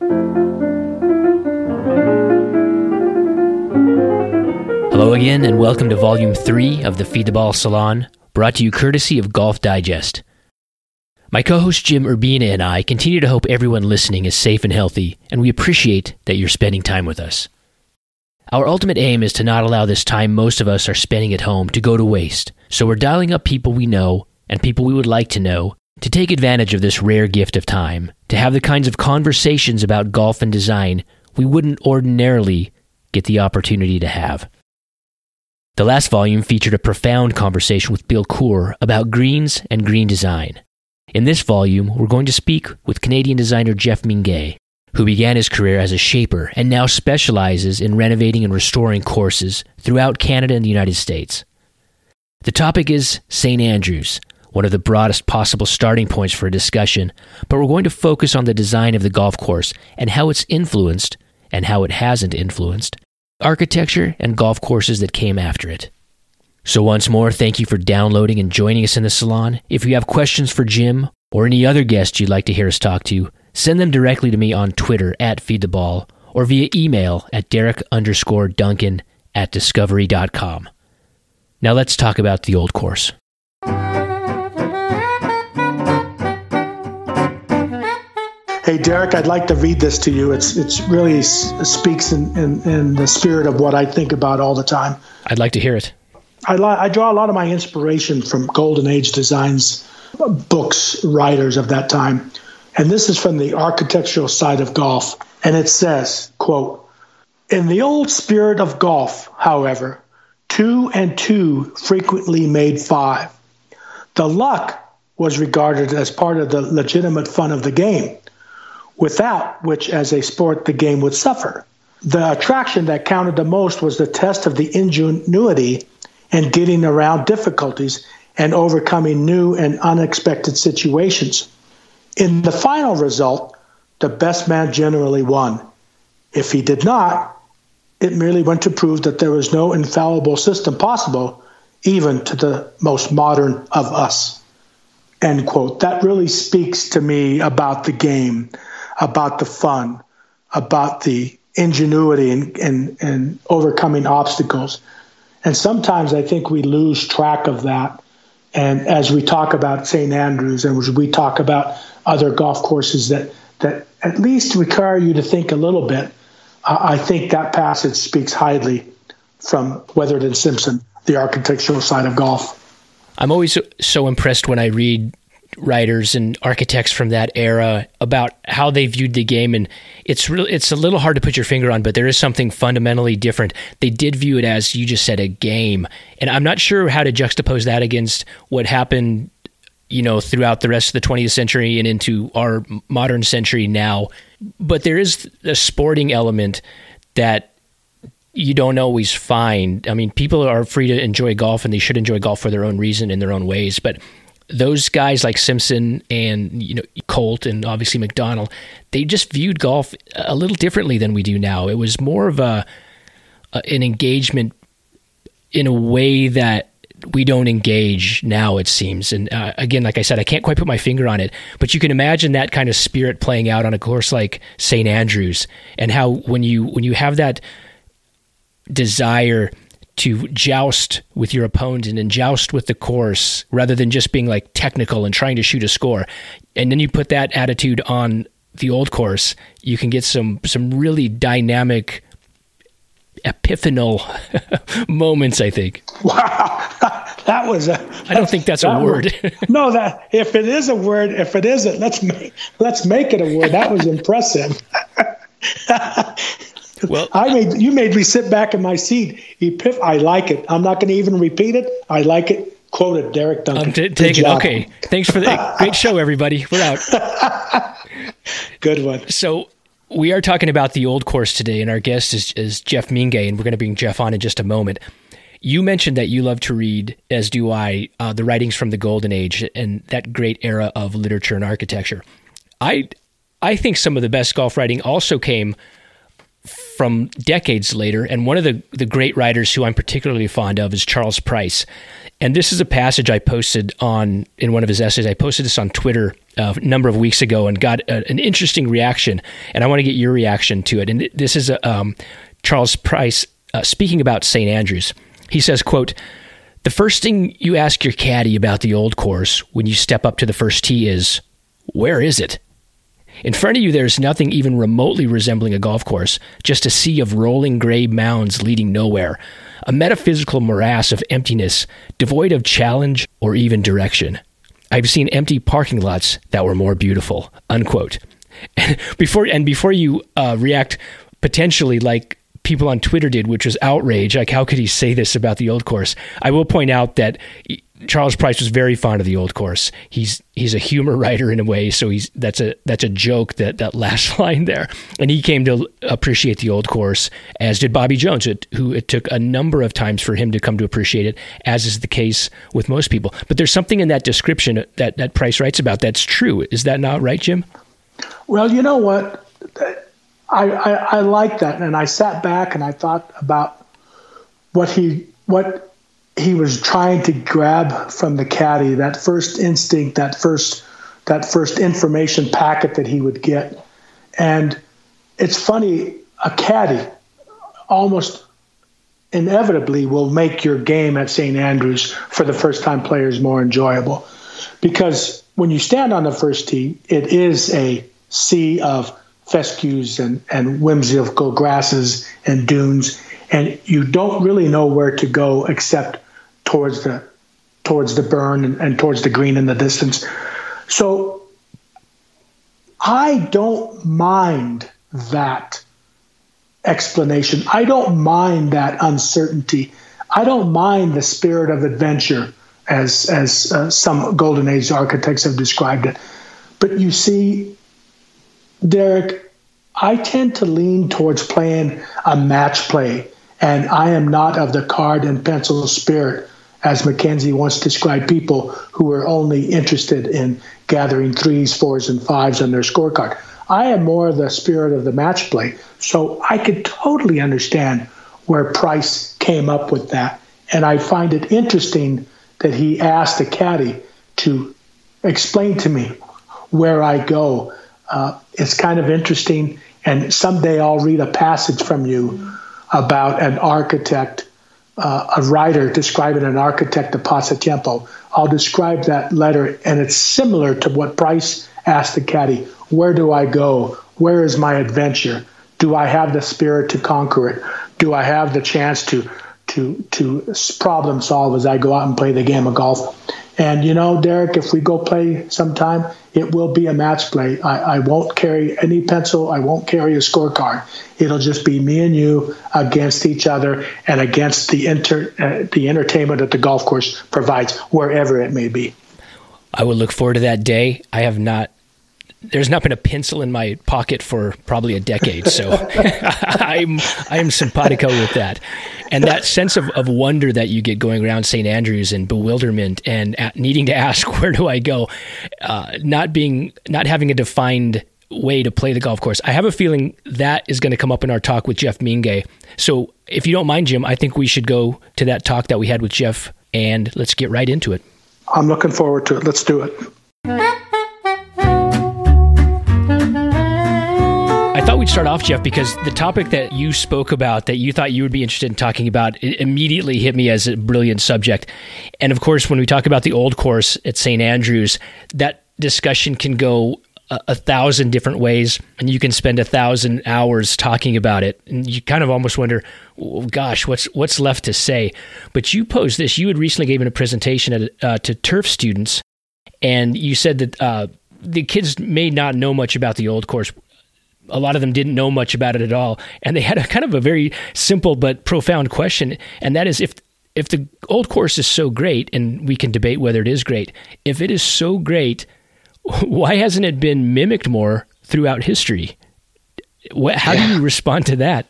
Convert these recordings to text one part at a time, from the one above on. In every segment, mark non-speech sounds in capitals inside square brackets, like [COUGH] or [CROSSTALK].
Hello again, and welcome to Volume 3 of the Feed the Ball Salon, brought to you courtesy of Golf Digest. My co host Jim Urbina and I continue to hope everyone listening is safe and healthy, and we appreciate that you're spending time with us. Our ultimate aim is to not allow this time most of us are spending at home to go to waste, so we're dialing up people we know and people we would like to know to take advantage of this rare gift of time, to have the kinds of conversations about golf and design we wouldn't ordinarily get the opportunity to have. The last volume featured a profound conversation with Bill Coore about greens and green design. In this volume, we're going to speak with Canadian designer Jeff Mingay, who began his career as a shaper and now specializes in renovating and restoring courses throughout Canada and the United States. The topic is St. Andrews, one of the broadest possible starting points for a discussion, but we're going to focus on the design of the golf course and how it's influenced and how it hasn't influenced architecture and golf courses that came after it. So, once more, thank you for downloading and joining us in the salon. If you have questions for Jim or any other guest you'd like to hear us talk to, send them directly to me on Twitter at FeedTheBall or via email at Derek underscore Duncan at discovery.com. Now let's talk about the old course. Hey, Derek, I'd like to read this to you. It's it's really speaks in, in, in the spirit of what I think about all the time. I'd like to hear it. I, li- I draw a lot of my inspiration from Golden Age designs, books, writers of that time. And this is from the architectural side of golf. And it says, quote, in the old spirit of golf, however, two and two frequently made five. The luck was regarded as part of the legitimate fun of the game without which, as a sport, the game would suffer. The attraction that counted the most was the test of the ingenuity and getting around difficulties and overcoming new and unexpected situations. In the final result, the best man generally won. If he did not, it merely went to prove that there was no infallible system possible, even to the most modern of us. End quote. That really speaks to me about the game about the fun, about the ingenuity and, and, overcoming obstacles. And sometimes I think we lose track of that. And as we talk about St. Andrews and as we talk about other golf courses that, that at least require you to think a little bit, I think that passage speaks highly from Wethered and Simpson, the architectural side of golf. I'm always so impressed when I read writers and architects from that era about how they viewed the game and it's real it's a little hard to put your finger on but there is something fundamentally different they did view it as you just said a game and i'm not sure how to juxtapose that against what happened you know throughout the rest of the 20th century and into our modern century now but there is a sporting element that you don't always find. I mean, people are free to enjoy golf and they should enjoy golf for their own reason in their own ways. But those guys like Simpson and you know Colt and obviously Macdonald, they just viewed golf a little differently than we do now. It was more of a, a an engagement in a way that we don't engage now it seems and uh, again like i said i can't quite put my finger on it but you can imagine that kind of spirit playing out on a course like st andrews and how when you when you have that desire to joust with your opponent and joust with the course rather than just being like technical and trying to shoot a score. And then you put that attitude on the old course, you can get some some really dynamic epiphanal [LAUGHS] moments, I think. Wow. [LAUGHS] that was a I don't think that's that a word. [LAUGHS] no, that if it is a word, if it isn't, let's make let's make it a word. That was impressive. Well, I made you made me sit back in my seat. Epiph- I like it. I'm not going to even repeat it. I like it. Quoted Derek Duncan. I'm t- taking okay. Thanks for the great show, everybody. We're out. [LAUGHS] Good one. So we are talking about the old course today, and our guest is, is Jeff Mingay, and we're going to bring Jeff on in just a moment. You mentioned that you love to read, as do I, uh, the writings from the Golden Age and that great era of literature and architecture. I I think some of the best golf writing also came from decades later. And one of the, the great writers who I'm particularly fond of is Charles Price. And this is a passage I posted on in one of his essays. I posted this on Twitter uh, a number of weeks ago and got a, an interesting reaction. And I want to get your reaction to it. And this is a, um, Charles Price uh, speaking about St. Andrews. He says, "quote The first thing you ask your caddy about the old course when you step up to the first tee is, where is it?" In front of you, there's nothing even remotely resembling a golf course, just a sea of rolling gray mounds leading nowhere, a metaphysical morass of emptiness, devoid of challenge or even direction. I've seen empty parking lots that were more beautiful. Unquote. And [LAUGHS] before and before you uh, react potentially like people on Twitter did, which was outrage. Like, how could he say this about the old course? I will point out that Charles Price was very fond of the old course. He's he's a humor [LAUGHS] writer in a way, so he's that's a that's a joke that that last [LAUGHS] line there. And he came to appreciate the old course, as did Bobby Jones, who it took a number of times for him to come to appreciate it, as is the case with most people. But there's something in that description that that Price writes about that's true. Is that not right, Jim? Well, you know what. I, I, I like that, and I sat back and I thought about what he what he was trying to grab from the caddy that first instinct, that first that first information packet that he would get, and it's funny a caddy almost inevitably will make your game at St Andrews for the first time players more enjoyable. Because when you stand on the first tee, it is a sea of fescues and, and whimsical grasses and dunes, and you don't really know where to go except towards the towards the burn and, and towards the green in the distance. So I don't mind that explanation. I don't mind that uncertainty. I don't mind the spirit of adventure as as uh, some golden age architects have described it. But you see Derek, I tend to lean towards playing a match play, and I am not of the card and pencil spirit, as Mackenzie once described people who are only interested in gathering threes, fours, and fives on their scorecard. I am more the spirit of the match play, so I could totally understand where Price came up with that, and I find it interesting that he asked the caddy to explain to me where I go uh, it's kind of interesting. And someday I'll read a passage from you about an architect, uh, a writer describing an architect of Pasatiempo. I'll describe that letter, and it's similar to what Price asked the caddy Where do I go? Where is my adventure? Do I have the spirit to conquer it? Do I have the chance to to to problem solve as I go out and play the game of golf? And you know, Derek, if we go play sometime, it will be a match play. I, I, won't carry any pencil. I won't carry a scorecard. It'll just be me and you against each other and against the inter, uh, the entertainment that the golf course provides, wherever it may be. I will look forward to that day. I have not. There's not been a pencil in my pocket for probably a decade, so [LAUGHS] I'm I am simpatico with that and that sense of, of wonder that you get going around St. Andrews and bewilderment and needing to ask [LAUGHS] where do I go, uh, not being not having a defined way to play the golf course. I have a feeling that is going to come up in our talk with Jeff Mingay. So if you don't mind, Jim, I think we should go to that talk that we had with Jeff and let's get right into it. I'm looking forward to it. Let's do it. [LAUGHS] start off, Jeff, because the topic that you spoke about that you thought you would be interested in talking about immediately hit me as a brilliant subject. And of course, when we talk about the old course at St. Andrews, that discussion can go a, a thousand different ways, and you can spend a thousand hours talking about it. And you kind of almost wonder, oh, gosh, what's what's left to say? But you posed this. You had recently given a presentation at, uh, to turf students, and you said that. Uh, the kids may not know much about the old course a lot of them didn't know much about it at all, and they had a kind of a very simple but profound question, and that is if if the old course is so great, and we can debate whether it is great, if it is so great, [LAUGHS] why hasn't it been mimicked more throughout history? How do you respond to that?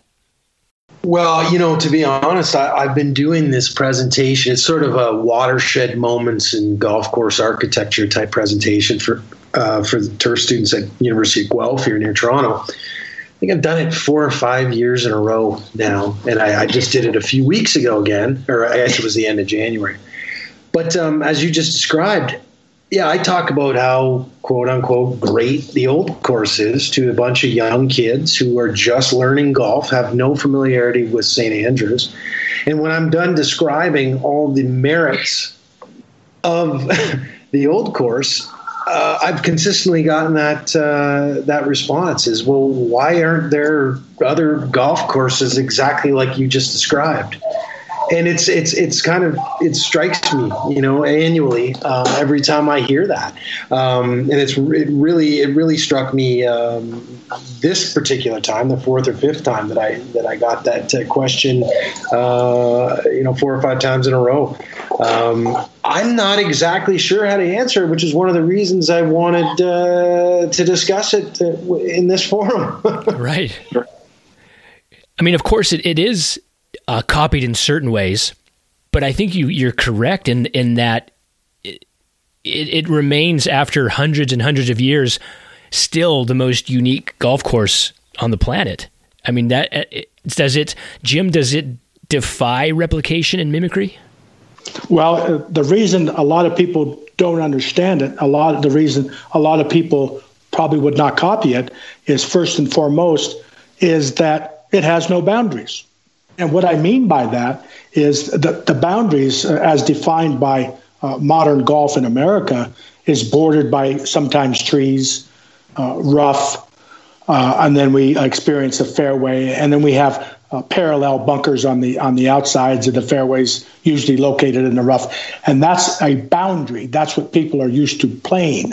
Well, you know, to be honest, I, have been doing this presentation. It's sort of a watershed moments in golf course architecture type presentation for uh, for the turf students at University of Guelph here near Toronto. I think I've done it four or five years in a row now, and I, I just did it a few weeks ago again, or I guess it was the end of January. But um, as you just described, yeah, I talk about how quote unquote great the old course is to a bunch of young kids who are just learning golf, have no familiarity with St. Andrews. And when I'm done describing all the merits of [LAUGHS] the old course, uh, I've consistently gotten that uh, that response is, well, why aren't there other golf courses exactly like you just described? And it's it's it's kind of it strikes me, you know, annually uh, every time I hear that, um, and it's it really it really struck me um, this particular time, the fourth or fifth time that I that I got that uh, question, uh, you know, four or five times in a row. Um, I'm not exactly sure how to answer, which is one of the reasons I wanted uh, to discuss it uh, in this forum. [LAUGHS] right. I mean, of course, it, it is uh, copied in certain ways, but I think you you're correct in in that it, it, it remains after hundreds and hundreds of years still the most unique golf course on the planet. I mean that uh, does it, Jim? Does it defy replication and mimicry? Well, uh, the reason a lot of people don't understand it, a lot of the reason a lot of people probably would not copy it is first and foremost is that it has no boundaries. And what I mean by that is that the boundaries, uh, as defined by uh, modern golf in America, is bordered by sometimes trees, uh, rough, uh, and then we experience a fairway, and then we have uh, parallel bunkers on the on the outsides of the fairways, usually located in the rough, and that's a boundary. That's what people are used to playing.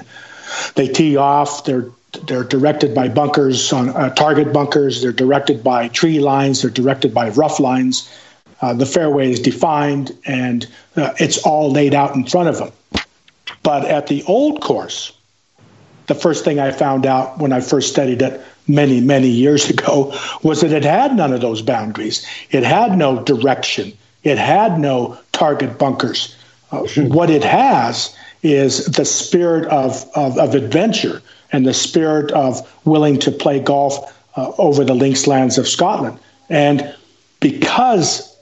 They tee off. They're they're directed by bunkers on uh, target bunkers. They're directed by tree lines. They're directed by rough lines. Uh, the fairway is defined, and uh, it's all laid out in front of them. But at the old course, the first thing I found out when I first studied it many, many years [LAUGHS] ago was that it had none of those boundaries. It had no direction. It had no target bunkers. Uh, [LAUGHS] what it has is the spirit of, of, of adventure and the spirit of willing to play golf uh, over the links lands of Scotland. And because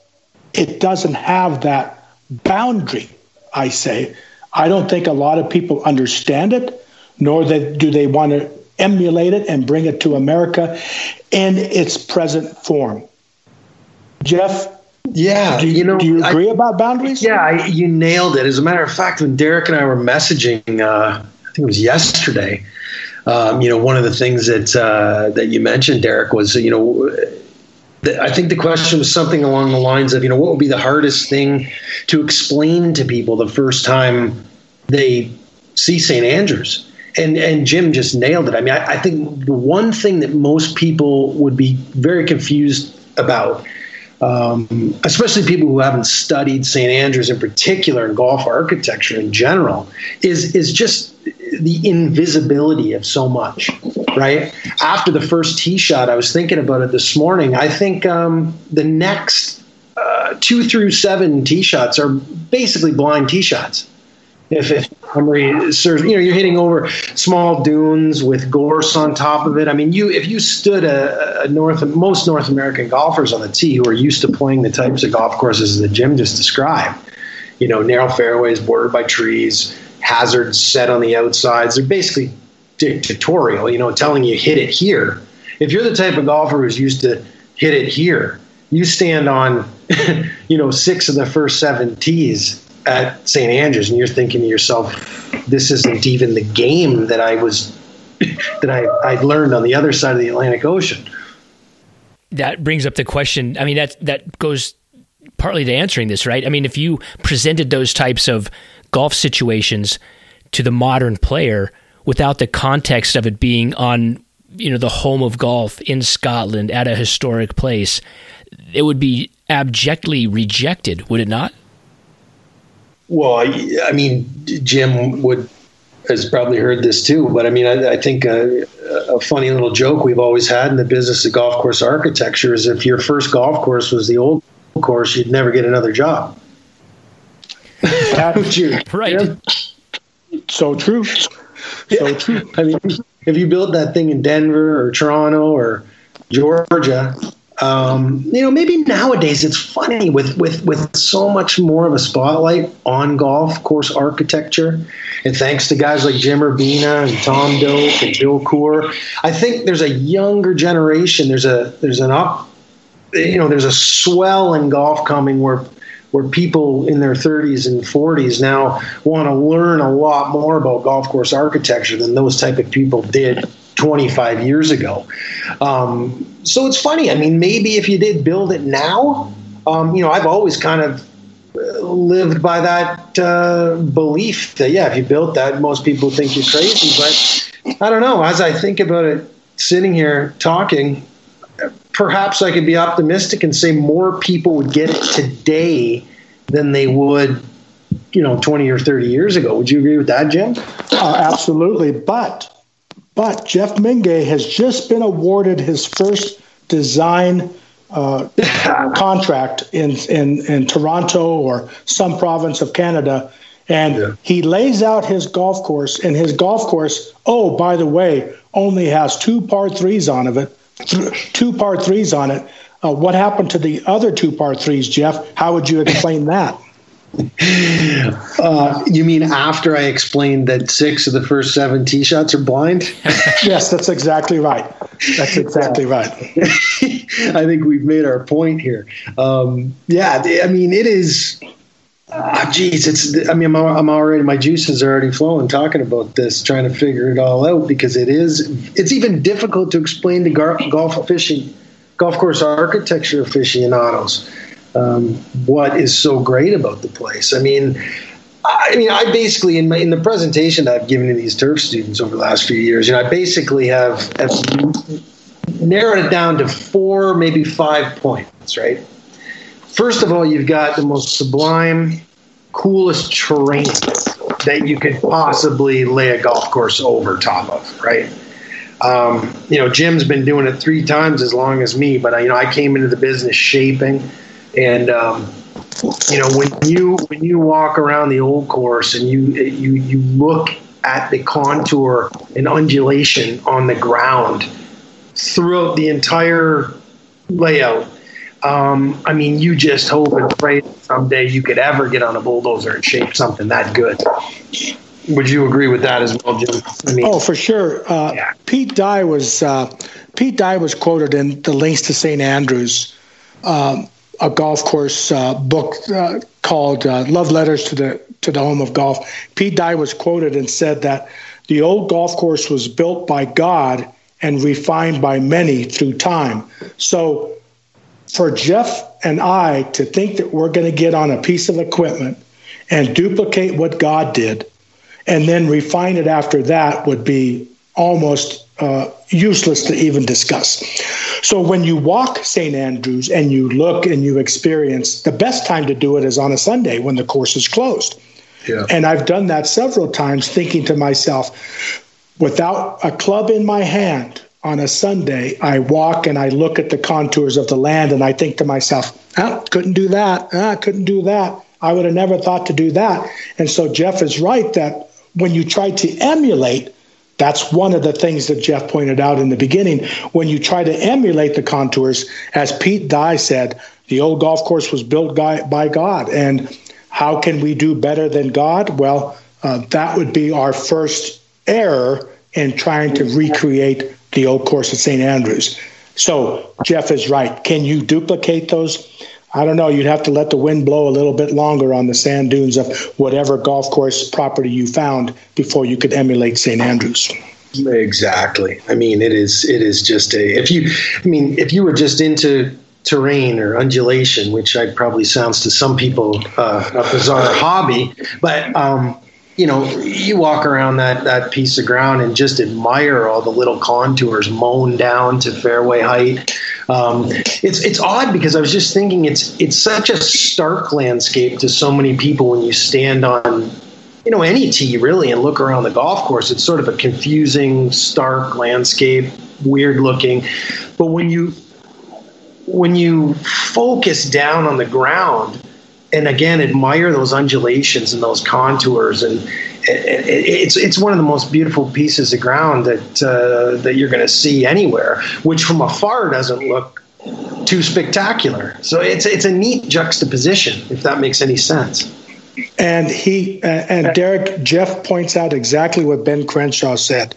it doesn't have that boundary, I say, I don't think a lot of people understand it, nor that do they want to emulate it and bring it to America in its present form. Jeff, yeah, do you, you know, do you agree I, about boundaries? Yeah, I, you nailed it. As a matter of fact, when Derek and I were messaging, uh, I think it was yesterday, um, you know, one of the things that uh, that you mentioned, Derek, was you know. I think the question was something along the lines of, you know, what would be the hardest thing to explain to people the first time they see St. Andrews? And and Jim just nailed it. I mean, I, I think the one thing that most people would be very confused about um, especially people who haven't studied St. Andrews in particular and golf architecture in general, is is just the invisibility of so much, right? After the first tee shot, I was thinking about it this morning. I think um, the next uh, two through seven tee shots are basically blind tee shots. If, if memory serves, you know, you're hitting over small dunes with gorse on top of it. I mean, you if you stood a, a North most North American golfers on the tee who are used to playing the types of golf courses that Jim just described, you know, narrow fairways bordered by trees, hazards set on the outsides. They're basically dictatorial, you know, telling you hit it here. If you're the type of golfer who's used to hit it here, you stand on, [LAUGHS] you know, six of the first seven tees at St. Andrews, and you're thinking to yourself, this isn't even the game that I was [LAUGHS] that I I learned on the other side of the Atlantic Ocean. That brings up the question. I mean, that that goes partly to answering this, right? I mean, if you presented those types of golf situations to the modern player without the context of it being on you know the home of golf in Scotland at a historic place it would be abjectly rejected would it not well I, I mean Jim would has probably heard this too but I mean I, I think a, a, funny little joke we've always had in the business of golf course architecture is if your first golf course was the old course you'd never get another job haven't you? [LAUGHS] Right. Yeah. So true. So yeah. true. I mean, if you built that thing in Denver or Toronto or Georgia. Um, you know, maybe nowadays it's funny with, with, with so much more of a spotlight on golf course architecture. And thanks to guys like Jim Urbina and Tom Doak and Bill Coore, I think there's a younger generation. There's a there's an up, you know, there's a swell in golf coming where where people in their 30s and 40s now want to learn a lot more about golf course architecture than those type of people did 25 years ago. Um, so it's funny. I mean, maybe if you did build it now, um, you know, I've always kind of uh, lived by that uh, belief that yeah, if you built that, most people think you're crazy. But I don't know. As I think about it, sitting here talking, perhaps I could be optimistic and say more people would get it today than they would, you know, 20 or 30 years ago. Would you agree with that, Jim? Uh, absolutely. But but Jeff Mingay has just been awarded his first design uh, [LAUGHS] contract in, in, in Toronto or some province of Canada. And yeah. he lays out his golf course, and his golf course, oh, by the way, only has two par threes on of it, [CLEARS THROAT] two par threes on it. Uh, what happened to the other two par threes, Jeff? How would you explain that? [LAUGHS] Uh, you mean after I explained that six of the first seven tee shots are blind? [LAUGHS] yes, that's exactly right. That's exactly right. [LAUGHS] I think we've made our point here. Um, yeah, I mean, it is. Uh, geez, it's. I mean, I'm, I'm already. My juices are already flowing talking about this, trying to figure it all out because it is. It's even difficult to explain to gar- golf fishing, golf course architecture aficionados um, what is so great about the place. I mean, I mean, I basically in, my, in the presentation that I've given to these turf students over the last few years, you know, I basically have, have narrowed it down to four, maybe five points. Right. First of all, you've got the most sublime, coolest terrain that you could possibly lay a golf course over top of. Right. Um, you know, Jim's been doing it three times as long as me, but you know, I came into the business shaping and um, you know when you when you walk around the old course and you you you look at the contour and undulation on the ground throughout the entire layout. Um, I mean, you just hope and pray someday you could ever get on a bulldozer and shape something that good. Would you agree with that as well, Jim? I mean, oh, for sure. Uh, yeah. Pete Dye was uh, Pete Dye was quoted in the Links to St. Andrews um, a golf course uh, book uh, called uh, "Love Letters to the to the Home of Golf." Pete Dye was quoted and said that the old golf course was built by God and refined by many through time. So, for Jeff and I to think that we're going to get on a piece of equipment and duplicate what God did, and then refine it after that would be almost uh, useless to even discuss. So when you walk St. Andrews and you look and you experience, the best time to do it is on a Sunday when the course is closed. Yeah. And I've done that several times, thinking to myself, without a club in my hand on a Sunday, I walk and I look at the contours of the land and I think to myself, ah, couldn't do that. Ah, couldn't do that. I would have never thought to do that. And so Jeff is right that when you try to emulate that's one of the things that Jeff pointed out in the beginning. When you try to emulate the contours, as Pete Dye said, the old golf course was built by God. And how can we do better than God? Well, uh, that would be our first error in trying to recreate the old course at St. Andrews. So Jeff is right. Can you duplicate those? I don't know. You'd have to let the wind blow a little bit longer on the sand dunes of whatever golf course property you found before you could emulate St. Andrews. Exactly. I mean, it is. It is just a. If you, I mean, if you were just into terrain or undulation, which I probably sounds to some people uh, a bizarre hobby, but um, you know, you walk around that that piece of ground and just admire all the little contours mown down to fairway height. Um, it's it's odd because I was just thinking it's it's such a stark landscape to so many people when you stand on you know any tee really and look around the golf course. It's sort of a confusing, stark landscape, weird looking. But when you when you focus down on the ground and again admire those undulations and those contours and it's it's one of the most beautiful pieces of ground that uh, that you're going to see anywhere, which from afar doesn't look too spectacular. So it's it's a neat juxtaposition, if that makes any sense. And he uh, and Derek Jeff points out exactly what Ben Crenshaw said.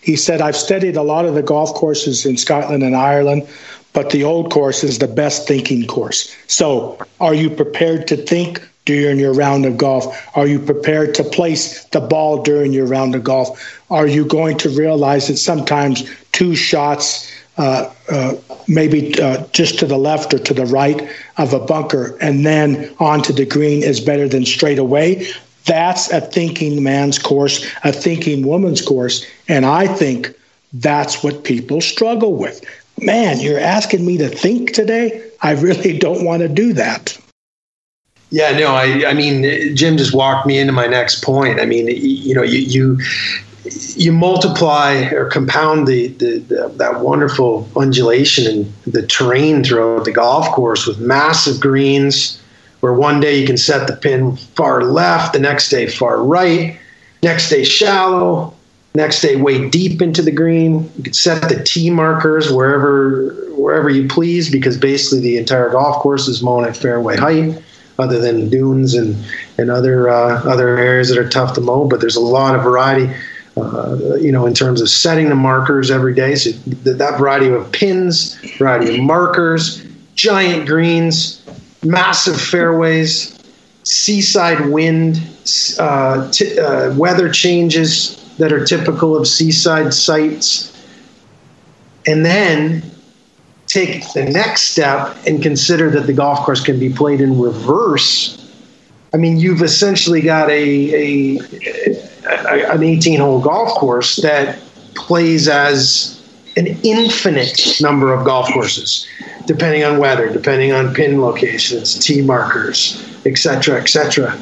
He said, "I've studied a lot of the golf courses in Scotland and Ireland." But the old course is the best thinking course. So, are you prepared to think during your round of golf? Are you prepared to place the ball during your round of golf? Are you going to realize that sometimes two shots uh, uh, maybe uh, just to the left or to the right of a bunker and then onto the green is better than straight away. That's a thinking man's course, a thinking woman's course. And I think that's what people struggle with. Man, you're asking me to think today? I really don't want to do that. Yeah, no, I, I mean, Jim just walked me into my next point. I mean, you know, you, you you multiply or compound the, the, the, that wonderful undulation and the terrain throughout the golf course with massive greens where one day you can set the pin far left the next day far right next day shallow next day way deep into the green you can set the tee markers wherever wherever you please because basically the entire golf course is mown at fairway height other than dunes and and other uh, other areas that are tough to mow but there's a lot of variety uh, you know, in terms of setting the markers every day. So that, that variety of pins, variety of markers, giant greens, massive fairways, seaside wind, uh, t- uh, weather changes that are typical of seaside sites, and then take the next step and consider that the golf course can be played in reverse. I mean, you've essentially got a, a a, an 18 hole golf course that plays as an infinite number of golf courses, depending on weather, depending on pin locations, tee markers, etc., etc.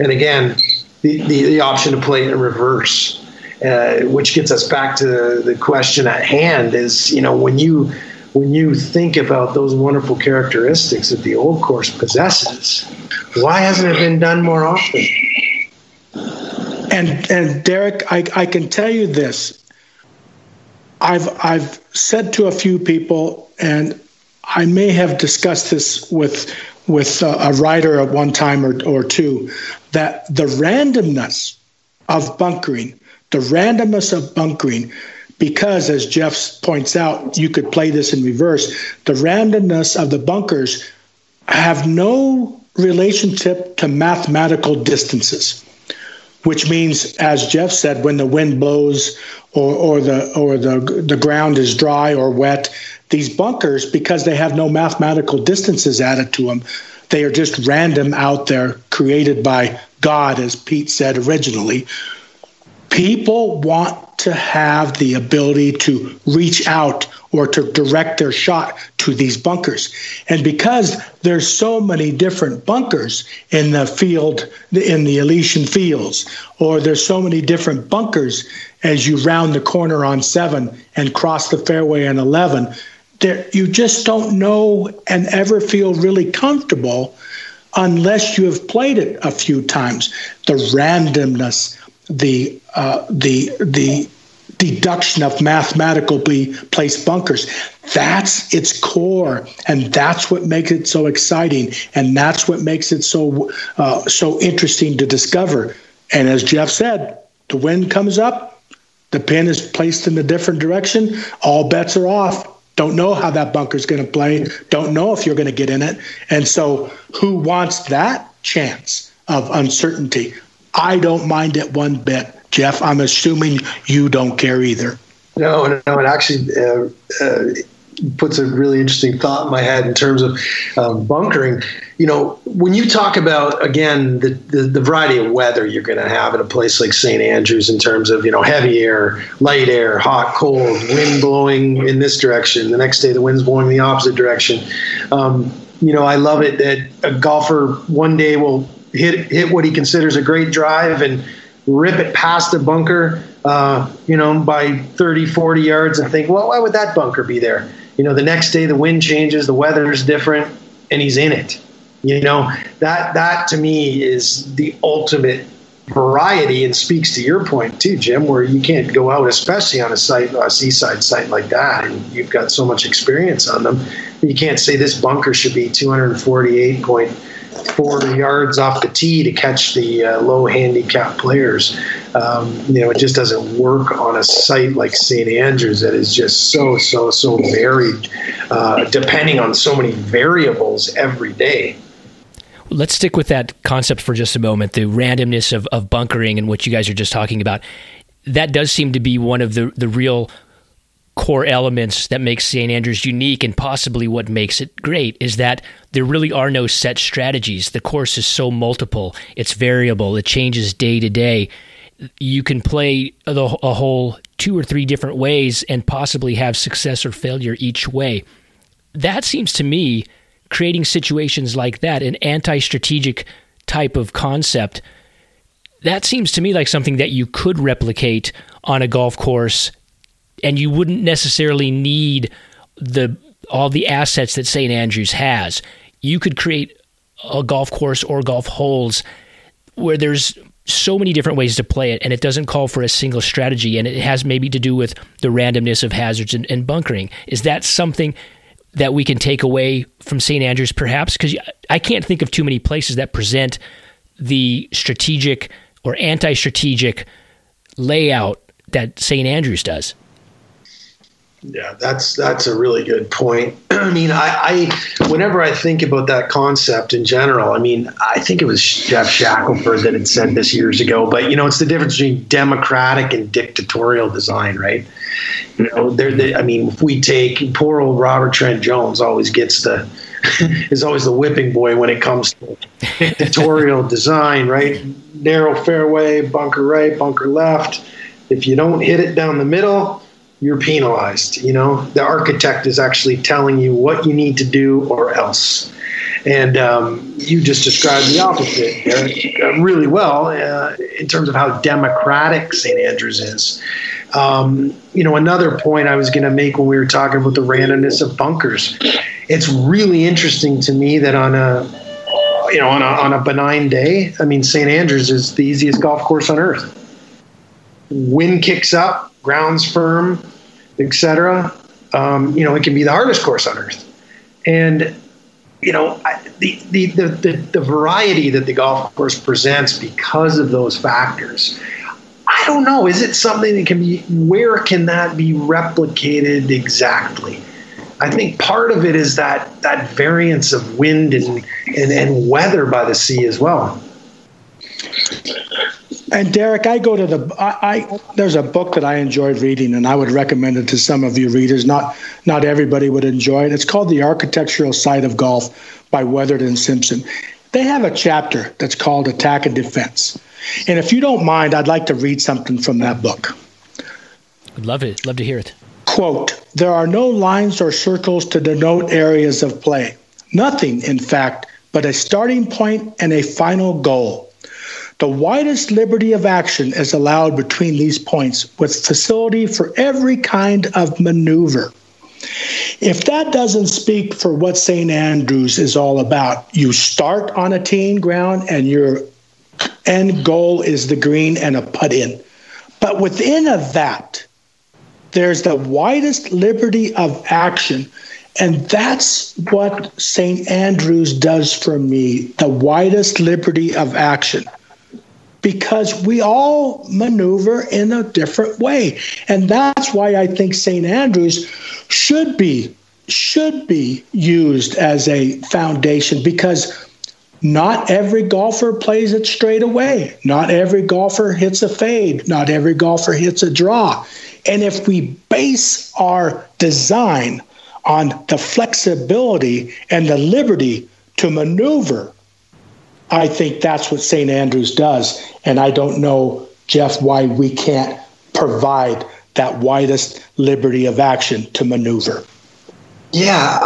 And again, the, the, the, option to play in reverse, uh, which gets us back to the question at hand is, you know, when you when you think about those wonderful characteristics that the old course possesses, why hasn't it been done more often? And and Derek, I, I can tell you this. I've I've said to a few people, and I may have discussed this with with a, a writer at one time or, or two, that the randomness of bunkering, the randomness of bunkering, because as Jeff points out, you could play this in reverse. The randomness of the bunkers have no relationship to mathematical distances which means, as Jeff said, when the wind blows or, or the or the the ground is dry or wet, these bunkers, because they have no mathematical distances added to them, they are just random out there, created by God, as Pete said originally. People want to have the ability to reach out or to direct their shot to these bunkers. And because there's so many different bunkers in the field, in the Elysian fields, or there's so many different bunkers as you round the corner on seven and cross the fairway on 11, there, you just don't know and ever feel really comfortable unless you have played it a few times. The randomness, the uh, the the deduction of mathematically placed bunkers. That's its core, and that's what makes it so exciting, and that's what makes it so uh, so interesting to discover. And as Jeff said, the wind comes up, the pin is placed in a different direction, all bets are off. Don't know how that bunker is going to play. Don't know if you're going to get in it. And so, who wants that chance of uncertainty? I don't mind it one bit. Jeff, I'm assuming you don't care either. No, no, it actually uh, uh, puts a really interesting thought in my head in terms of um, bunkering. You know, when you talk about again the, the, the variety of weather you're going to have in a place like St. Andrews in terms of you know heavy air, light air, hot, cold, wind blowing in this direction. The next day the wind's blowing the opposite direction. Um, you know, I love it that a golfer one day will hit hit what he considers a great drive and rip it past the bunker, uh, you know, by 30, 40 yards and think, well, why would that bunker be there? You know, the next day the wind changes, the weather's different, and he's in it. You know, that that to me is the ultimate variety and speaks to your point too, Jim, where you can't go out, especially on a site, a seaside site like that, and you've got so much experience on them. You can't say this bunker should be 248.4 yards off the tee to catch the uh, low handicap players. Um, you know, it just doesn't work on a site like St. Andrews that is just so, so, so varied, uh, depending on so many variables every day. Let's stick with that concept for just a moment the randomness of, of bunkering and what you guys are just talking about. That does seem to be one of the, the real core elements that makes St. Andrews unique and possibly what makes it great is that there really are no set strategies. The course is so multiple, it's variable, it changes day to day. You can play a, a whole two or three different ways and possibly have success or failure each way. That seems to me creating situations like that, an anti strategic type of concept, that seems to me like something that you could replicate on a golf course and you wouldn't necessarily need the all the assets that St. Andrews has. You could create a golf course or golf holes where there's so many different ways to play it and it doesn't call for a single strategy and it has maybe to do with the randomness of hazards and, and bunkering. Is that something that we can take away from St. Andrews, perhaps? Because I can't think of too many places that present the strategic or anti strategic layout that St. Andrews does. Yeah, that's that's a really good point. [CLEARS THROAT] I mean, I, I, whenever I think about that concept in general, I mean, I think it was Geoff Shackelford that had said this years ago. But you know, it's the difference between democratic and dictatorial design, right? You know, they're I mean, if we take poor old Robert Trent Jones, always gets the [LAUGHS] is always the whipping boy when it comes to dictatorial [LAUGHS] design, right? Narrow fairway, bunker right, bunker left. If you don't hit it down the middle you're penalized. You know, the architect is actually telling you what you need to do or else. And um, you just described the opposite uh, really well uh, in terms of how democratic St. Andrews is. Um, you know, another point I was going to make when we were talking about the randomness of bunkers, it's really interesting to me that on a you know on a, on a benign day, I mean, St. Andrews is the easiest golf course on earth. Wind kicks up, ground's firm, etc. Um, you know, it can be the hardest course on earth. And you know, the, the, the, the, the variety that the golf course presents because of those factors. I don't know. Is it something that can be, where can that be replicated exactly? I think part of it is that, that variance of wind and, and, and weather by the sea as well. And Derek, I go to the I, I, there's a book that I enjoyed reading, and I would recommend it to some of you readers. Not not everybody would enjoy it. It's called The Architectural Side of Golf by Wethered and Simpson. They have a chapter that's called Attack and Defense. And if you don't mind, I'd like to read something from that book. I'd love it. Love to hear it. Quote, there are no lines or circles to denote areas of play. Nothing, in fact, but a starting point and a final goal. The widest liberty of action is allowed between these points with facility for every kind of maneuver. If that doesn't speak for what St. Andrews is all about, you start on a teeing ground and your end goal is the green and a putt in. But within of that, there's the widest liberty of action. And that's what St. Andrews does for me the widest liberty of action because we all maneuver in a different way. And that's why I think St. Andrews should be should be used as a foundation because not every golfer plays it straight away. Not every golfer hits a fade. Not every golfer hits a draw. And if we base our design on the flexibility and the liberty to maneuver I think that's what St. Andrews does. And I don't know, Jeff, why we can't provide that widest liberty of action to maneuver. Yeah,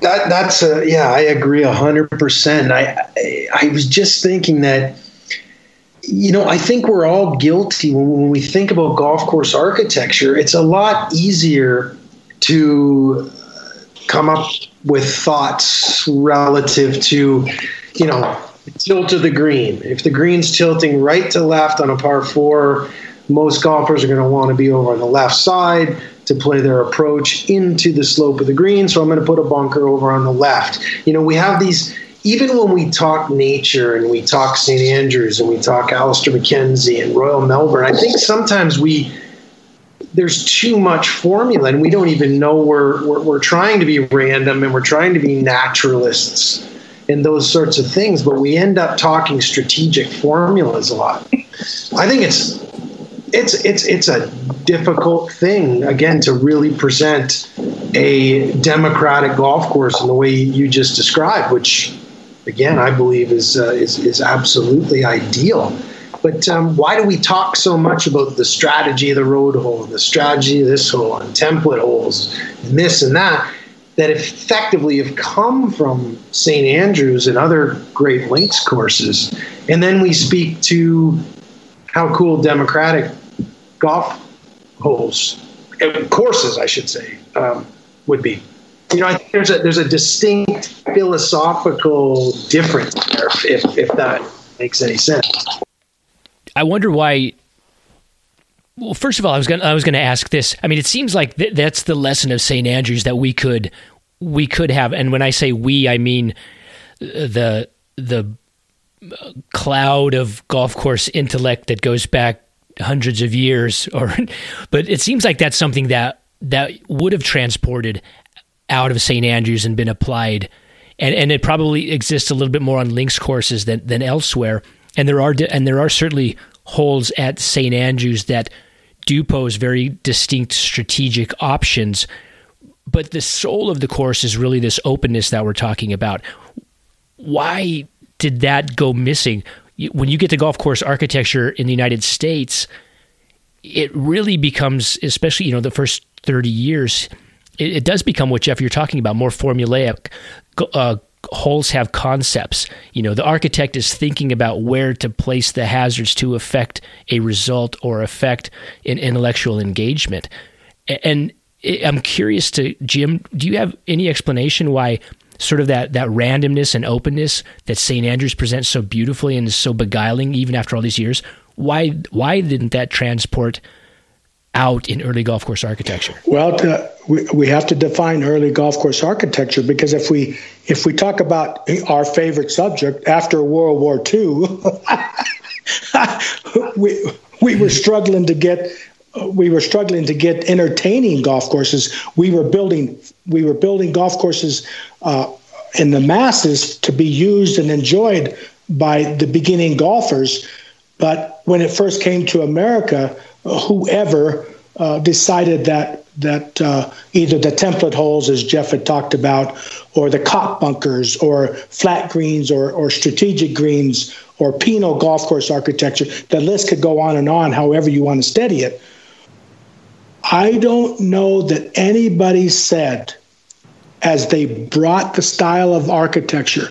that, that's a, yeah, I agree a hundred percent. I, I was just thinking that, you know, I think we're all guilty when, when we think about golf course architecture. It's a lot easier to come up with thoughts relative to, you know, tilt of the green. If the green's tilting right to left on a par four, most golfers are going to want to be over on the left side to play their approach into the slope of the green. So I'm going to put a bunker over on the left. You know, we have these, even when we talk nature and we talk St. Andrews and we talk Alister MacKenzie and Royal Melbourne, I think sometimes we, there's too much formula and we don't even know we're, we're, we're trying to be random and we're trying to be naturalists and those sorts of things, but we end up talking strategic formulas a lot. I think it's it's it's it's a difficult thing again to really present a democratic golf course in the way you just described, which again I believe is uh, is is absolutely ideal. But um, why do we talk so much about the strategy of the road hole, the strategy of this hole, and template holes, and this and that? That effectively have come from St. Andrews and other Great Links courses, and then we speak to how cool democratic golf holes, uh, courses, I should say, um, would be. You know, I think there's a there's a distinct philosophical difference there, if if that makes any sense. I wonder why. Well, first of all, I was going I was going to ask this. I mean, it seems like th- that's the lesson of St. Andrews that we could we could have, and when I say we, I mean uh, the the cloud of golf course intellect that goes back hundreds of years or [LAUGHS] but it seems like that's something that that would have transported out of St. Andrews and been applied and and it probably exists a little bit more on links courses than than elsewhere and there are and there are certainly holes at St. Andrews that do pose very distinct strategic options but the soul of the course is really this openness that we're talking about why did that go missing when you get to golf course architecture in the United States, it really becomes, especially you know the first thirty years, it, it does become what Jeff you're talking about, more formulaic. Uh, holes have concepts. You know, the architect is thinking about where to place the hazards to affect a result or affect an intellectual engagement. And I'm curious to Jim, do you have any explanation why sort of that that randomness and openness that St. Andrews presents so beautifully and is so beguiling even after all these years. Why why didn't that transport out in early golf course architecture? Well, to, we, we have to define early golf course architecture because if we if we talk about our favorite subject after World War II, [LAUGHS] we we were struggling to get we were struggling to get entertaining golf courses. We were building we were building golf courses uh, in the masses to be used and enjoyed by the beginning golfers. But when it first came to America, whoever uh, decided that that uh, either the template holes, as Jeff had talked about, or the cop bunkers, or flat greens, or or strategic greens, or penal golf course architecture. The list could go on and on. However you want to study it. I don't know that anybody said as they brought the style of architecture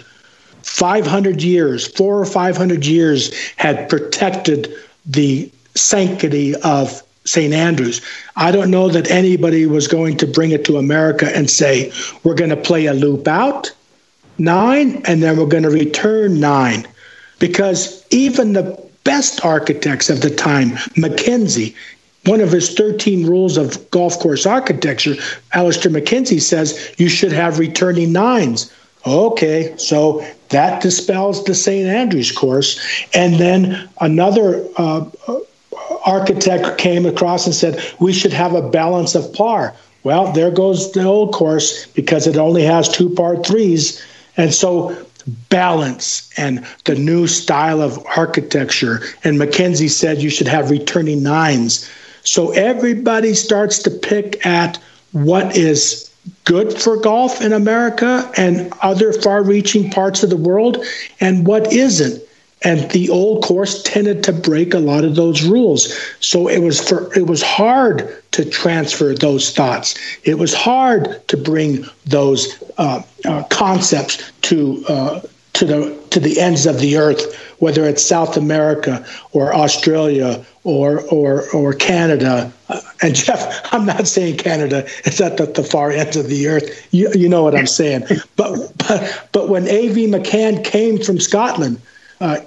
500 years, four or 500 years had protected the sanctity of St. Andrews. I don't know that anybody was going to bring it to America and say, we're going to play a loop out nine and then we're going to return nine. Because even the best architects of the time, MacKenzie, one of his 13 rules of golf course architecture, Alister MacKenzie says you should have returning nines. Okay, so that dispels the St. Andrews course. And then another uh, architect came across and said we should have a balance of par. Well, there goes the old course because it only has two par threes. And so balance and the new style of architecture. And MacKenzie said you should have returning nines. So everybody starts to pick at what is good for golf in America and other far reaching parts of the world and what isn't. And the old course tended to break a lot of those rules. So it was for it was hard to transfer those thoughts. It was hard to bring those uh, uh, concepts to uh, to the to the ends of the earth, whether it's South America or Australia or or or Canada. Uh, and Jeff, [LAUGHS] I'm not saying Canada is at the, the, far ends of the earth. You you know what I'm saying. but but but when A.V. Macan came from Scotland, uh,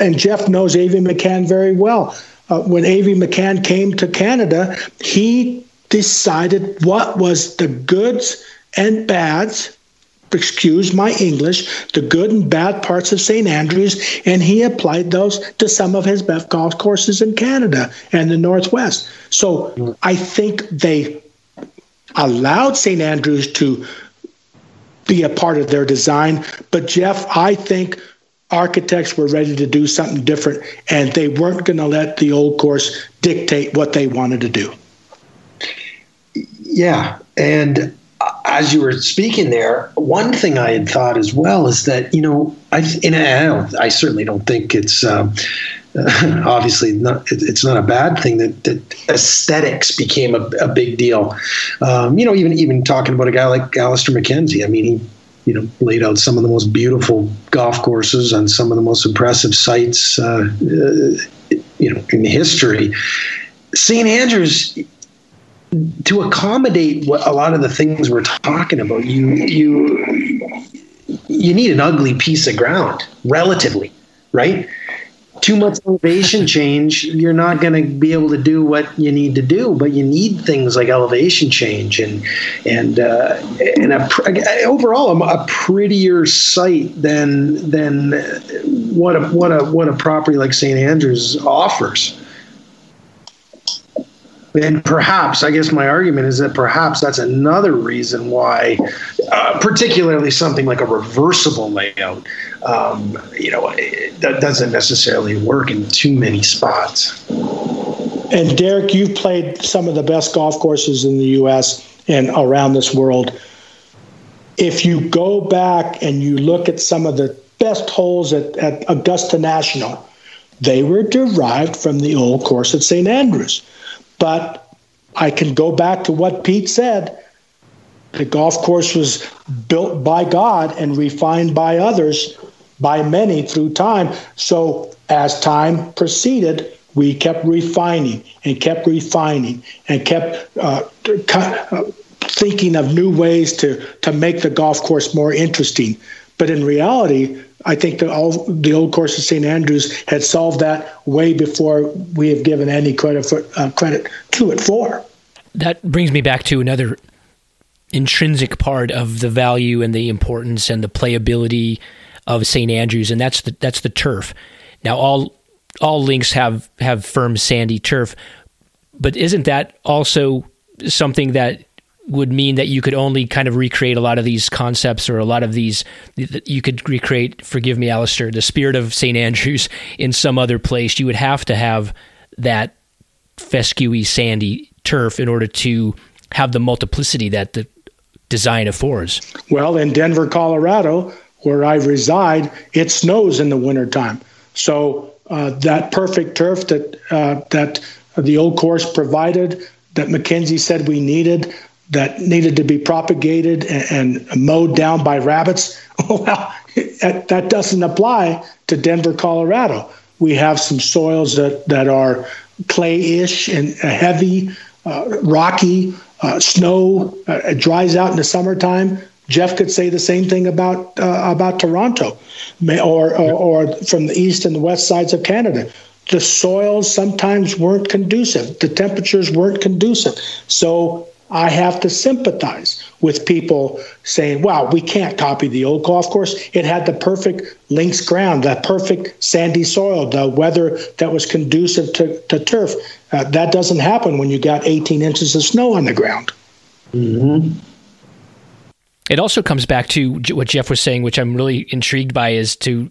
and Jeff knows A.V. Macan very well. Uh, when A.V. Macan came to Canada, he decided what was the goods and bads excuse my English, the good and bad parts of St. Andrews, and he applied those to some of his best golf courses in Canada and the Northwest. So I think they allowed St. Andrews to be a part of their design. But Jeff, I think architects were ready to do something different, and they weren't going to let the old course dictate what they wanted to do. Yeah, and as you were speaking there, one thing I had thought as well is that you know I and I, don't, I certainly don't think it's um, [LAUGHS] obviously not it's not a bad thing that, that aesthetics became a, a big deal. Um, you know, even even talking about a guy like Alister MacKenzie. I mean, he you know laid out some of the most beautiful golf courses on some of the most impressive sites uh, uh, you know in history. St. Andrews to accommodate what a lot of the things we're talking about, you you you need an ugly piece of ground, relatively, right? Too much elevation change, you're not going to be able to do what you need to do. But you need things like elevation change and and uh, and a, overall a, prettier site than than what a what a what a property like St Andrews offers and perhaps i guess my argument is that perhaps that's another reason why uh, particularly something like a reversible layout um, you know that doesn't necessarily work in too many spots. And derek you've played some of the best golf courses in the us and around this world. If you go back and you look at some of the best holes at, at augusta national they were derived from the old course at st andrews but I can go back to what Pete said. The golf course was built by God and refined by others, by many through time. So as time proceeded, we kept refining and kept refining and kept uh, uh, thinking of new ways to, to make the golf course more interesting. But in reality, I think the, all, the old course of St. Andrews had solved that way before we have given any credit for, uh, credit to it for. That brings me back to another intrinsic part of the value and the importance and the playability of St. Andrews, and that's the that's the turf. Now all all links have have firm sandy turf, but isn't that also something that would mean that you could only kind of recreate a lot of these concepts or a lot of these you could recreate forgive me Alister the spirit of St Andrews [LAUGHS] in some other place. You would have to have that fescue sandy turf in order to have the multiplicity that the design affords. Well in Denver Colorado where I reside it snows in the wintertime. So uh, that perfect turf that uh, that the old course provided that MacKenzie said we needed that needed to be propagated and, and mowed down by rabbits. [LAUGHS] well, that, that doesn't apply to Denver, Colorado. We have some soils that, that are clay-ish and heavy, uh, rocky. Uh, snow uh, dries out in the summertime. Jeff could say the same thing about uh, about Toronto, or, or, or from the east and the west sides of Canada the soils sometimes weren't conducive. The temperatures weren't conducive. So I have to sympathize with people saying, wow, we can't copy the old golf course. It had the perfect links ground, the perfect sandy soil, the weather that was conducive to, to turf. Uh, that doesn't happen when you got 18 inches of snow on the ground. Mm-hmm. It also comes back to what Jeff was saying, which I'm really intrigued by, is to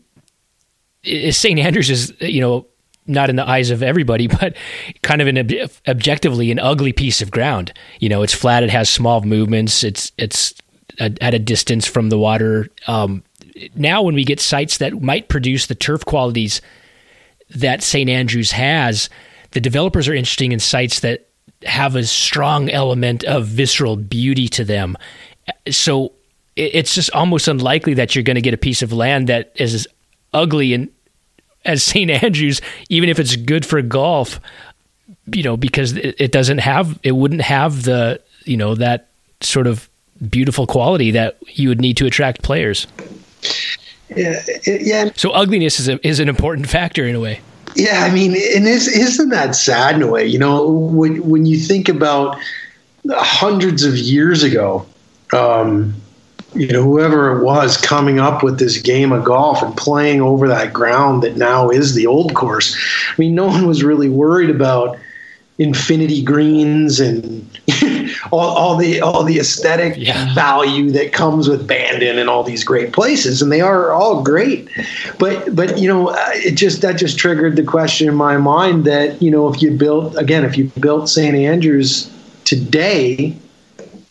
is St. Andrews is you know not in the eyes of everybody, [LAUGHS] but kind of an ob- objectively an ugly piece of ground. You know, it's flat. It has small movements. It's it's a, at a distance from the water. Um, now, when we get sites that might produce the turf qualities that St. Andrews has, the developers are interesting in sites that have a strong element of visceral beauty to them. So it's just almost unlikely that you're going to get a piece of land that is ugly and as St. Andrews, even if it's good for golf, you know, because it, it doesn't have, it wouldn't have the, you know, that sort of beautiful quality that you would need to attract players. Yeah, yeah. So ugliness is a, is an important [LAUGHS] factor in a way. Yeah, I mean, and is, isn't that sad in a way? You know, when when you think about hundreds of years ago, um, you know, whoever it was coming up with this game of golf and playing over that ground that now is the old course. I mean, no one was really worried about infinity greens and [LAUGHS] all, all the all the aesthetic yeah. value that comes with Bandon and all these great places, and they are all great. But but you know, uh, it just that just triggered the question in my mind that you know if you built again if you built St Andrews today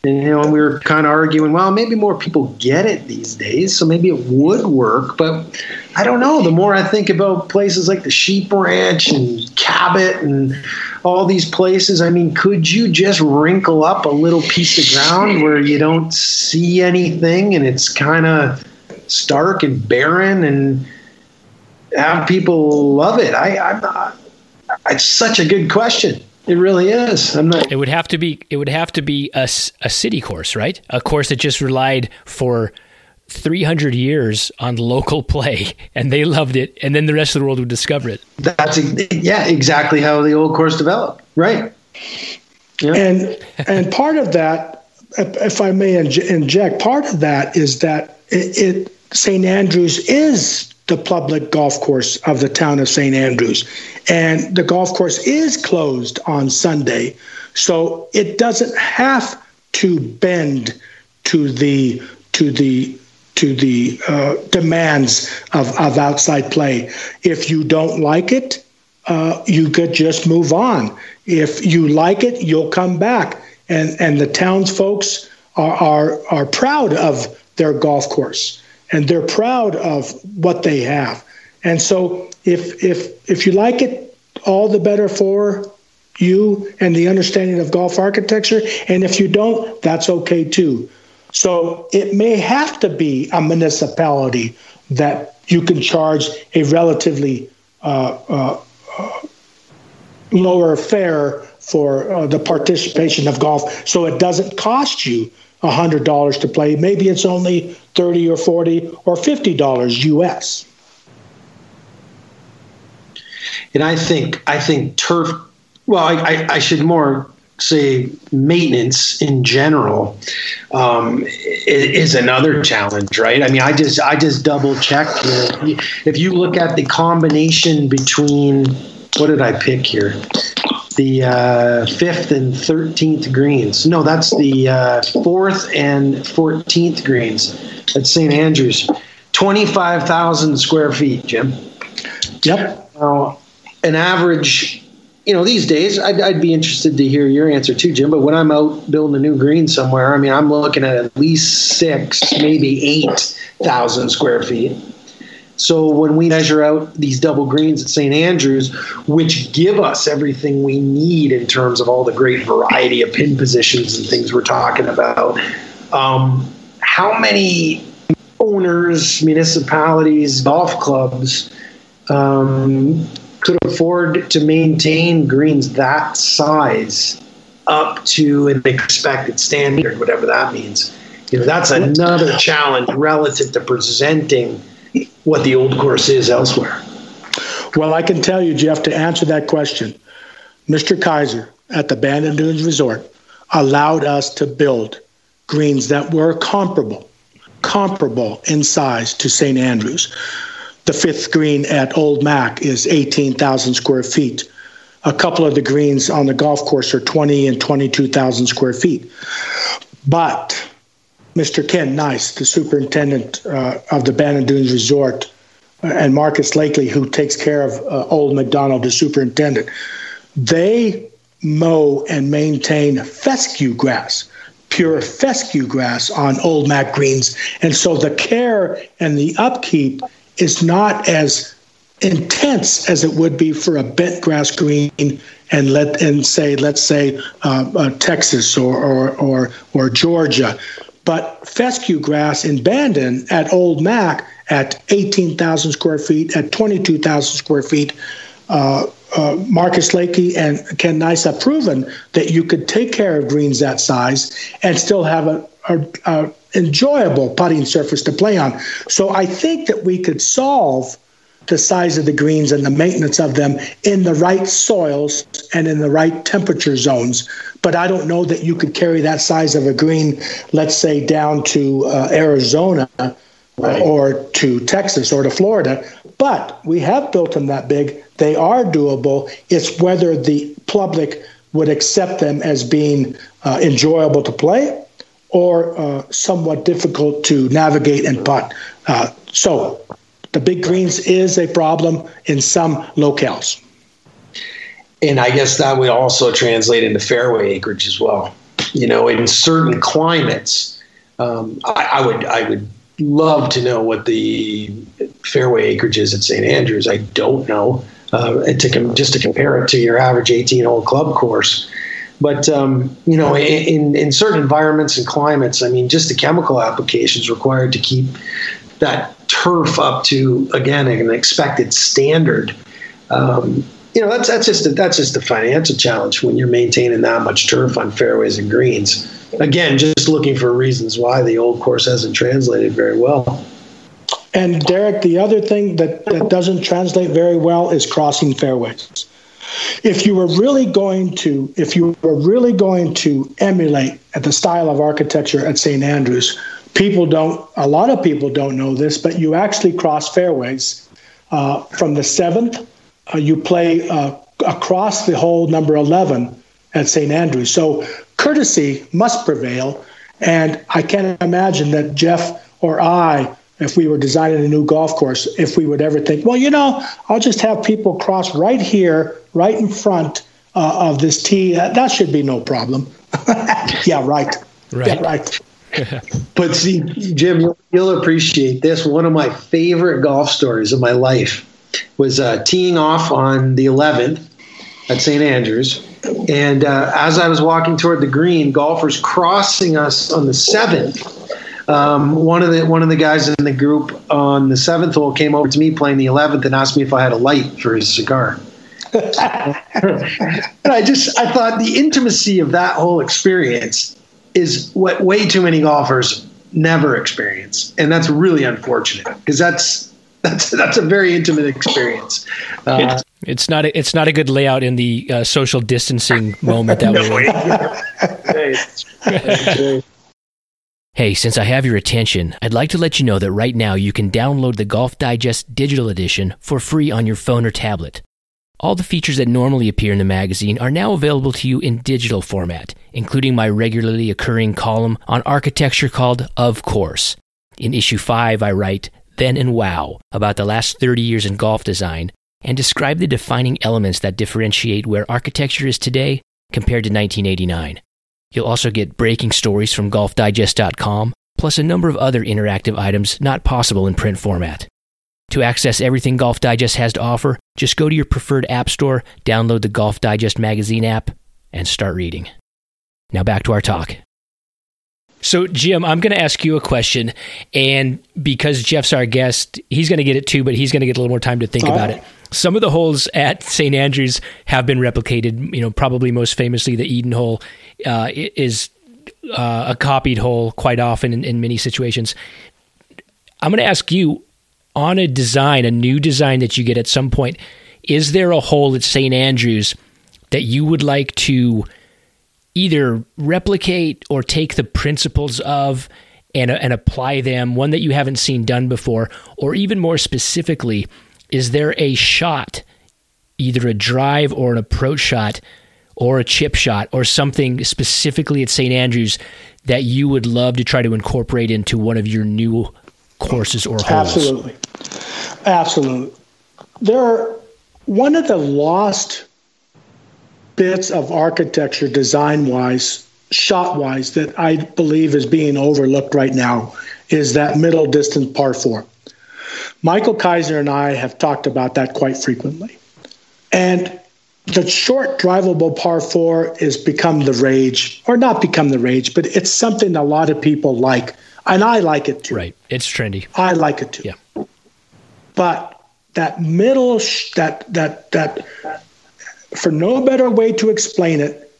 and, you know, and we were kind of arguing, well, maybe more people get it these days, so maybe it would work. But I don't know. The more I think about places like the Sheep Ranch and Cabot and all these places, I mean, could you just wrinkle up a little piece of ground where you don't see anything and it's kind of stark and barren and have people love it? I, I'm not. It's such a good question. It really is. I'm not. It would have to be. It would have to be a, a city course, right? A course that just relied for 300 years on local play, [LAUGHS] and they loved it, and then the rest of the world would discover it. That's yeah, exactly how the old course developed, right? Yeah. And and part of that, if I may inject, part of that is that it, it St. Andrews is the public golf course of the town of St. Andrews. And the golf course is closed on Sunday. So it doesn't have to bend to the to the to the uh, demands of, of outside play. If you don't like it, uh, you could just move on. If you like it, you'll come back. And and the townsfolk are, are are proud of their golf course and they're proud of what they have. And so if if if you like it, all the better for you and the understanding of golf architecture. And if you don't, that's okay too. So it may have to be a municipality that you can charge a relatively uh, uh, uh, lower fare for uh, the participation of golf, so it doesn't cost you $100 to play. Maybe it's only 30 or 40 or $50 US. And I think I think turf well I, I should more say maintenance in general um, is, another challenge, right? I mean, I just I just double checked here. If you look at the combination between what did I pick here? The uh, fifth and thirteenth greens. No, that's the uh, fourth and fourteenth greens at St. Andrews. Twenty-five thousand square feet, Jim. Yep. Now, an average, you know, these days, I'd, I'd, be interested to hear your answer too, Jim. But when I'm out building a new green somewhere, I mean, I'm looking at at least six, maybe eight thousand square feet. So when we measure out these double greens at St. Andrews, which give us everything we need in terms of all the great variety of pin positions and things we're talking about, um, how many owners, municipalities, golf clubs um, could afford to maintain greens that size up to an expected standard, whatever that means? You know, that's another challenge relative to presenting what the old course is elsewhere? Well, I can tell you, Jeff, to answer that question, Mr. Keiser at the Bandon Dunes Resort allowed us to build greens that were comparable, comparable in size to St. Andrews. The fifth green at Old Mac is 18,000 square feet. A couple of the greens on the golf course are 20 and 22,000 square feet. But Mr. Ken Nice, the superintendent uh, of the Dunes Resort, uh, and Marcus Lakely, who takes care of uh, Old Macdonald, the superintendent, they mow and maintain fescue grass, pure fescue grass on Old Mac greens. And so the care and the upkeep is not as intense as it would be for a bent grass green and let and say let's say uh, uh, Texas or, or or or Georgia But fescue grass in Bandon at Old Mac at 18,000 square feet, at 22,000 square feet, uh, uh, Marcus Lakey and Ken Nice have proven that you could take care of greens that size and still have a, a, a enjoyable putting surface to play on. So I think that we could solve the size of the greens and the maintenance of them in the right soils and in the right temperature zones. But I don't know that you could carry that size of a green, let's say, down to uh, Arizona right. or to Texas or to Florida. But we have built them that big. They are doable. It's whether the public would accept them as being uh, enjoyable to play or uh, somewhat difficult to navigate and putt. Uh, so the big greens is a problem in some locales. And I guess that would also translate into fairway acreage as well. You know, in certain climates, um, I, I would I would love to know what the fairway acreage is at St Andrews. I don't know. Uh, to com- just to compare it to your average 18 hole club course. But um, you know, in in certain environments and climates, I mean, just the chemical applications required to keep that turf up to again an expected standard. Um, you know, that's that's just a, that's just a financial challenge when you're maintaining that much turf on fairways and greens. Again, just looking for reasons why the old course hasn't translated very well. And Derek, the other thing that, that doesn't translate very well is crossing fairways. If you were really going to, if you were really going to emulate the style of architecture at St. Andrews, people don't. A lot of people don't know this, but you actually cross fairways uh, from the seventh. Uh, you play uh, across the hole number eleven at St. Andrews. So courtesy must prevail, and I can't imagine that Jeff or I if we were designing a new golf course, if we would ever think, well, you know, I'll just have people cross right here, right in front uh, of this tee. That should be no problem. [LAUGHS] yeah, right. Right. Yeah, right. But see, Jim, you'll, you'll, appreciate this. One of my favorite golf stories of my life was uh, teeing off on the 11th at St. Andrews. And uh, as I was walking toward the green, golfers crossing us on the 7th um, one of the one of the guys in the group on the seventh hole came over to me playing the eleventh and asked me if I had a light for his cigar. [LAUGHS] and I just I thought the intimacy of that whole experience is what way too many golfers never experience, and that's really unfortunate because that's [LAUGHS] that's that's a very intimate experience. Uh, it's, it's, not a, it's not a good layout in the uh, social distancing moment that [LAUGHS] no we're in. [LAUGHS] Hey, since I have your attention, I'd like to let you know that right now you can download the Golf Digest Digital Edition for free on your phone or tablet. All the features that normally appear in the magazine are now available to you in digital format, including my regularly occurring column on architecture called Of Course. In issue 5, I write, Then and Wow, about the last 30 years in golf design, and describe the defining elements that differentiate where architecture is today compared to 1989. You'll also get breaking stories from golfdigest.com, plus a number of other interactive items not possible in print format. To access everything Golf Digest has to offer, just go to your preferred app store, download the Golf Digest magazine app, and start reading. Now back to our talk. So, Jim, I'm going to ask you a question. And because Jeff's our guest, he's going to get it too, but he's going to get a little more time to think about it. Some of the holes at St. Andrews have been replicated. You know, probably most famously, the Eden hole uh, is uh, a copied hole quite often in, in many situations. I'm going to ask you on a design, a new design that you get at some point, is there a hole at St. Andrews that you would like to either replicate or take the principles of and, and apply them, one that you haven't seen done before, or even more specifically, is there a shot, either a drive or an approach shot, or a chip shot, or something specifically at St. Andrews that you would love to try to incorporate into one of your new courses or holes? Absolutely. Absolutely. There are one of the lost bits of architecture design wise, shot wise, that I believe is being overlooked right now is that middle distance par four. Michael Keiser and I have talked about that quite frequently. And the short drivable par four is become the rage, or not become the rage, but it's something a lot of people like, and I like it too. Right, it's trendy. I like it too. Yeah. But that middle, that that that, for no better way to explain it,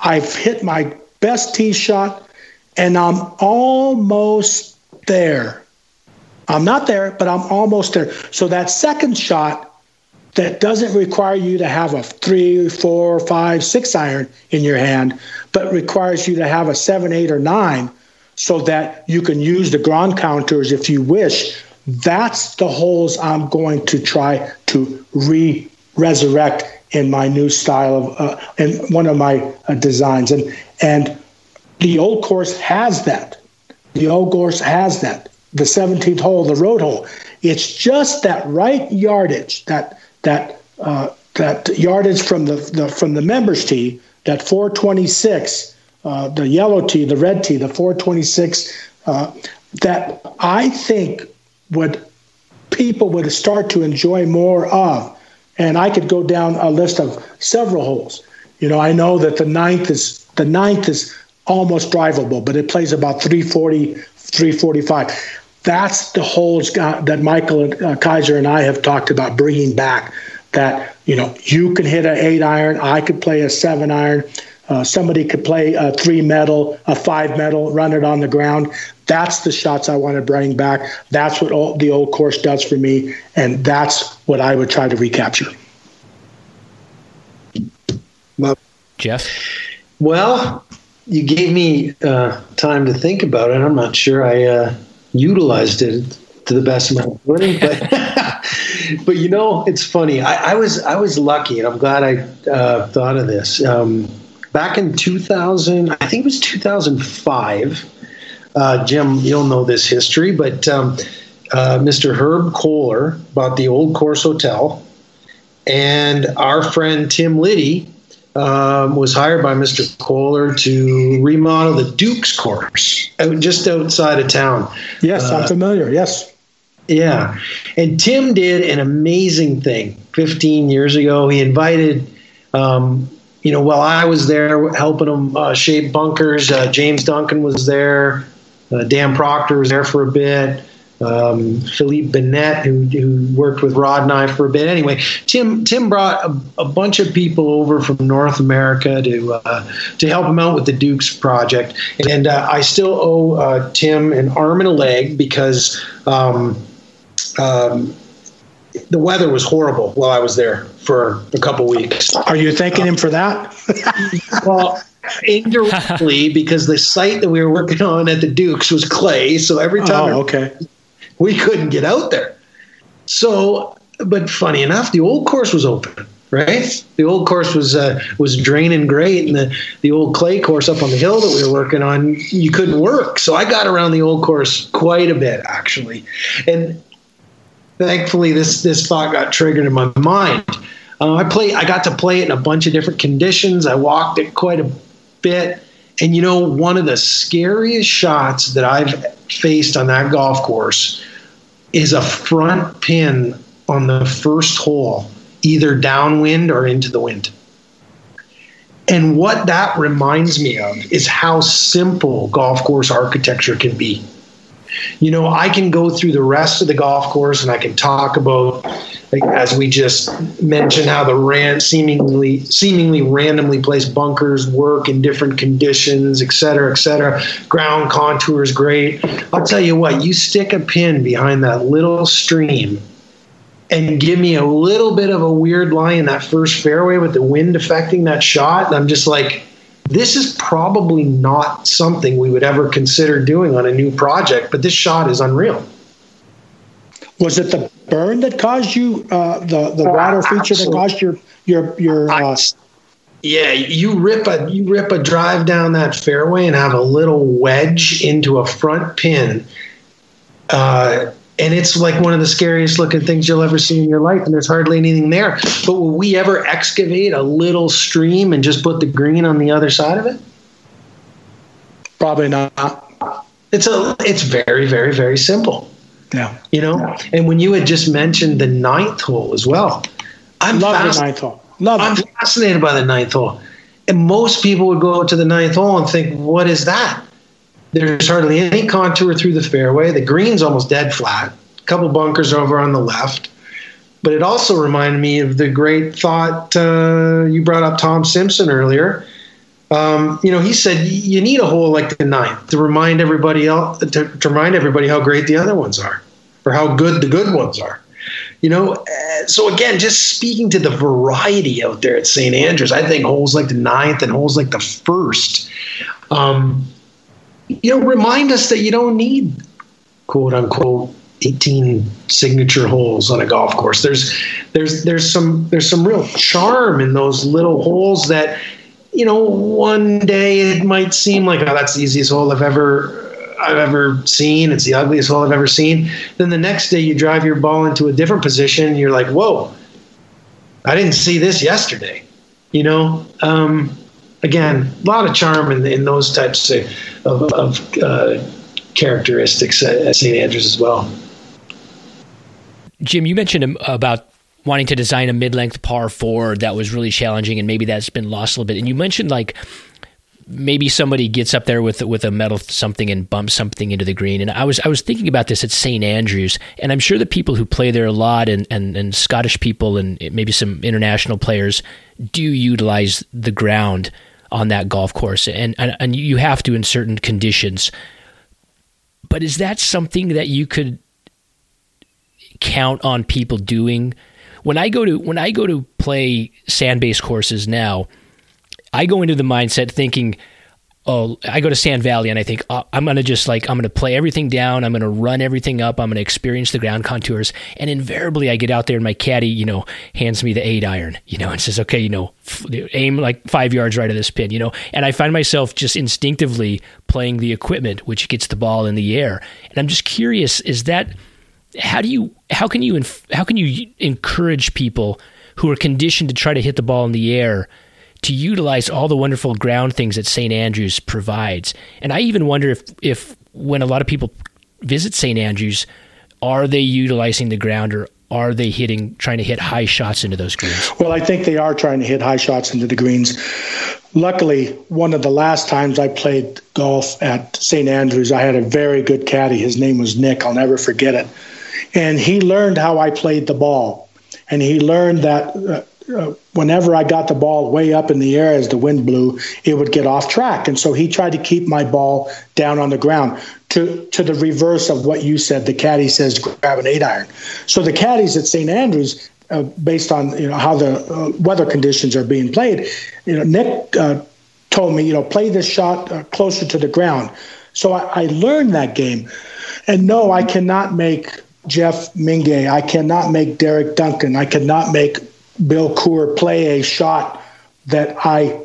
I've hit my best tee shot, and I'm almost there. I'm not there, but I'm almost there. So that second shot that doesn't require you to have a three, four, five, six iron in your hand, but requires you to have a seven, eight, or nine so that you can use the ground contours if you wish. That's the holes I'm going to try to re resurrect in my new style of uh, in one of my uh, designs. And and the old course has that. The old course has that. The 17th hole the road hole. It's just that right yardage that that uh, that yardage from the, the from the members tee, that 426, uh, the yellow tee, the red tee, the 426, uh, that I think would people would start to enjoy more of. And I could go down a list of several holes. You know, I know that the ninth is the ninth is almost drivable, but it plays about 340, 345 that's the holes that Michael uh, Keiser and I have talked about bringing back. That you know, you can hit an eight iron, I could play a seven iron, uh, somebody could play a three metal, a five metal, run it on the ground. That's the shots I want to bring back. That's what all, the old course does for me, and that's what I would try to recapture. Well, Jeff. Well, you gave me uh, time to think about it. I'm not sure I uh, utilized it to the best of my ability. But [LAUGHS] but you know, it's funny. I, I, was I was lucky, and I'm glad I uh, thought of this. Um, back in 2000, I think it was 2005. Uh, Jim, you'll know this history, but um, uh, Mr. Herb Kohler bought the Old Course Hotel, and our friend Tim Liddy um, was hired by Mr. Kohler to remodel the Duke's course out, just outside of town. Yes, uh, I'm familiar. Yes. Yeah. And Tim did an amazing thing 15 years ago. He invited, um, you know, while I was there helping him uh, shape bunkers, uh, James Duncan was there, uh, Dan Proctor was there for a bit um, Philippe Bennett, who, who worked with Rod and I for a bit. Anyway, Tim Tim brought a, a bunch of people over from North America to uh, to help him out with the Dukes project, and uh, I still owe uh, Tim an arm and a leg because. Um, um, the weather was horrible while I was there for a couple weeks. Are you thanking him for that? [LAUGHS] well, indirectly [LAUGHS] because the site that we were working on at the Dukes was clay. So every time oh, okay we couldn't get out there. So, but funny enough, the old course was open, right? The old course was uh, was draining great, and the the old clay course up on the hill that we were working on, you couldn't work. So I got around the old course quite a bit actually, and thankfully this this thought got triggered in my mind. Uh, I play. I got to play it in a bunch of different conditions. I walked it quite a bit. And you know, one of the scariest shots that I've faced on that golf course is a front pin on the first hole, either downwind or into the wind. And what that reminds me of is how simple golf course architecture can be. You know, I can go through the rest of the golf course and I can talk about, like, as we just mentioned, how the ran seemingly seemingly randomly placed bunkers work in different conditions, et cetera, et cetera. Ground contour is great. I'll tell you what, you stick a pin behind that little stream and give me a little bit of a weird lie in that first fairway with the wind affecting that shot, and I'm just like, this is probably not something we would ever consider doing on a new project, but this shot is unreal. Was it the burn that caused you uh, the the uh, water feature that caused your your your? Uh... yeah, you rip a you rip a drive down that fairway and have a little wedge into a front pin. Uh, and it's like one of the scariest looking things you'll ever see in your life and there's hardly anything there but will we ever excavate a little stream and just put the green on the other side of it probably not it's a it's very very very simple yeah you know yeah. and when you had just mentioned the ninth hole as well i'm love fast- the ninth hole Love I'm it. fascinated by the ninth hole. And most people would go to the ninth hole and think, what is that? There's hardly any contour through the fairway. The green's almost dead flat. A couple bunkers over on the left. But it also reminded me of the great thought uh, you brought up Tom Simpson earlier. Um, you know, he said you need a hole like the ninth to remind everybody else to, to remind everybody how great the other ones are, or how good the good ones are. You know, uh, so again, just speaking to the variety out there at St. Andrews, I think holes like the ninth and holes like the first, um, you know, remind us that you don't need quote unquote 18 signature holes on a golf course. There's there's there's some there's some real charm in those little holes that you know one day it might seem like oh that's the easiest hole I've ever I've ever seen. It's the ugliest hole I've ever seen. Then the next day you drive your ball into a different position you're like, "Whoa. I didn't see this yesterday." You know, um, again, a lot of charm in, in those types of, of, of uh, characteristics at, St. Andrews as well. Jim, you mentioned about wanting to design a mid-length par four that was really challenging, and maybe that's been lost a little bit. And you mentioned like maybe somebody gets up there with with a metal something and bumps something into the green. And I was I was thinking about this at St Andrews, and I'm sure the people who play there a lot, and and, and Scottish people, and maybe some international players, do utilize the ground on that golf course, and and, and you have to in certain conditions. But is that something that you could count on people doing? When I go to when I go to play sand based courses now, I go into the mindset thinking, oh, I go to Sand Valley and I think oh, I'm going to just like I'm going to play everything down, I'm going to run everything up, I'm going to experience the ground contours, and invariably I get out there and my caddy, you know, hands me the eight iron, you know, and says, okay, you know, aim like five yards right of this pin, you know, and I find myself just instinctively playing the equipment which gets the ball in the air, and I'm just curious, is that how do you how can you how can you encourage people who are conditioned to try to hit the ball in the air to utilize all the wonderful ground things that St. Andrews provides. And I even wonder if if when a lot of people visit St. Andrews, are they utilizing the ground or are they hitting trying to hit high shots into those greens? Well, I think they are trying to hit high shots into the greens. Luckily, one of the last times I played golf at St. Andrews, I had a very good caddy. His name was Nick. I'll never forget it and he learned how I played the ball, and he learned that. Uh, Uh, whenever I got the ball way up in the air as the wind blew, it would get off track. And so he tried to keep my ball down on the ground to, to the reverse of what you said. The caddy says grab an eight iron. So the caddies at St. Andrews, uh, based on you know how the uh, weather conditions are being played, you know Nick uh, told me you know play this shot uh, closer to the ground. So I, I learned that game, and no, I cannot make Jeff Mingay. I cannot make Derek Duncan. I cannot make Bill Coore play a shot that I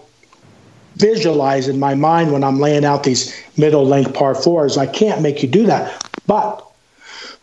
visualize in my mind when I'm laying out these middle length par fours. I can't make you do that. But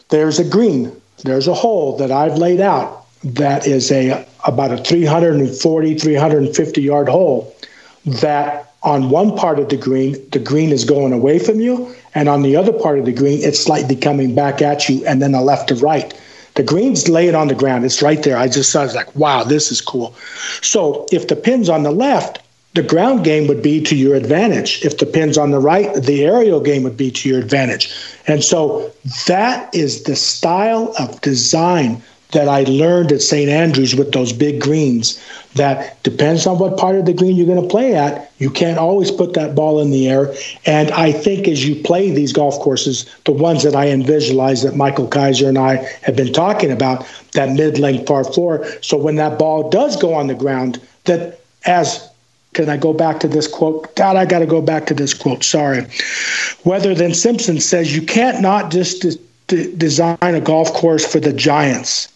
there's a green, there's a hole that I've laid out that is a about a 340, 350 yard hole that on one part of the green, the green is going away from you, and on the other part of the green, it's slightly coming back at you, and then a left to right. The green's laid on the ground. It's right there. I just saw, I was like, wow, this is cool. So if the pin's on the left, the ground game would be to your advantage. If the pin's on the right, the aerial game would be to your advantage. And so that is the style of design that I learned at St. Andrews with those big greens. That depends on what part of the green you're going to play at. You can't always put that ball in the air. And I think as you play these golf courses, the ones that I visualize that Michael Keiser and I have been talking about, that mid length par four. So when that ball does go on the ground, that as can I go back to this quote? God, I got to go back to this quote. Sorry. Wethered and Simpson says you can't not just de- de- design a golf course for the giants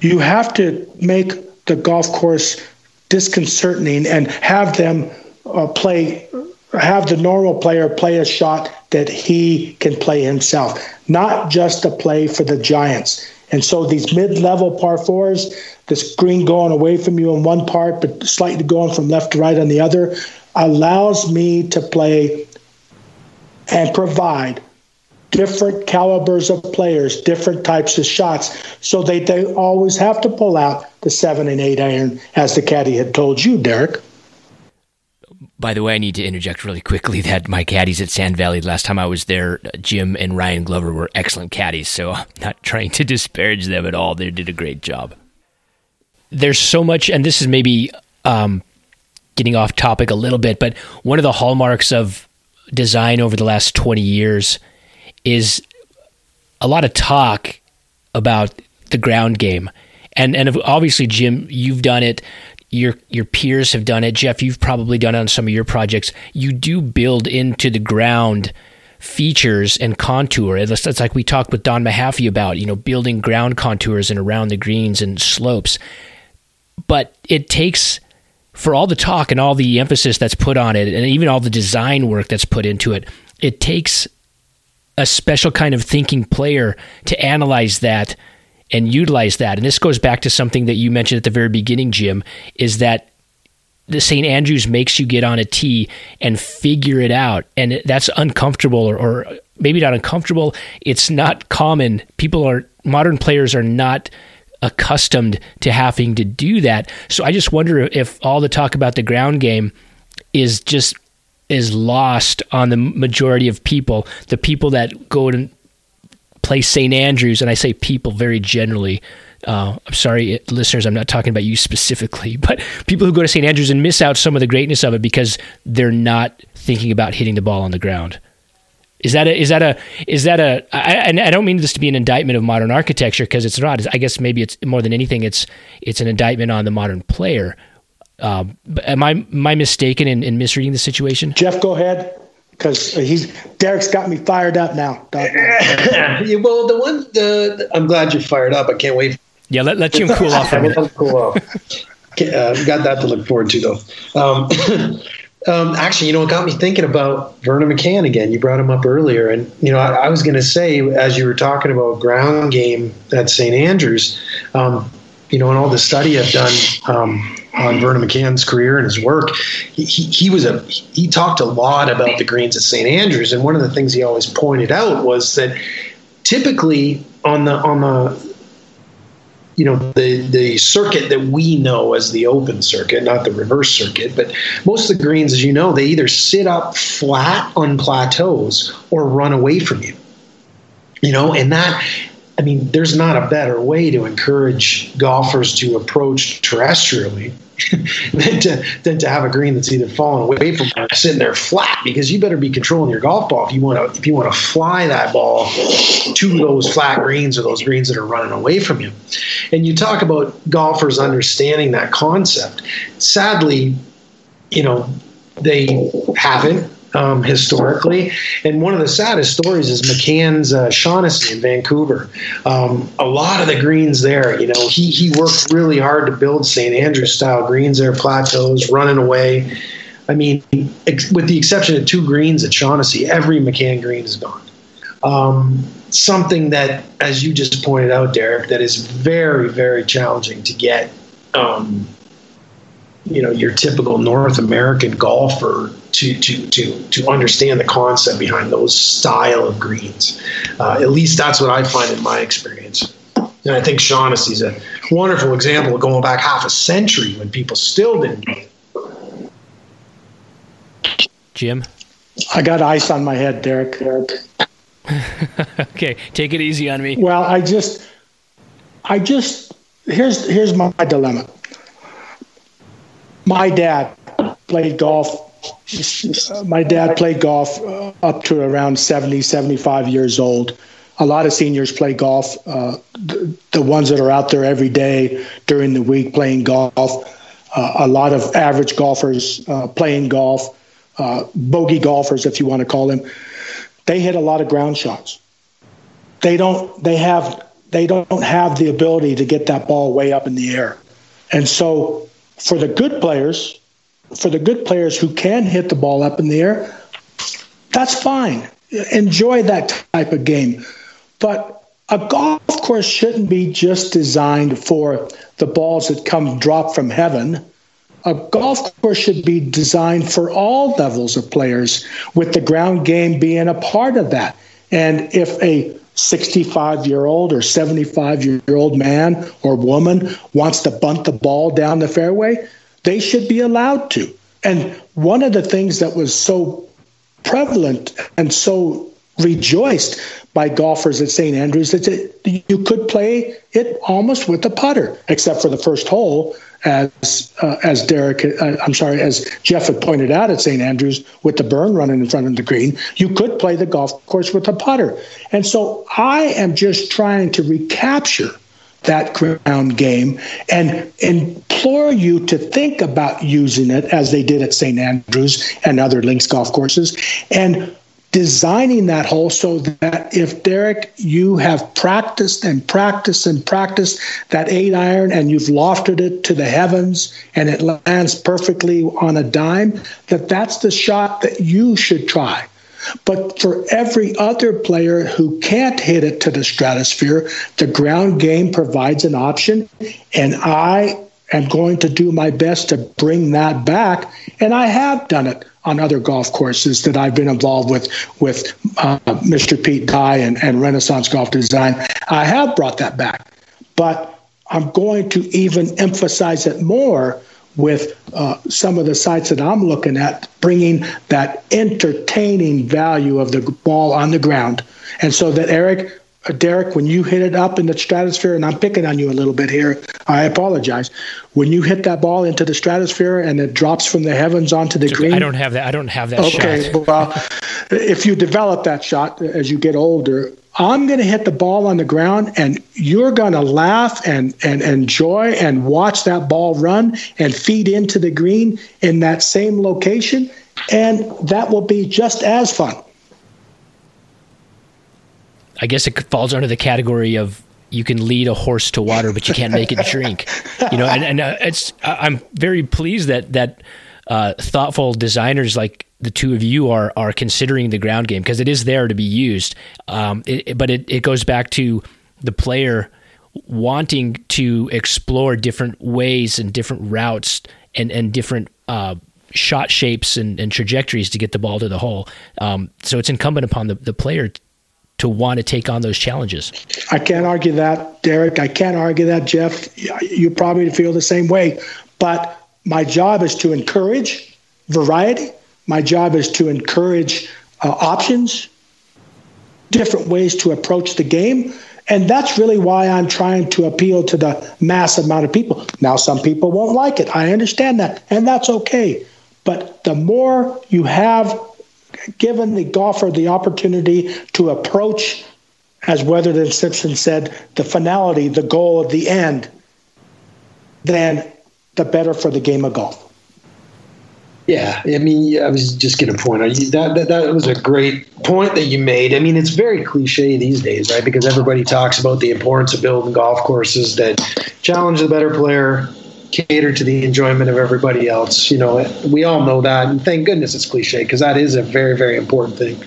you have to make the golf course disconcerting and have them uh, play have the normal player play a shot that he can play himself not just a play for the giants. And so these mid-level par fours this green going away from you in one part but slightly going from left to right on the other allows me to play and provide different calibers of players, different types of shots. So they, they always have to pull out the seven and eight iron, as the caddy had told you, Derek. By the way, I need to interject really quickly that my caddies at Sand Valley, last time I was there, Jim and Ryan Glover were excellent caddies. So I'm not trying to disparage them at all. They did a great job. There's so much, and this is maybe um, getting off topic a little bit, but one of the hallmarks of design over the last 20 years is a lot of talk about the ground game. And and obviously Jim, you've done it. Your your peers have done it. Jeff, you've probably done it on some of your projects. You do build into the ground features and contour. It's, like we talked with Don Mahaffey about, you know, building ground contours and around the greens and slopes. But it takes for all the talk and all the emphasis that's put on it and even all the design work that's put into it, it takes a special kind of thinking player to analyze that and utilize that. And this goes back to something that you mentioned at the very beginning, Jim, is that the St. Andrews makes you get on a tee and figure it out. And that's uncomfortable or, or maybe not uncomfortable. It's not common. People are, modern players are not accustomed to having to do that. So I just wonder if all the talk about the ground game is just is lost on the majority of people. The people that go and play St. Andrews, and I say people very generally. Uh, I'm sorry, listeners, I'm not talking about you specifically, [LAUGHS] but people who go to St. Andrews and miss out some of the greatness of it because they're not thinking about hitting the ball on the ground. Is that a is that a is that a? I, and I don't mean this to be an indictment of modern architecture because it's not. I guess maybe it's more than anything. It's it's an indictment on the modern player. Uh, am I am I mistaken in, in misreading the situation? Jeff, go ahead because he's Derek's got me fired up now. [LAUGHS] yeah, well, the one the, I'm glad you're fired up. I can't wait. Yeah, let let you cool off. let [LAUGHS] cool off. Uh, got that to look forward to though. Um, [LAUGHS] Um, actually, you know, it got me thinking about Vernon Macan again. You brought him up earlier, and you know, I, I was going to say as you were talking about ground game at St. Andrews, um, you know, and all the study I've done um, on [LAUGHS] Vernon Macan's career and his work, he, he, he was a he talked a lot about the greens at St. Andrews, and one of the things he always pointed out was that typically on the on the you know the the circuit that we know as the open circuit, not the reverse circuit. But most of the greens, as you know, they either sit up flat on plateaus or run away from you. You know, and that I mean, there's not a better way to encourage golfers to approach terrestrially [LAUGHS] than to than to have a green that's either falling away from or sitting there flat because you better be controlling your golf ball if you want to if you want to fly that ball to those flat greens or those greens that are running away from you. And you talk about golfers understanding that concept. Sadly, you know, they haven't um, historically. And one of the saddest stories is Macan's uh, Shaughnessy in Vancouver. Um, a lot of the greens there, you know, he, he worked really hard to build St. Andrews style greens there, plateaus, running away. I mean, ex- with the exception of two greens at Shaughnessy, every McCann green is gone. Um, something that, as you just pointed out, Derek, that is very, very challenging to get um, you know your typical North American golfer to to to to understand the concept behind those style of greens. Uh, at least that's what I find in my experience. And I think Shaughnessy's a wonderful example of going back half a century when people still didn't get it. Jim, I got ice on my head, Derek. Derek. [LAUGHS] okay, take it easy on me. Well, I just, I just here's here's my dilemma my dad played golf. My dad played golf uh, up to around 70, 75 years old. A lot of seniors play golf. Uh, the, the, ones that are out there every day during the week playing golf. Uh, a lot of average golfers uh, playing golf, uh, bogey golfers, if you want to call them. They hit a lot of ground shots. They don't. They have. They don't have the ability to get that ball way up in the air, and so for the good players, for the good players who can hit the ball up in the air, that's fine. Enjoy that type of game. But a golf course shouldn't be just designed for the balls that come drop from heaven. A golf course should be designed for all levels of players, with the ground game being a part of that. And if a 65 year old or 75 year old man or woman wants to bunt the ball down the fairway, they should be allowed to. And one of the things that was so prevalent and so rejoiced by golfers at St. Andrews that you could play it almost with a putter, except for the first hole, as uh, as Derek, uh, I'm sorry, as Jeff had pointed out at St. Andrews with the burn running in front of the green, you could play the golf course with a putter. And so I am just trying to recapture that ground game and implore you to think about using it as they did at St. Andrews and other links golf courses and designing that hole so that if Derek, you have practiced and practiced and practiced that eight iron and you've lofted it to the heavens and it lands perfectly on a dime, that that's the shot that you should try. But for every other player who can't hit it to the stratosphere, the ground game provides an option. And I am going to do my best to bring that back. And I have done it on other golf courses that I've been involved with, with uh, Mr. Pete Dye and, and Renaissance Golf Design. I have brought that back. But I'm going to even emphasize it more with uh, some of the sites that I'm looking at, bringing that entertaining value of the ball on the ground. And so that Eric, Uh, Derek, when you hit it up in the stratosphere, and I'm picking on you a little bit here, I apologize. When you hit that ball into the stratosphere and it drops from the heavens onto the green, I don't have that. I don't have that. Shot. Okay, shot. well, if you develop that shot as you get older, I'm going to hit the ball on the ground and you're going to laugh and, and enjoy and watch that ball run and feed into the green in that same location. And that will be just as fun. I guess it falls under the category of you can lead a horse to water, but you can't make it drink. You know, and, and uh, it's I'm very pleased that that uh, thoughtful designers like the two of you are are considering the ground game because it is there to be used. Um, it, but it, it goes back to the player wanting to explore different ways and different routes and and different uh, shot shapes and, and, trajectories to get the ball to the hole. Um, so it's incumbent upon the, the player to want to take on those challenges. I can't argue that, Derek. I can't argue that, Jeff. You probably feel the same way. But my job is to encourage variety. My job is to encourage uh, options, different ways to approach the game. And that's really why I'm trying to appeal to the mass amount of people. Now, some people won't like it. I understand that. And that's okay. But the more you have given the golfer the opportunity to approach, as Wethered and Simpson said, the finality, the goal of the end, then the better for the game of golf. Yeah, I mean, I was just going to point out that, that that was a great point that you made. I mean, it's very cliche these days, right? Because everybody talks about the importance of building golf courses that challenge the better player, cater to the enjoyment of everybody else. You know, we all know that, and thank goodness it's cliche because that is a very, very important thing.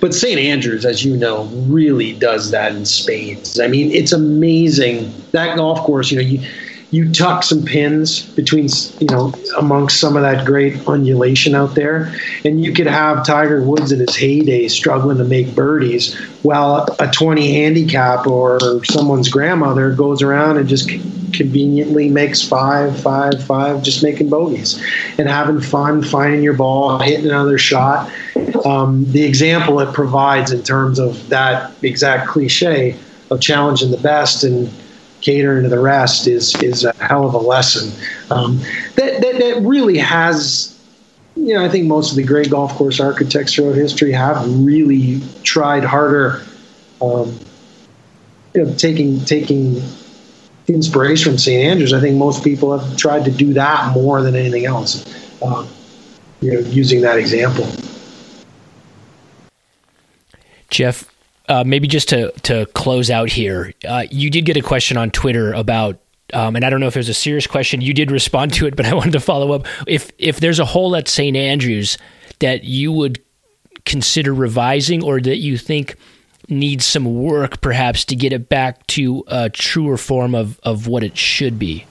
But St. Andrews, as you know, really does that in spades. I mean, it's amazing that golf course. You know, you you tuck some pins between, you know, amongst some of that great undulation out there, and you could have Tiger Woods in his heyday struggling to make birdies, while a 20 handicap or someone's grandmother goes around and just conveniently makes five, five, five, just making bogeys and having fun, finding your ball, hitting another shot. Um, the example it provides in terms of that exact cliche of challenging the best and catering to the rest is is a hell of a lesson. Um, that, that that really has. You know, I think most of the great golf course architects throughout history have really tried harder. Um, you know, taking taking inspiration from St. Andrews. I think most people have tried to do that more than anything else. Um, you know, using that example. Jeff, uh, maybe just to to close out here, uh, you did get a question on Twitter about, um, and I don't know if it was a serious question. You did respond to it, [LAUGHS] but I wanted to follow up. If if there's a hole at St. Andrews that you would consider revising, or that you think needs some work, perhaps to get it back to a truer form of of what it should be.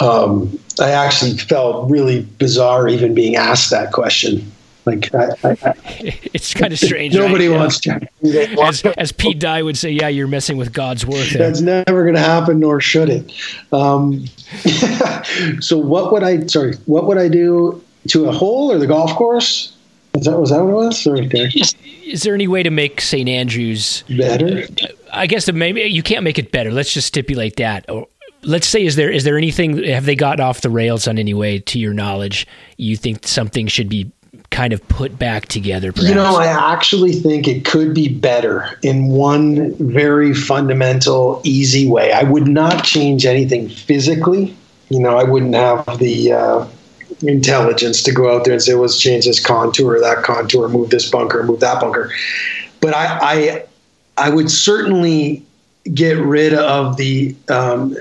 Um, I actually felt really bizarre even being asked that question Like, I, I, I, [LAUGHS] it's kind of [LAUGHS] strange. Nobody right? wants to. [LAUGHS] As, as, Pete Dye would say, yeah, you're messing with God's work. There. That's never going to happen, nor should it. Um, so, what would I? Sorry, what would I do to a hole or the golf course? Was that was that what it was? Sorry, is, is, there any way to make St. Andrews better? I guess maybe you can't make it better. Let's just stipulate that. Or let's say, is there is there anything? Have they gotten off the rails on any way, to your knowledge? You think something should be kind of put back together? Perhaps? You know, I actually think it could be better in one very fundamental, easy way. I would not change anything physically. You know, I wouldn't have the uh, intelligence to go out there and say, let's change this contour, that contour, move this bunker, move that bunker. But I, I, I would certainly get rid of the um,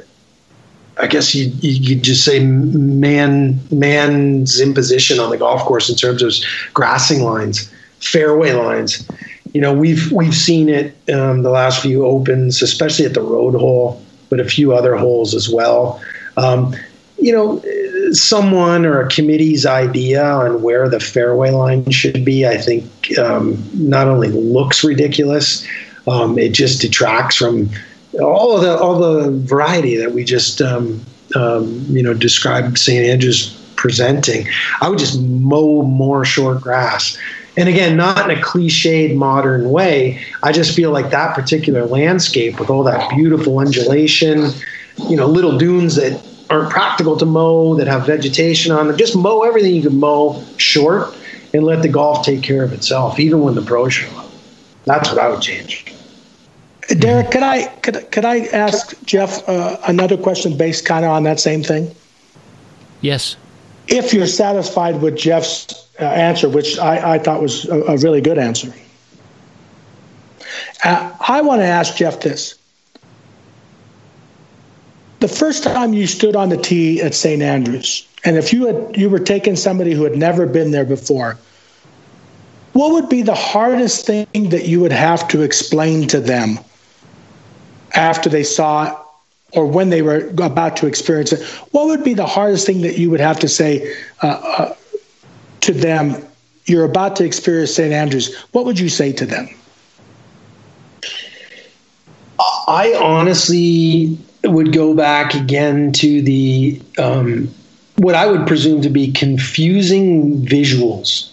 I guess you you could just say man man's imposition on the golf course in terms of grassing lines, fairway lines. You know, we've we've seen it um, the last few opens, especially at the road hole, but a few other holes as well. Um, you know, someone or a committee's idea on where the fairway line should be, I think, um, not only looks ridiculous, um, it just detracts from all of the all the variety that we just um, um, you know described St. Andrews presenting. I would just mow more short grass. And again, not in a cliched modern way. I just feel like that particular landscape with all that beautiful undulation, you know, little dunes that aren't practical to mow, that have vegetation on them, just mow everything you can mow short and let the golf take care of itself, even when the pros show up. That's what I would change. Derek, could I could could I ask Jeff uh, another question based kind of on that same thing? Yes. If you're satisfied with Jeff's uh, answer, which I, I thought was a, a really good answer, uh, I want to ask Jeff this: the first time you stood on the tee at St. Andrews, and if you had you were taking somebody who had never been there before, what would be the hardest thing that you would have to explain to them after they saw or when they were about to experience it, what would be the hardest thing that you would have to say uh, uh, to them? You're about to experience St. Andrews. What would you say to them? I honestly would go back again to the um, what I would presume to be confusing visuals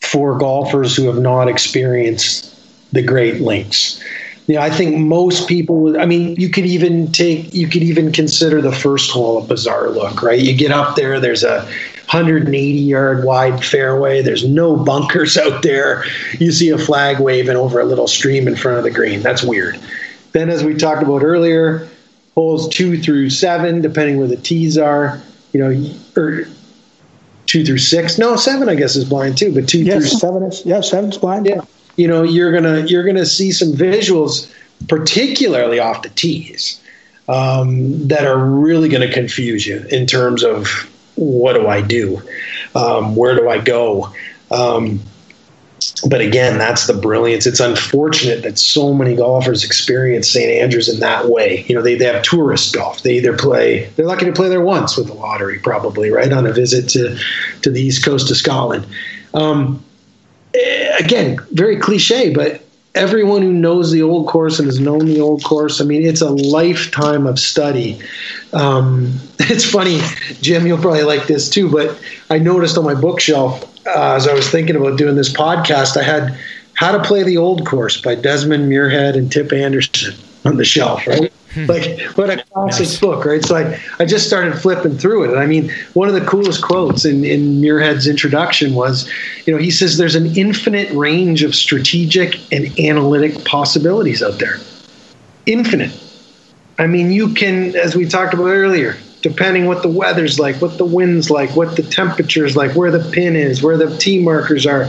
for golfers who have not experienced the Great Links you know, I think most people. I mean, you could even take, you could even consider the first hole a bizarre look, right? You get up there, there's a 180 yard wide fairway. There's no bunkers out there. You see a flag waving over a little stream in front of the green. That's weird. Then, as we talked about earlier, holes two through seven, depending where the tees are, you know, or two through six. No, seven, I guess, is blind too, but two yes, through seven is yeah, seven's blind. Yeah you know you're gonna you're gonna see some visuals, particularly off the tees, um, that are really to confuse you in terms of what do I do, um, where do I go. Um, but again, that's the brilliance. It's unfortunate that so many golfers experience St. Andrews in that way. You know, they, they have tourist golf. They either play, they're lucky to play there once with the lottery, probably, right, on a visit to, to the east coast of Scotland. Um, again, very cliche, but everyone who knows the old course and has known the old course, I mean, it's a lifetime of study. Um, [LAUGHS] it's funny, Jim, you'll probably like this too, but I noticed on my bookshelf uh, as I was thinking about doing this podcast, I had How to Play the Old Course by Desmond Muirhead and Tip Anderson on the shelf, right? Hmm. like what a classic nice. book, right? So I, I just started flipping through it. And I mean, one of the coolest quotes in, in Muirhead's introduction was, you know, he says there's an infinite range of strategic and analytic possibilities out there. Infinite. I mean, you can, as we talked about earlier, depending what the weather's like, what the wind's like, what the temperature's like, where the pin is, where the tee markers are.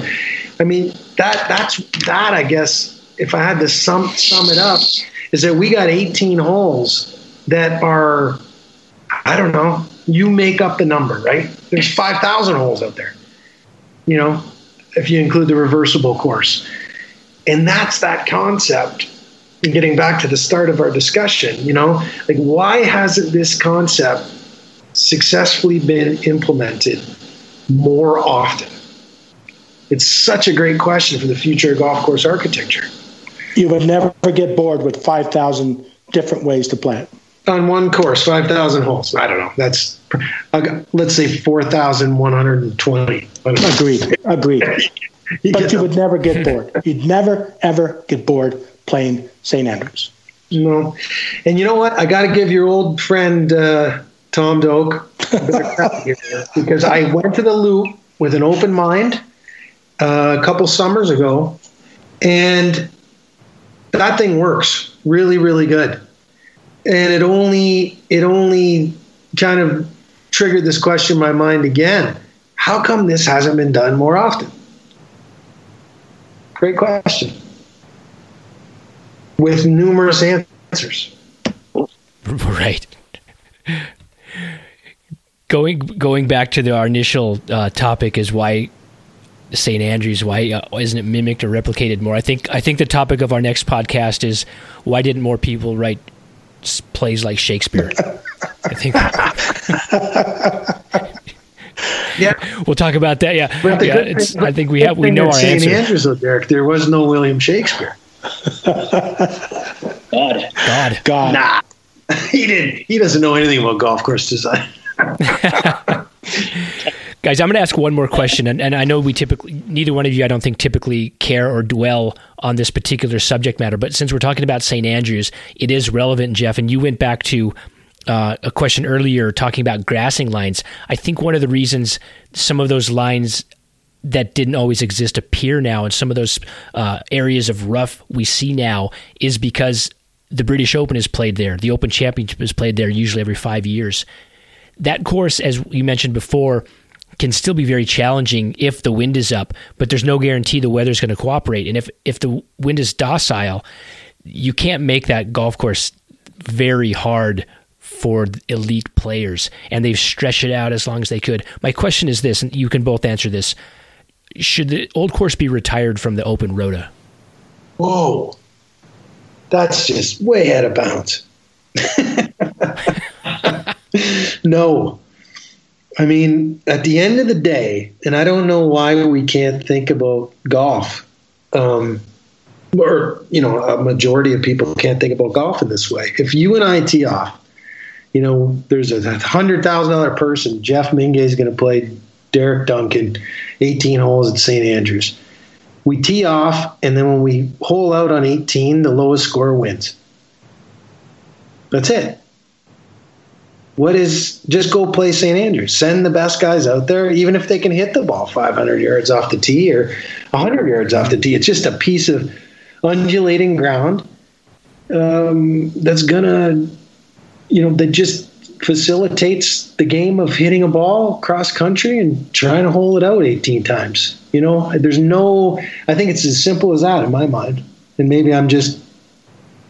I mean, that that's that I guess if I had to sum sum it up, is that we got 18 holes that are, I don't know, you make up the number, right? There's 5,000 holes out there, you know, if you include the reversible course. And that's that concept. And getting back to the start of our discussion, you know, like why hasn't this concept successfully been implemented more often? It's such a great question for the future of golf course architecture. You would never get bored with 5,000 different ways to play it. On one course, 5,000 holes. I don't know. That's, let's say 4,120. Agreed. Agreed. [LAUGHS] you but you would never get bored. You'd never, ever get bored playing St. Andrews. No. And you know what? I got to give your old friend, uh, Tom Doak, [LAUGHS] because I went to the loop with an open mind uh, a couple summers ago, and that thing works really, really good. And it only it only kind of triggered this question in my mind again: How come this hasn't been done more often? Great question, with numerous answers. [LAUGHS] Right going going back to the, our initial uh, topic is why St. Andrews why uh, isn't it mimicked or replicated more? I think I think the topic of our next podcast is why didn't more people write plays like Shakespeare? I think. [LAUGHS] yeah, we'll talk about that. Yeah, yeah it's, I think we have we know our St. Andrews, though, Derek, there was no William Shakespeare. [LAUGHS] God, God, God. Nah, [LAUGHS] he didn't. He doesn't know anything about golf course design. Guys, I'm going to ask one more question, and, and I know we typically, neither one of you, I don't think, typically care or dwell on this particular subject matter. But since we're talking about St. Andrews, it is relevant, Jeff. And you went back to uh, a question earlier talking about grassing lines. I think one of the reasons some of those lines that didn't always exist appear now, and some of those uh, areas of rough we see now, is because the British Open is played there. The Open Championship is played there usually every five years that course, as you mentioned before, can still be very challenging if the wind is up, but there's no guarantee the weather's going to cooperate. And if, if the wind is docile, you can't make that golf course very hard for elite players. And they've stretched it out as long as they could. My question is this, and you can both answer this. Should the old course be retired from the open rota? Whoa. That's just way out of bounds. [LAUGHS] no. I mean, at the end of the day, and I don't know why we can't think about golf, um, or you know, a majority of people can't think about golf in this way. If you and I tee off, you know, there's a hundred thousand dollar person, Jeff Mingay is going to play Derek Duncan, 18 holes at St. Andrews. We tee off, and then when we hole out on 18, the lowest score wins. That's it what is just go play St. Andrews. Send the best guys out there, even if they can hit the ball 500 yards off the tee or 100 yards off the tee. It's just a piece of undulating ground um, that's gonna, you know, that just facilitates the game of hitting a ball cross country and trying to hold it out 18 times. You know, there's no. I think it's as simple as that in my mind. And maybe I'm just,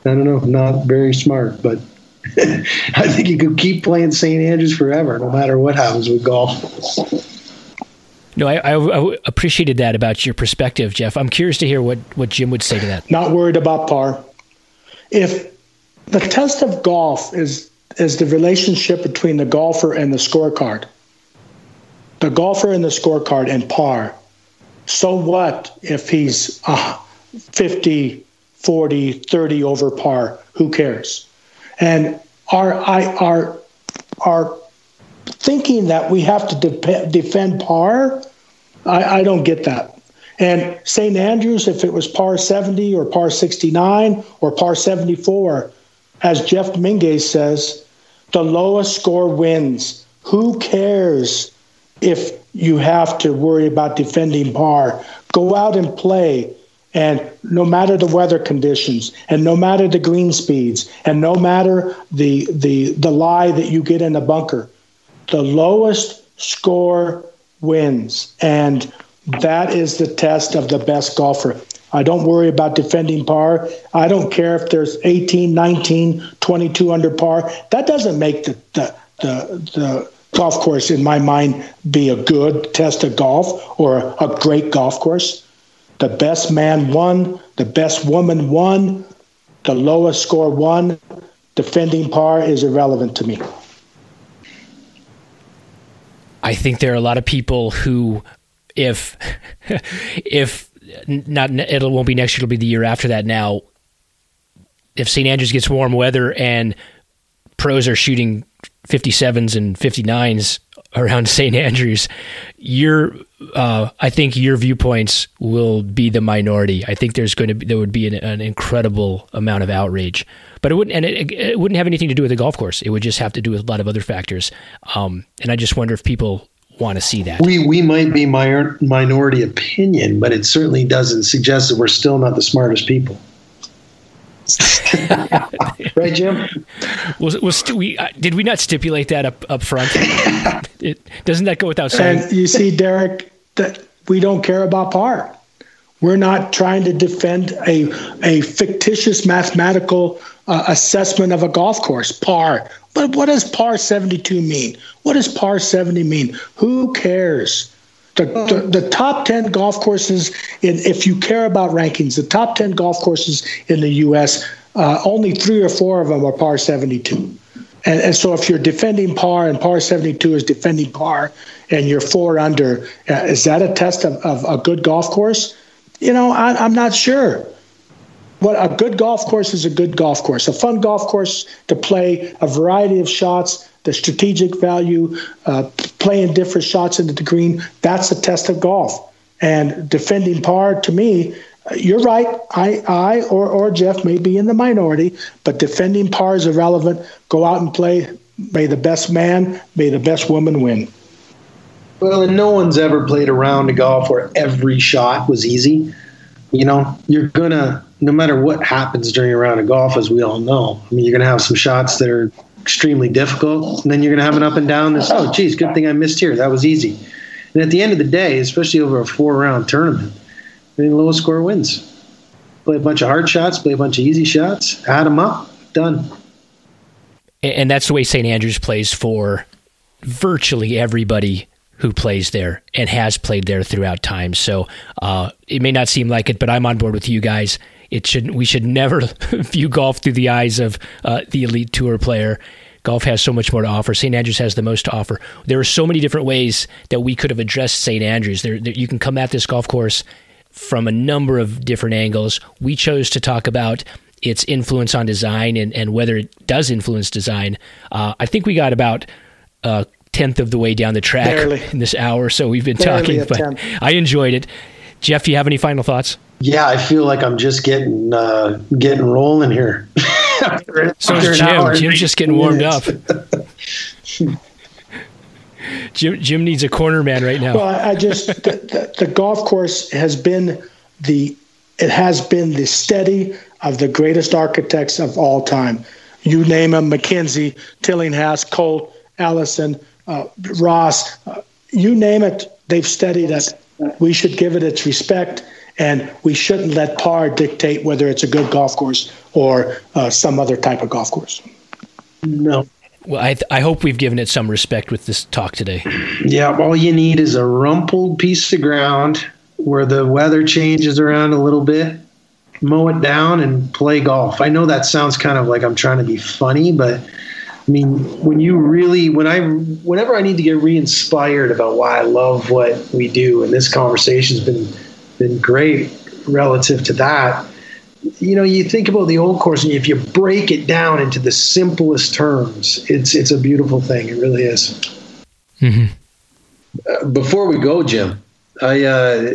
I don't know, not very smart, but [LAUGHS] I think you could keep playing St. Andrews forever, no matter what happens with golf. No, I, I, I, appreciated that about your perspective, Jeff. I'm curious to hear what, what Jim would say to that. Not worried about par. If the test of golf is is the relationship between the golfer and the scorecard, the golfer and the scorecard and par. So what if he's uh, 50, 40, 30 over par? Who cares? And our, I, our, our thinking that we have to de- defend par, I, I don't get that. And St. Andrews, if it was par 70 or par 69 or par 74, as Jeff Mingay says, the lowest score wins. Who cares if you have to worry about defending par? Go out and play. And no matter the weather conditions, and no matter the green speeds, and no matter the the the lie that you get in the bunker, the lowest score wins, and that is the test of the best golfer. I don't worry about defending par. I don't care if there's 18, 19, 22 under par. That doesn't make the the the, the golf course, in my mind, be a good test of golf or a, a great golf course. The best man won, the best woman won, the lowest score won. Defending par is irrelevant to me. I think there are a lot of people who if [LAUGHS] if not it won't be next year, it'll be the year after that. Now, if St. Andrews gets warm weather and pros are shooting 57s and 59s around St. Andrews, your uh, I think your viewpoints will be the minority. I think there's going to be there would be an, an incredible amount of outrage, but it wouldn't and it, it, wouldn't have anything to do with the golf course. It would just have to do with a lot of other factors. Um, and I just wonder if people want to see that. We we might be my minority opinion, but it certainly doesn't suggest that we're still not the smartest people. [LAUGHS] right, Jim? Was was st- we uh, did we not stipulate that up up front? [LAUGHS] it, doesn't that go without saying? And you see, Derek, that we don't care about par. We're not trying to defend a a fictitious mathematical uh, assessment of a golf course par. But what does par 72 mean? What does par 70 mean? Who cares? The, the, the, top 10 golf courses, in, if you care about rankings, the top 10 golf courses in the U.S., uh, only three or four of them are par 72. And, and, so if you're defending par and par 72 is defending par and you're four under, uh, is that a test of, of, a good golf course? You know, I, I'm not sure. What a good golf course is a good golf course, a fun golf course to play a variety of shots, the strategic value, uh, playing different shots into the green. That's a test of golf. And defending par, to me, uh, you're right. I, I or, or Jeff may be in the minority, but defending par is irrelevant. Go out and play. May the best man, may the best woman win. Well, and no one's ever played a round of golf where every shot was easy. You know, you're gonna no matter what happens during a round of golf, as we all know, I mean, you're going to have some shots that are extremely difficult, and then you're going to have an up and down. This, oh, geez, good thing I missed here. That was easy. And at the end of the day, especially over a four round tournament, the lowest score wins. Play a bunch of hard shots, play a bunch of easy shots, add them up, done. And that's the way St. Andrews plays for virtually everybody who plays there and has played there throughout time. So uh, it may not seem like it, but I'm on board with you guys it should we should never [LAUGHS] view golf through the eyes of uh, the elite tour player. Golf has so much more to offer. St. Andrews has the most to offer. There are so many different ways that we could have addressed St. Andrews. There, there, you can come at this golf course from a number of different angles. We chose to talk about its influence on design and, and whether it does influence design. Uh, I think we got about a tenth of the way down the track Barely. in this hour, so we've been Barely talking. But tenth. I enjoyed it. Jeff, do you have any final thoughts? Yeah, I feel like I'm just getting uh, getting rolling here. [LAUGHS] so is Jim. Jim's just getting warmed up. [LAUGHS] Jim, Jim needs a corner man right now. Well, I just [LAUGHS] the, the, the, golf course has been the it has been the steady of the greatest architects of all time. You name them: MacKenzie, Tillinghast, Colt, Allison, uh, Ross. Uh, you name it, they've studied it. We should give it its respect and we shouldn't let par dictate whether it's a good golf course or uh, some other type of golf course. No. Well, I, th- I hope we've given it some respect with this talk today. Yeah, all you need is a rumpled piece of ground where the weather changes around a little bit, mow it down, and play golf. I know that sounds kind of like I'm trying to be funny, but I mean, when you really, when I, whenever I need to get re-inspired about why I love what we do, and this conversation's been been great relative to that. You know, you think about the old course, and if you break it down into the simplest terms, it's it's a beautiful thing. It really is. Mm-hmm. Uh, before we go, Jim, I uh,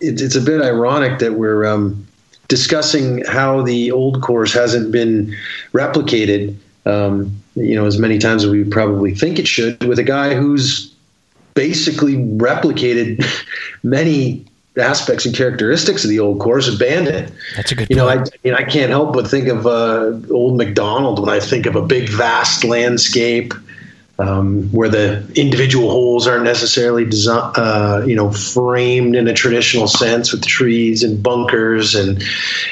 it, it's a bit ironic that we're um, discussing how the old course hasn't been replicated. Um, you know, as many times as we probably think it should, with a guy who's basically replicated [LAUGHS] many aspects and characteristics of the old course abandoned. That's a good. You know, I, I, mean, I can't help but think of uh, old Macdonald when I think of a big, vast landscape um, where the individual holes aren't necessarily design, uh, you know, framed in a traditional sense with trees and bunkers and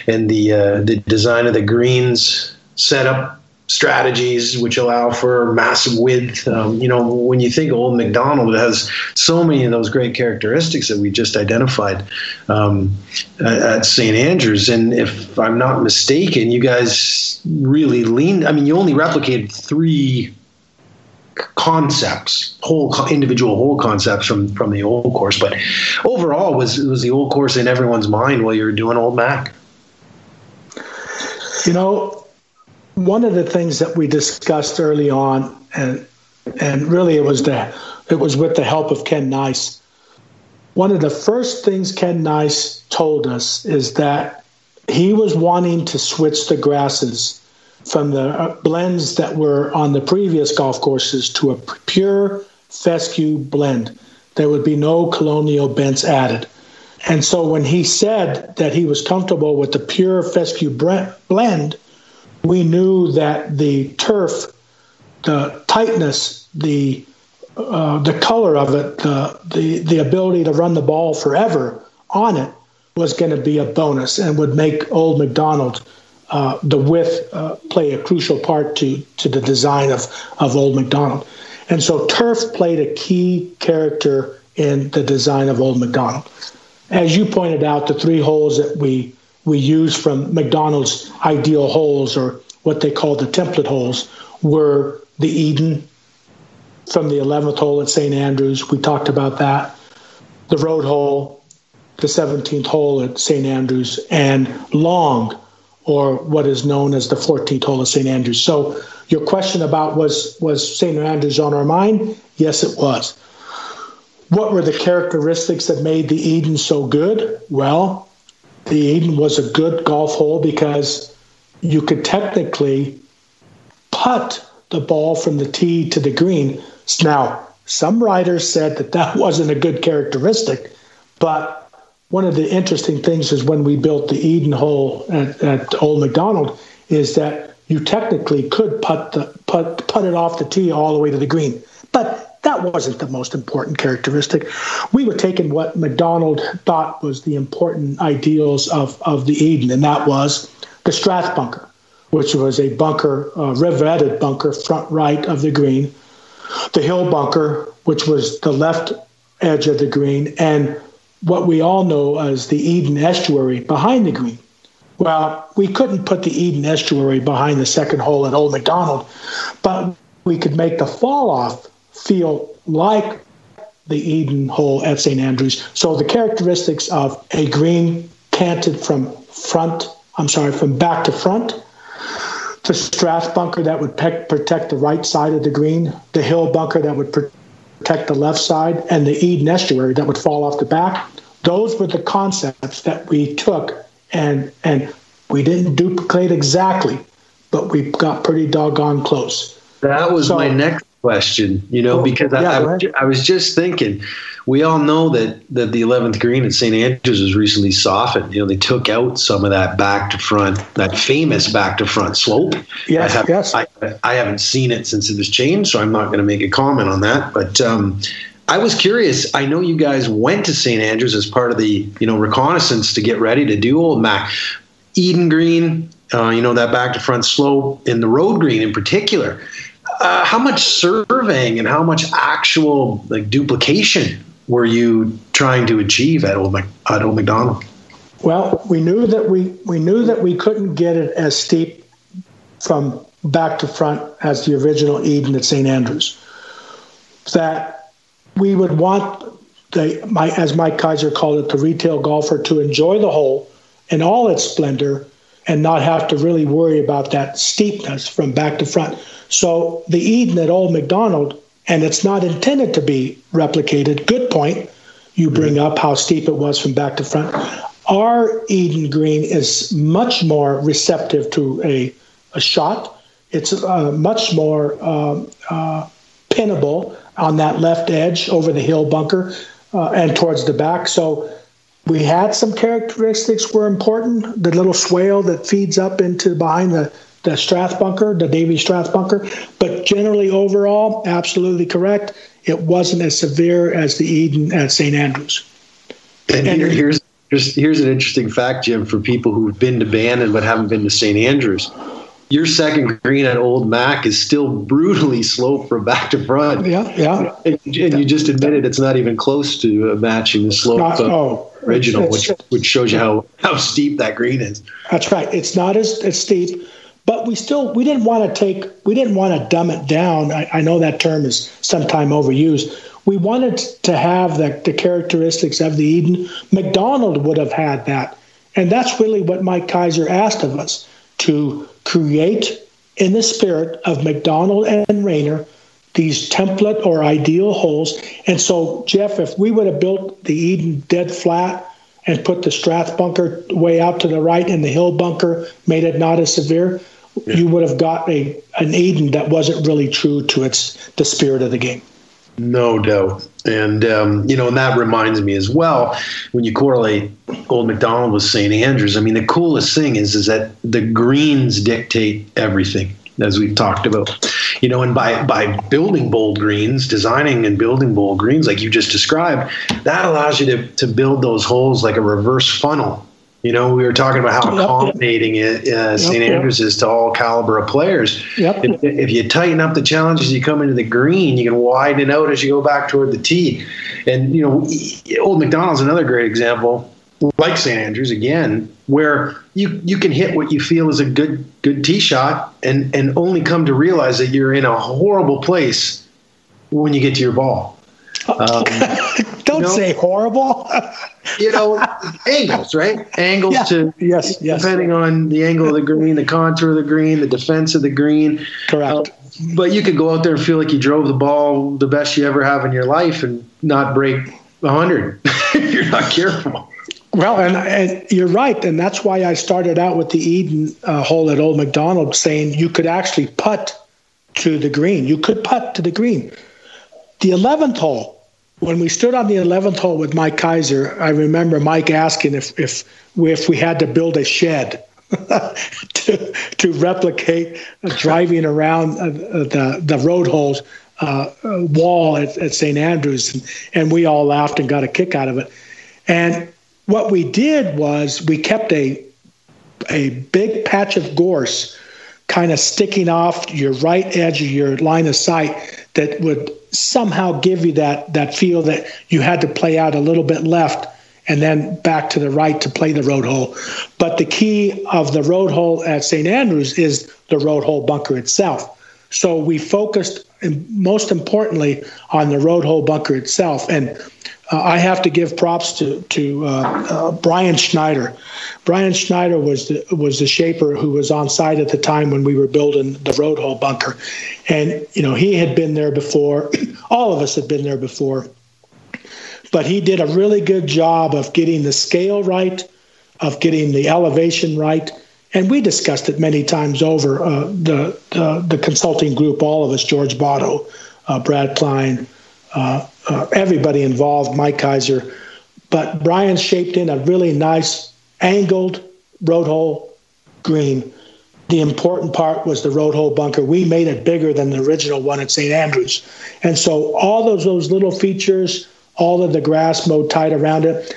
and the uh, the design of the greens set up strategies which allow for massive width. Um, you know, when you think Old Macdonald, it has so many of those great characteristics that we just identified um, at St. Andrews. And if I'm not mistaken, you guys really leaned. I mean, you only replicated three concepts, whole individual whole concepts from from the old course. But overall, was was the old course in everyone's mind while you were doing Old Mac? You know, one of the things that we discussed early on, and and really it was the it was with the help of Ken Nice. One of the first things Ken Nice told us is that he was wanting to switch the grasses from the uh, blends that were on the previous golf courses to a pure fescue blend. There would be no colonial bents added. And so when he said that he was comfortable with the pure fescue blend, we knew that the turf, the tightness, the uh, the color of it, the, the the ability to run the ball forever on it was going to be a bonus and would make Old Macdonald uh, the width uh, play a crucial part to to the design of of Old Macdonald, and so turf played a key character in the design of Old Macdonald. As you pointed out, the three holes that we we use from Macdonald's ideal holes, or what they call the template holes, were the Eden from the 11th hole at St Andrews. We talked about that. The road hole, the 17th hole at St Andrews, and Long or what is known as the 14th hole at St. Andrews. So your question about was was St. Andrews on our mind? Yes, it was. What were the characteristics that made the Eden so good? Well, the Eden was a good golf hole because you could technically putt the ball from the tee to the green. Now, some writers said that that [LAUGHS] wasn't a good characteristic, but one of the interesting things is when we built the Eden hole at, at Old Macdonald is that you technically could put the put put it off the tee all the way to the green, but that wasn't the most important characteristic. We were taking what Macdonald thought was the important ideals of of the Eden, and that was the Strath bunker, which was a bunker, a riveted bunker, front right of the green, the hill bunker, which was the left edge of the green, and what we all know as the Eden estuary behind the green. Well, we couldn't put the Eden estuary behind the second hole at Old Macdonald, but we could make the fall off feel like the Eden hole at St. Andrews. So the characteristics of a green canted from front, I'm sorry, from back to front, the Strath bunker that would pe- protect the right side of the green, the hill bunker that would protect the left side, and the Eden estuary that would fall off the back. Those were the concepts that we took and and we didn't duplicate exactly, but we got pretty doggone close. That was so, my next question, you know, because yeah, I, I, I, was just thinking, we all know that, that the 11th green at St. Andrews was recently softened. You know, they took out some of that back to front, that famous back to front slope. Yes, I have, yes. I, I haven't seen it since it was changed, so I'm not going to make a comment on that. But um, I was curious. I know you guys went to St. Andrews as part of the you know reconnaissance to get ready to do Old Mac. Eden Green, uh, you know that back to front slope, in the Road Green in particular. Uh, how much surveying and how much actual like duplication were you trying to achieve at Old, Mac- at Old Macdonald? Well, we knew that we we knew that we couldn't get it as steep from back to front as the original Eden at St. Andrews. That we would want the my as Mike Keiser called it, the retail golfer to enjoy the hole in all its splendor and not have to really worry about that steepness from back to front. So the Eden at Old Macdonald, and it's not intended to be replicated. Good point. You bring up how steep it was from back to front. Our Eden Green is much more receptive to a, a shot. It's uh, much more uh, uh, pinnable on that left edge over the hill bunker uh, and towards the back. So we had some characteristics were important. The little swale that feeds up into behind the, the Strath bunker, the Davy Strath bunker. But generally, overall, absolutely correct. It wasn't as severe as the Eden at St. Andrews. And, and here, here's, here's, here's an interesting fact, Jim, for people who've been to Bandon but haven't been to St. Andrews your second green at Old Mac is still brutally sloped from back to front. Yeah, yeah. And, and you just admitted it's not even close to uh, matching the slope not, of oh, original, it's, which which shows you how how steep that green is. That's right. It's not as, as steep, but we still we didn't want to take we didn't want to dumb it down. I, I know that term is sometime overused. We wanted to have the, the characteristics of the Eden. Macdonald would have had that. And that's really what Mike Keiser asked of us to create in the spirit of Macdonald and Raynor these template or ideal holes. And so, Jeff, if we would have built the Eden dead flat and put the Strath bunker way out to the right and the Hill bunker made it not as severe, yeah. you would have got a an Eden that wasn't really true to its the spirit of the game. No doubt. And, um, you know, and that reminds me as well, when you correlate Old Macdonald with St. Andrews, I mean, the coolest thing is, is that the greens dictate everything, as we've talked about. You know, and by, by building bold greens, designing and building bold greens like you just described, that allows you to, to build those holes like a reverse funnel you know, we were talking about how yep, accommodating yep. Uh, St. Yep, Andrews is to all caliber of players. Yep. If, if, you tighten up the challenges, you come into the green, you can widen it out as you go back toward the tee. And, you know, Old Macdonald's another great example, like St. Andrews again, where you, you can hit what you feel is a good good tee shot and, and only come to realize that you're in a horrible place when you get to your ball. Um, [LAUGHS] Don't know, say horrible. [LAUGHS] you know, angles, right? Angles yeah. to yes, yes, depending on the angle of the green, the contour of the green, the defense of the green. Correct. Uh, but you could go out there and feel like you drove the ball the best you ever have in your life and not break hundred. [LAUGHS] You're not careful. Well, and, and, you're right, and that's why I started out with the Eden uh, hole at Old Macdonald, saying you could actually putt to the green. You could putt to the green. The eleventh hole, when we stood on the 11th hole with Mike Keiser, I remember Mike asking if if we, if we had to build a shed [LAUGHS] to to replicate driving around uh, the the road holes uh, wall at, at St Andrews, and, and we all laughed and got a kick out of it. And what we did was we kept a a big patch of gorse kind of sticking off your right edge of your line of sight that would somehow give you that that feel that you had to play out a little bit left and then back to the right to play the road hole. But the key of the road hole at St. Andrews is the road hole bunker itself. So we focused most importantly on the road hole bunker itself. And uh, I have to give props to to uh, uh, Brian Schneider. Brian Schneider was the, was the shaper who was on site at the time when we were building the road hole bunker, and you know he had been there before. [CLEARS THROAT] All of us had been there before, but he did a really good job of getting the scale right, of getting the elevation right, and we discussed it many times over. Uh, the, the, consulting group, all of us, George Bahto, uh, Brad Klein. Uh, uh, everybody involved, Mike Keiser. But Brian shaped in a really nice angled road hole green. The important part was the road hole bunker. We made it bigger than the original one at St. Andrews. And so all those, those little features, all of the grass mowed tight around it.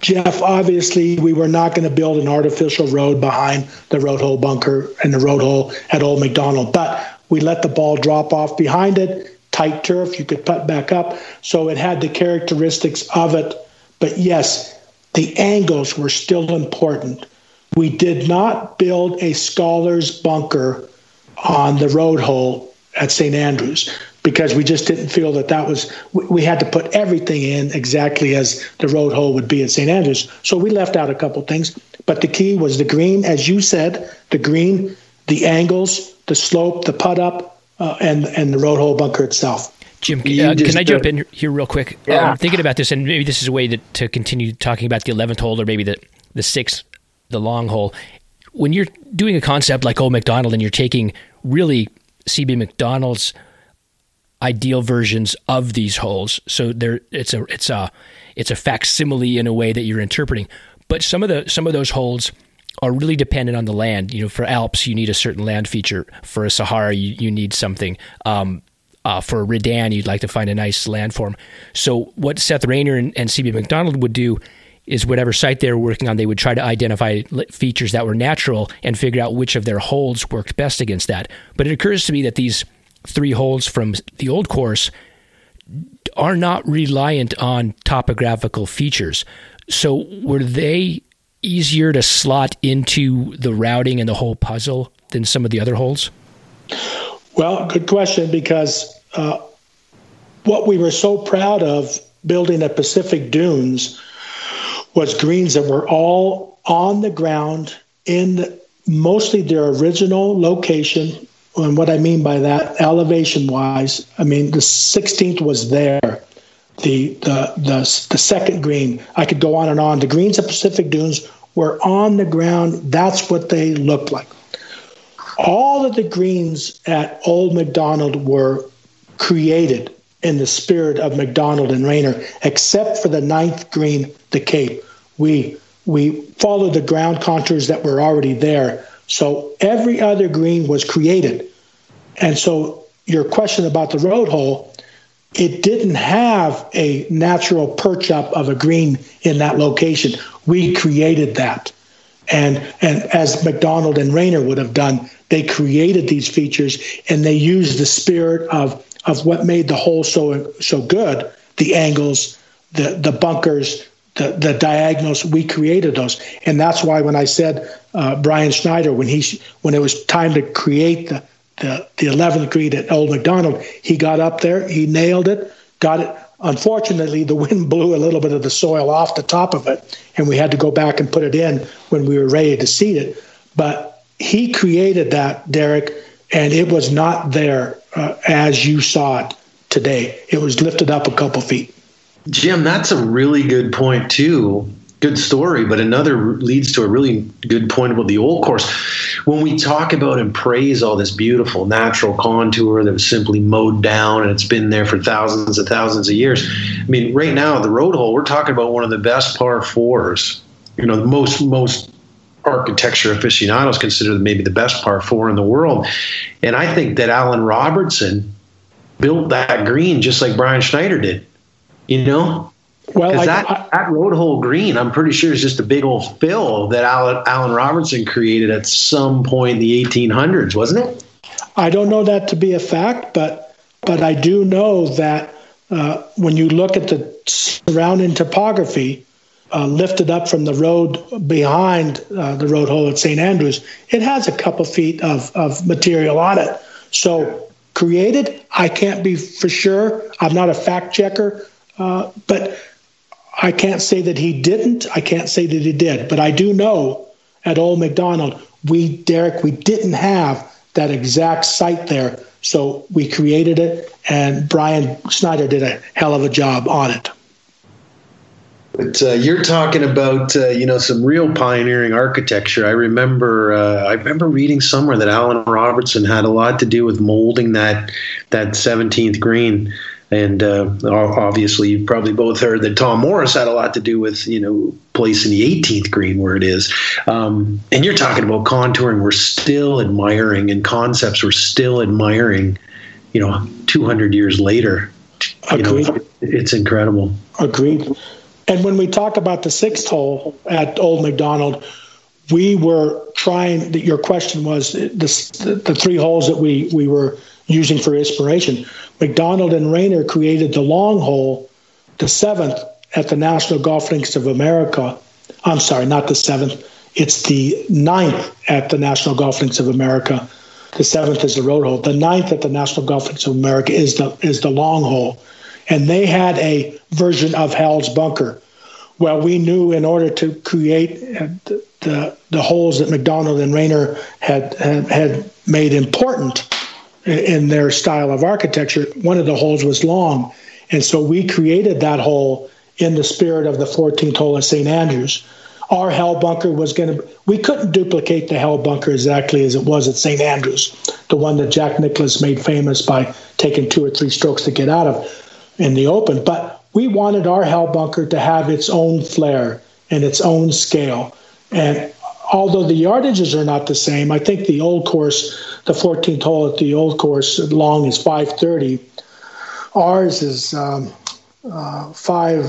Jeff, obviously, we were not going to build an artificial road behind the road hole bunker and the road hole at Old Macdonald, but we let the ball drop off behind it tight turf. You could putt back up. So it had the characteristics of it. But yes, the angles were still important. We did not build a scholar's bunker on the road hole at St. Andrews because we just didn't feel that that was we had to put everything in exactly as the road hole would be at St. Andrews. So we left out a couple things, but the key was the green, as you said, the green, the angles, the slope, the putt up, uh, and and the road hole bunker itself. Jim, uh, can I jump in here real quick? Yeah. Um, thinking about this, and maybe this is a way to, to continue talking about the eleventh hole, or maybe the the sixth, the long hole. When you're doing a concept like Old Macdonald, and you're taking really CB Macdonald's ideal versions of these holes, so there it's a it's a it's a facsimile in a way that you're interpreting. But some of the some of those holes are really dependent on the land. You know, for Alps, you need a certain land feature. For a Sahara, you, you need something. Um, uh, for Redan, you'd like to find a nice landform. So, what Seth Raynor and, and CB Macdonald would do is whatever site they were working on, they would try to identify features that were natural and figure out which of their holds worked best against that. But it occurs to me that these three holds from the old course are not reliant on topographical features. So, were they easier to slot into the routing and the whole puzzle than some of the other holes? Well, good question because uh, what we were so proud of building at Pacific Dunes was greens that were all on the ground in mostly their original location. And what I mean by that, elevation wise, I mean the 16th was there. The, the the the second green, I could go on and on. The greens at Pacific Dunes were on the ground. That's what they looked like. All of the greens at Old Macdonald were created in the spirit of Macdonald and Raynor, except for the ninth green, the Cape. We we followed the ground contours that were already there. So every other green was created. And so your question about the road hole, it didn't have a natural perch up of a green in that location. We created that. And and as Macdonald and Raynor would have done, they created these features and they used the spirit of of what made the hole so so good, the angles, the the bunkers, the the diagonals. We created those, and that's why when I said uh, Brian Schneider, when he when it was time to create the the the 11th green at Old Macdonald, he got up there, he nailed it, got it. Unfortunately, the [LAUGHS] wind blew a little bit of the soil off the top of it, and we had to go back and put it in when we were ready to seed it. But he created that, Derek, and it was not there uh, as you saw it today. It was lifted up a couple feet. Jim, that's a really good point too. Good story, but another leads to a really good point about the old course. When we talk about and praise all this beautiful natural contour that was simply mowed down and it's been there for thousands and thousands of years. I mean, right now the road hole, we're talking about one of the best par fours. You know, most most architecture aficionados consider maybe the best par four in the world. And I think that Allan Robertson built that green just like Brian Schneider did. You know, well, like, that I, that road hole green, I'm pretty sure is just a big old fill that Allan, Allan Robertson created at some point in the 1800s, wasn't it? I don't know that to be a fact, but but I do know that uh, when you look at the surrounding topography, uh, lifted up from the road behind uh, the road hole at St. Andrews, it has a couple feet of, of material on it. So created, I can't be for sure. I'm not a fact checker, uh, but I can't say that he didn't. I can't say that he did. But I do know at Old Macdonald, we, Derek, we didn't have that exact site there. So we created it, and Brian Schneider did a hell of a job on it. But uh, you're talking about uh, you know some real pioneering architecture. I remember uh, I remember reading somewhere that Allan Robertson had a lot to do with molding that that 17th green. And uh, obviously, you've probably both heard that Tom Morris had a lot to do with you know placing the 18th green where it is. Um, and you're talking about contouring. We're still admiring, and concepts we're still admiring. You know, 200 years later. Agreed. Know, it's incredible. Agreed. And when we talk about the sixth hole at Old Macdonald, we were trying. Your question was the, the three holes that we we were using for inspiration. Macdonald and Raynor created the long hole, the seventh at the National Golf Links of America. I'm sorry, not the seventh. It's the ninth at the National Golf Links of America. The seventh is the road hole. The ninth at the National Golf Links of America is the is the long hole and they had a version of Hell's Bunker. Well, we knew in order to create uh, the the, the holes that Macdonald and Raynor had, had had made important in their style of architecture, one of the holes was long, and so we created that hole in the spirit of the 14th hole at St. Andrews. Our hell bunker was going to. We couldn't duplicate the hell bunker exactly as it was at St. Andrews, the one that Jack Nicklaus made famous by taking two or three strokes to get out of in the open. But we wanted our hell bunker to have its own flair and its own scale. And although the yardages are not the same, I think the old course, the 14th hole at the old course long is 530. Ours is um, uh, five.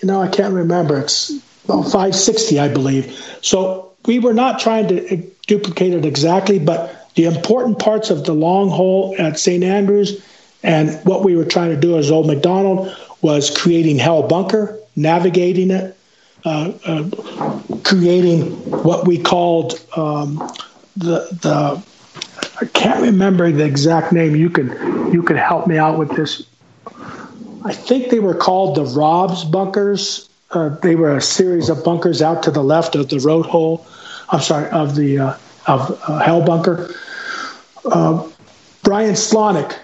You know, I can't remember. It's well, 560, I believe. So we were not trying to duplicate it exactly, but the important parts of the long hole at St. Andrews and what we were trying to do as Old Macdonald was creating Hell Bunker, navigating it, creating what we called um, the the I can't remember the exact name. You could you could help me out with this. I think they were called the Robs bunkers. Uh, they were a series of bunkers out to the left of the road hole. I'm sorry, of the uh, of uh, Hell Bunker. Uh, Brian Slawnik,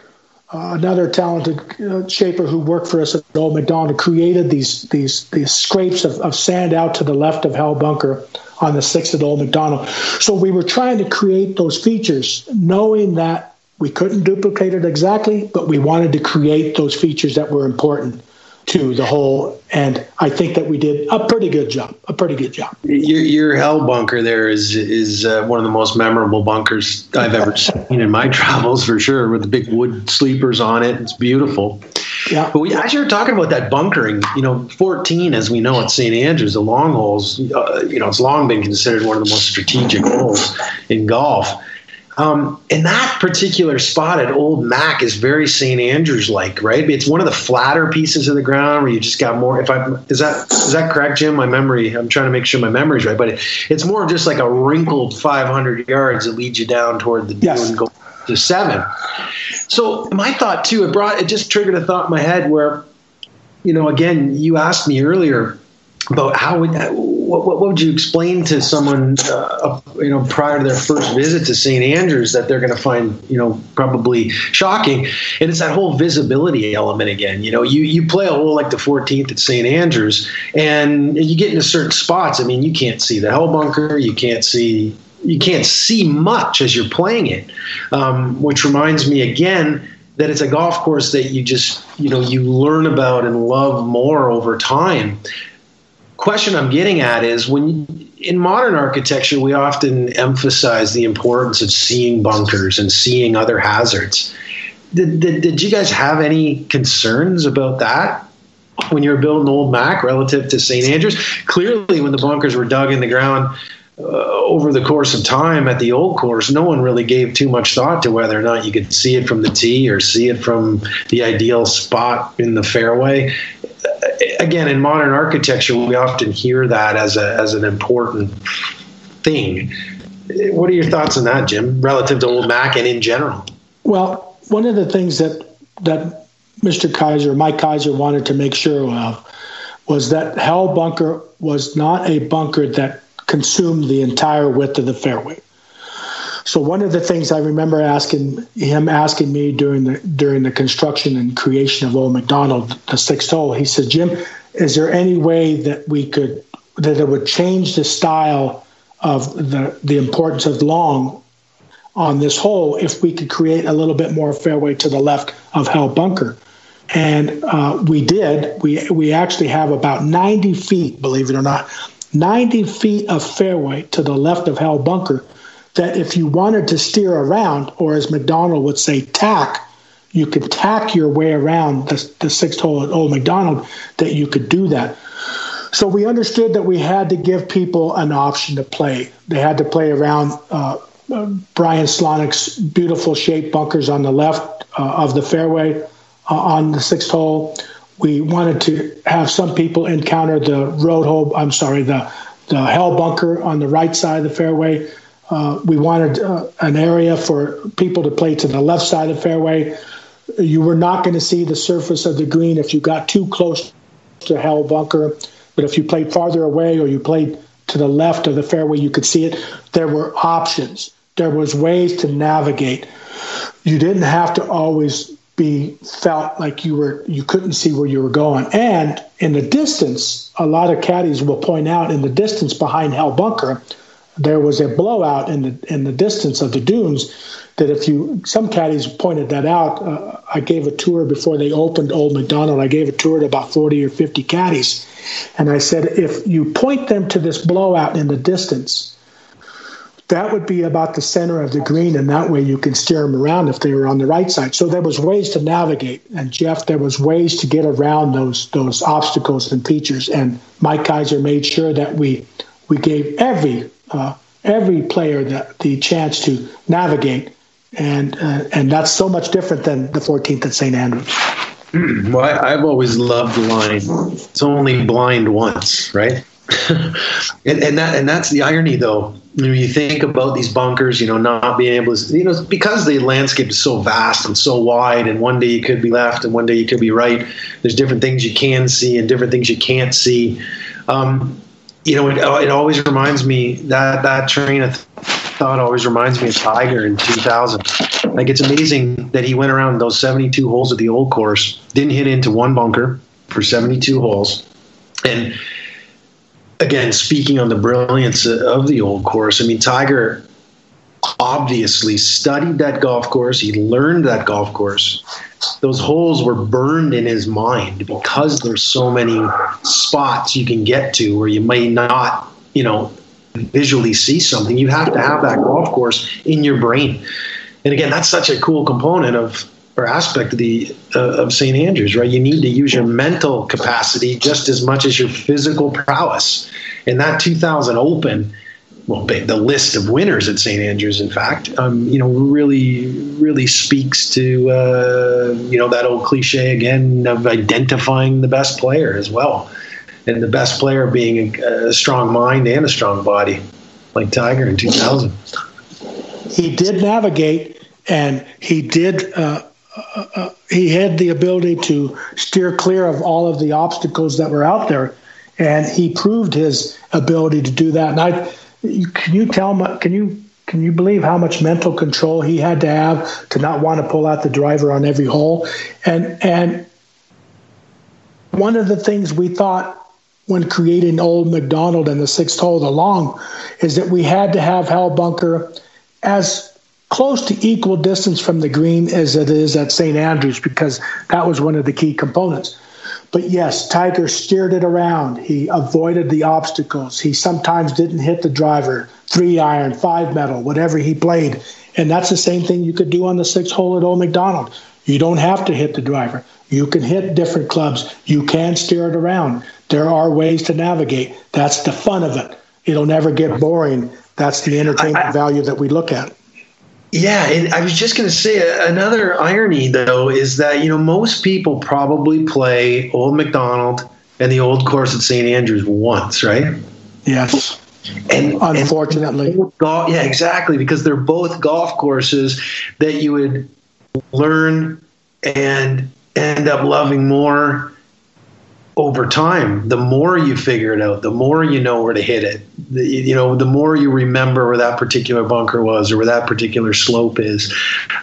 uh, another talented uh, shaper who worked for us at Old Macdonald, created these these these scrapes of, of sand out to the left of Hell Bunker on the sixth at Old Macdonald. So we were trying to create those features, knowing that we couldn't duplicate it exactly, but we wanted to create those features that were important to the whole. And I think that we did a pretty good job. A pretty good job. Your, your hell bunker there is is uh, one of the most memorable bunkers I've ever seen in my [LAUGHS] travels, for sure. With the big wood sleepers on it, it's beautiful. Yeah. But we, as you were talking about that bunkering, you know, 14, as we know at St. Andrews, the long holes, uh, you know, it's long been considered one of the most strategic holes in golf. Um, and that particular spot at Old Mac is very St. Andrews like, right? It's one of the flatter pieces of the ground where you just got more. If I is that is that correct, Jim? My memory. I'm trying to make sure my memory's right, but it, it's more of just like a wrinkled 500 yards that leads you down toward the yes. and go to seven. So my thought too, it brought it just triggered a thought in my head where, you know, again, you asked me earlier about how would what, what, would you explain to someone, uh, you know, prior to their first visit to St. Andrews that they're going to find, you know, probably shocking? And it's that whole visibility element again. You know, you you play a hole like the 14th at St. Andrews, and you get into certain spots. I mean, you can't see the hell bunker, you can't see you can't see much as you're playing it, um, which reminds me again that it's a golf course that you just you know you learn about and love more over time question I'm getting at is when in modern architecture, we often emphasize the importance of seeing bunkers and seeing other hazards. Did, did, did you guys have any concerns about that when you were building Old Mac relative to St. Andrews? Clearly, when the bunkers were dug in the ground, uh, over the course of time at the old course, no one really gave too much thought to whether or not you could see it from the tee or see it from the ideal spot in the fairway again, in modern architecture, we often hear that as a as an important thing. What are your thoughts on that, Jim, relative to Old Mac and in general? Well, one of the things that that Mr. Keiser, Mike Keiser, wanted to make sure of was that Hell Bunker was not a bunker that consumed the entire width of the fairway. So one of the things I remember asking him asking me during the during the construction and creation of Old Macdonald, the sixth hole, he said, Jim, is there any way that we could that it would change the style of the the importance of long on this hole if we could create a little bit more fairway to the left of Hell Bunker? And uh, we did. We we actually have about 90 feet, believe it or not, 90 feet of fairway to the left of Hell Bunker that if you wanted to steer around, or as Macdonald would say, tack, you could tack your way around the, the sixth hole at Old Macdonald, that you could do that. So we understood that we had to give people an option to play. They had to play around uh, uh, Brian Slawnik's beautiful shaped bunkers on the left uh, of the fairway uh, on the sixth hole. We wanted to have some people encounter the road hole. I'm sorry, the the hell bunker on the right side of the fairway uh, we wanted uh, an area for people to play to the left side of the fairway. You were not going to see the surface of the green if you got too close to Hell Bunker, but if you played farther away or you played to the left of the fairway, you could see it. There were options. There was ways to navigate. You didn't have to always be felt like you were you couldn't see where you were going. And in the distance, a lot of caddies will point out in the distance behind Hell Bunker, there was a blowout in the in the distance of the dunes that if you some caddies pointed that out. Uh, i gave a tour before they opened old macdonald i gave a tour to about 40 or 50 caddies. And i said if you point them to this blowout in the distance that would be about the center of the green and that way you can steer them around if they were on the right side. So there was ways to navigate. And jeff there was ways to get around those those obstacles and features. And mike keiser made sure that we we gave every uh, every player the, the chance to navigate, and uh, and that's so much different than the 14th at St. Andrews. Well, I, have always loved the line. It's only blind once, right? [LAUGHS] and, and that and that's the irony, though. When you think about these bunkers, you know, not being able to, you know, because the landscape is so vast and so wide, and one day you could be left and one day you could be right. There's different things you can see and different things you can't see. Um, you know, it, it always reminds me that that train of thought always reminds me of Tiger in 2000. Like it's amazing that he went around those 72 holes of the old course, didn't hit into one bunker for 72 holes, and again, speaking on the brilliance of the old course, I mean, Tiger obviously studied that golf course. He learned that golf course. Those holes were burned in his mind because there's so many spots you can get to where you may not, you know, visually see something. You have to have that golf course in your brain. And again, that's such a cool component of or aspect of the uh, of St. Andrews, right? You need to use your mental capacity just as much as your physical prowess. And that 2000 Open, well, the list of winners at St. Andrews, in fact, um, you know, really, really speaks to uh, you know that old cliche again of identifying the best player as well, and the best player being a, a strong mind and a strong body, like Tiger in 2000. He did navigate, and he did. Uh, uh, he had the ability to steer clear of all of the obstacles that were out there, and he proved his ability to do that. And I, can you tell me? Can you can you believe how much mental control he had to have to not want to pull out the driver on every hole? And and one of the things we thought when creating Old Macdonald and the sixth hole along is that we had to have Hell Bunker as close to equal distance from the green as it is at St. Andrews because that was one of the key components. But yes, Tiger steered it around. He avoided the obstacles. He sometimes didn't hit the driver, three iron, five metal, whatever he played. And that's the same thing you could do on the six hole at Old Macdonald. You don't have to hit the driver. You can hit different clubs. You can steer it around. There are ways to navigate. That's the fun of it. It'll never get boring. That's the entertainment I, value that we look at. Yeah, and I was just going to say another irony though is that you know most people probably play Old Macdonald and the old course at St Andrews once, right? Yes. And unfortunately, and golf, yeah, exactly, because they're both golf courses that you would learn and end up loving more over time, the more you figure it out, the more you know where to hit it. The, you know, the more you remember where that particular bunker was or where that particular slope is.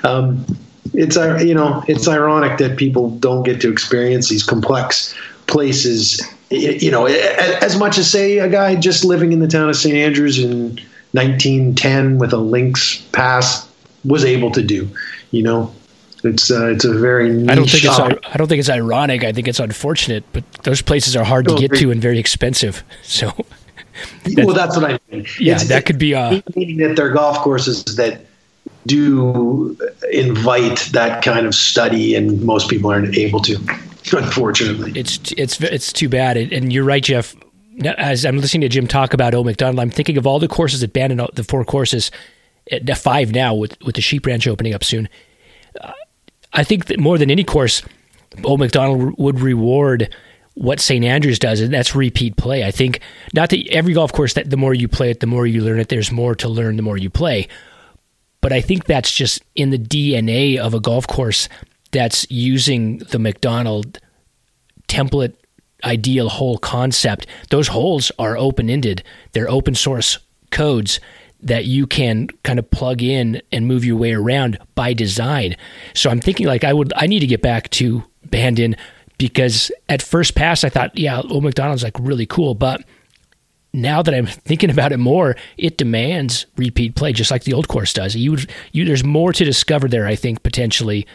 Um, it's uh, you know, it's ironic that people don't get to experience these complex places. You know, as much as say a guy just living in the town of St. Andrews in 1910 with a links pass was able to do. You know, it's uh, it's a very. I don't think it's. I don't think it's ironic. I think it's unfortunate. But those places are hard to get to and very expensive. [LAUGHS] So. Well, that's what I mean. Yeah, it's, that could be. Uh, meaning that they're golf courses that do invite that kind of study, and most people aren't able to. [LAUGHS] Unfortunately, it's it's it's too bad. And you're right, Jeff. As I'm listening to Jim talk about Old Macdonald, I'm thinking of all the courses that Bandon the four courses, the five now with with the Sheep Ranch opening up soon. I think that more than any course, Old Macdonald would reward what St. Andrews does, and that's repeat play. I think not that every golf course that the more you play it, the more you learn it. There's more to learn the more you play, but I think that's just in the DNA of a golf course that's using the Macdonald template ideal hole concept. Those holes are open ended. They're open source codes that you can kind of plug in and move your way around by design. So I'm thinking like I would I need to get back to Bandon because at first pass I thought, yeah, Old Macdonald's like really cool, but now that I'm thinking about it more, it demands repeat play, just like the old course does. You, you, there's more to discover there, I think, potentially,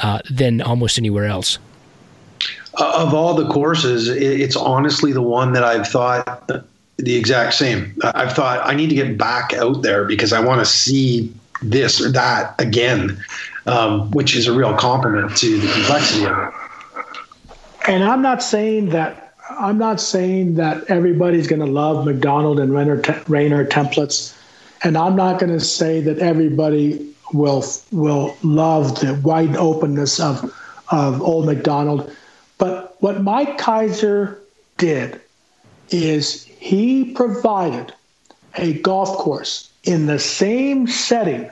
uh, than almost anywhere else. Uh, of all the courses, it's honestly the one that I've thought the exact same. I've thought I need to get back out there because I want to see this or that again, um, which is a real compliment to the complexity of it. And I'm not saying that I'm not saying that everybody's going to love Macdonald and Raynor, Raynor templates, and I'm not going to say that everybody will will love the wide openness of of Old Macdonald. But what Mike Keiser did is he provided a golf course in the same setting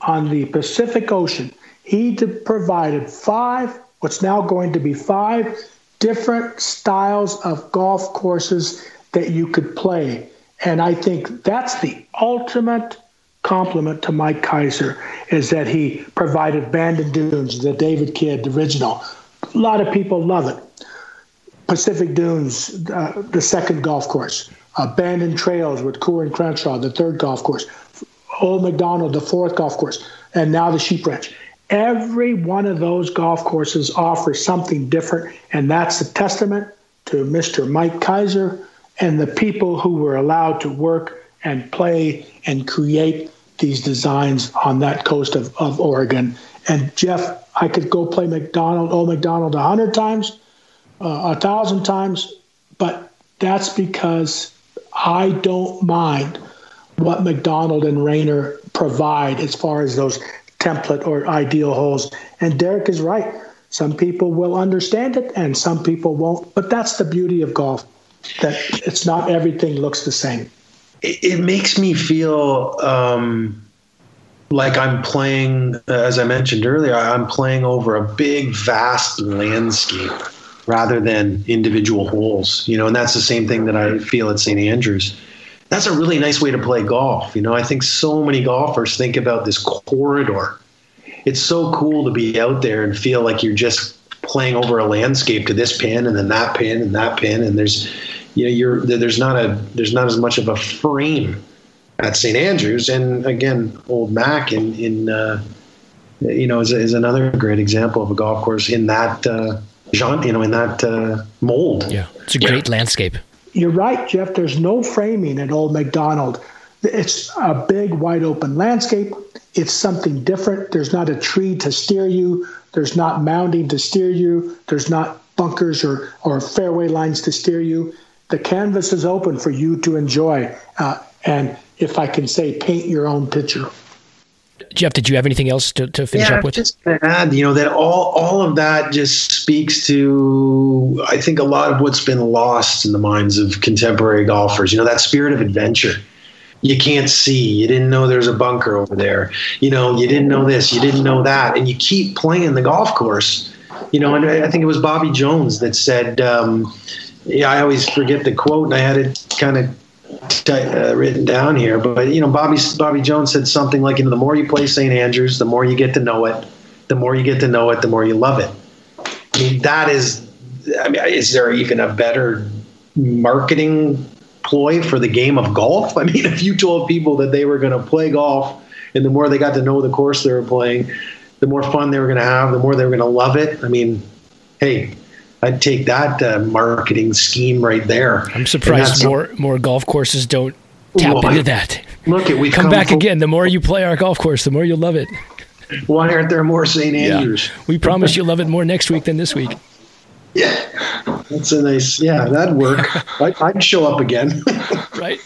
on the Pacific Ocean. He provided five, what's now going to be five different styles of golf courses that you could play. And I think that's the ultimate compliment to Mike Keiser is that he provided Bandon Dunes, the David Kidd original. A lot of people love it. Pacific Dunes, uh, the second golf course. Bandon Trails with Coore and Crenshaw, the third golf course. Old Macdonald, the fourth golf course. And now the Sheep Ranch. Every one of those golf courses offers something different, and that's a testament to Mr. Mike Keiser and the people who were allowed to work and play and create these designs on that coast of, of Oregon. And Jeff, I could go play Macdonald, Old Macdonald, a hundred times, uh, a thousand times, but that's because I don't mind what Macdonald and Raynor provide as far as those template or ideal holes. And Derek is right. Some people will understand it and some people won't. But that's the beauty of golf, that it's not everything looks the same. It, it makes me feel um, like I'm playing, as I mentioned earlier, I'm playing over a big, vast landscape rather than individual holes. You know, and that's the same thing that I feel at St. Andrews that's a really nice way to play golf. You know, I think so many golfers think about this corridor. It's so cool to be out there and feel like you're just playing over a landscape to this pin and then that pin and that pin and there's you know you're there's not a there's not as much of a frame at St Andrews and again old Mac in in uh, you know is, is another great example of a golf course in that uh, genre you know in that uh, mold yeah it's a great yeah. landscape you're right, Jeff. There's no framing at Old Macdonald. It's a big, wide open landscape. It's something different. There's not a tree to steer you. There's not mounding to steer you. There's not bunkers or, or fairway lines to steer you. The canvas is open for you to enjoy. Uh, and if I can say, paint your own picture. Jeff, did you have anything else to, to finish yeah, up with? Just to add, you know, that all all of that just speaks to I think a lot of what's been lost in the minds of contemporary golfers. You know, that spirit of adventure. You can't see. You didn't know there's a bunker over there. You know, you didn't know this. You didn't know that, and you keep playing the golf course. You know, and I think it was Bobby Jones that said. Um, yeah, I always forget the quote, and I had it kind of uh, written down here, but you know, Bobby Bobby Jones said something like, you know, the more you play St. Andrews, the more you get to know it. The more you get to know it, the more you love it. I mean, that is. I mean, is there even a better marketing ploy for the game of golf? [LAUGHS] I mean, if you told people that they were going to play golf, and the more they got to know the course they were playing, the more fun they were going to have, the more they were going to love it. I mean, hey, I'd take that uh, marketing scheme right there. I'm surprised more more golf courses don't tap well, into that. Look, at we come, come back again. The more you play our golf course, the more you'll love it. Why aren't there more St. Andrews? Yeah. We promise you'll love it more next week than this week. [LAUGHS] Yeah, that's a nice. Yeah, that'd work. [LAUGHS] I'd, I'd show up again. [LAUGHS] right.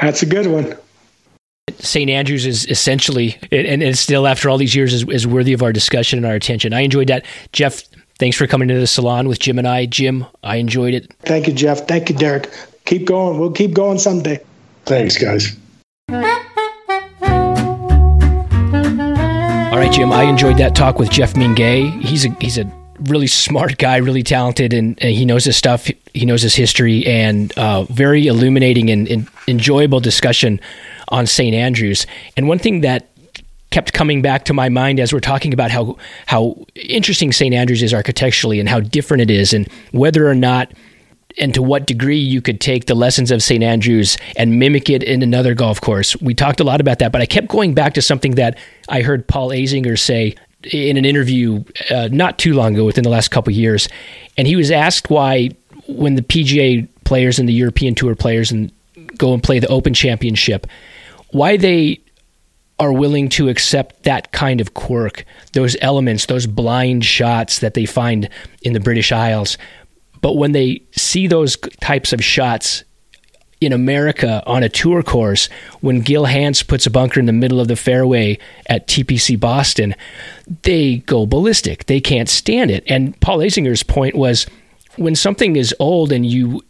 That's a good one. St. Andrews is essentially, and, and still after all these years, is, is worthy of our discussion and our attention. I enjoyed that. Jeff, Thanks for coming to the salon with Jim and I. Jim, I enjoyed it. Thank you, Jeff. Thank you, Derek. Keep going. We'll keep going someday. Thanks, guys. All right, Jim. I enjoyed that talk with Jeff Mingay. He's a he's a really smart guy, really talented, and, and he knows his stuff. He knows his history, and uh, very illuminating and, and enjoyable discussion on St. Andrews. And one thing that kept coming back to my mind as we're talking about how how interesting St. Andrews is architecturally and how different it is and whether or not and to what degree you could take the lessons of St. Andrews and mimic it in another golf course. We talked a lot about that, but I kept going back to something that I heard Paul Azinger say in an interview uh, not too long ago, within the last couple years, and he was asked why when the PGA players and the European Tour players and go and play the Open Championship, why they are willing to accept that kind of quirk, those elements, those blind shots that they find in the British Isles. But when they see those types of shots in America on a tour course, when Gil Hanse puts a bunker in the middle of the fairway at TPC Boston, they go ballistic. They can't stand it. And Paul Azinger's point was when something is old and you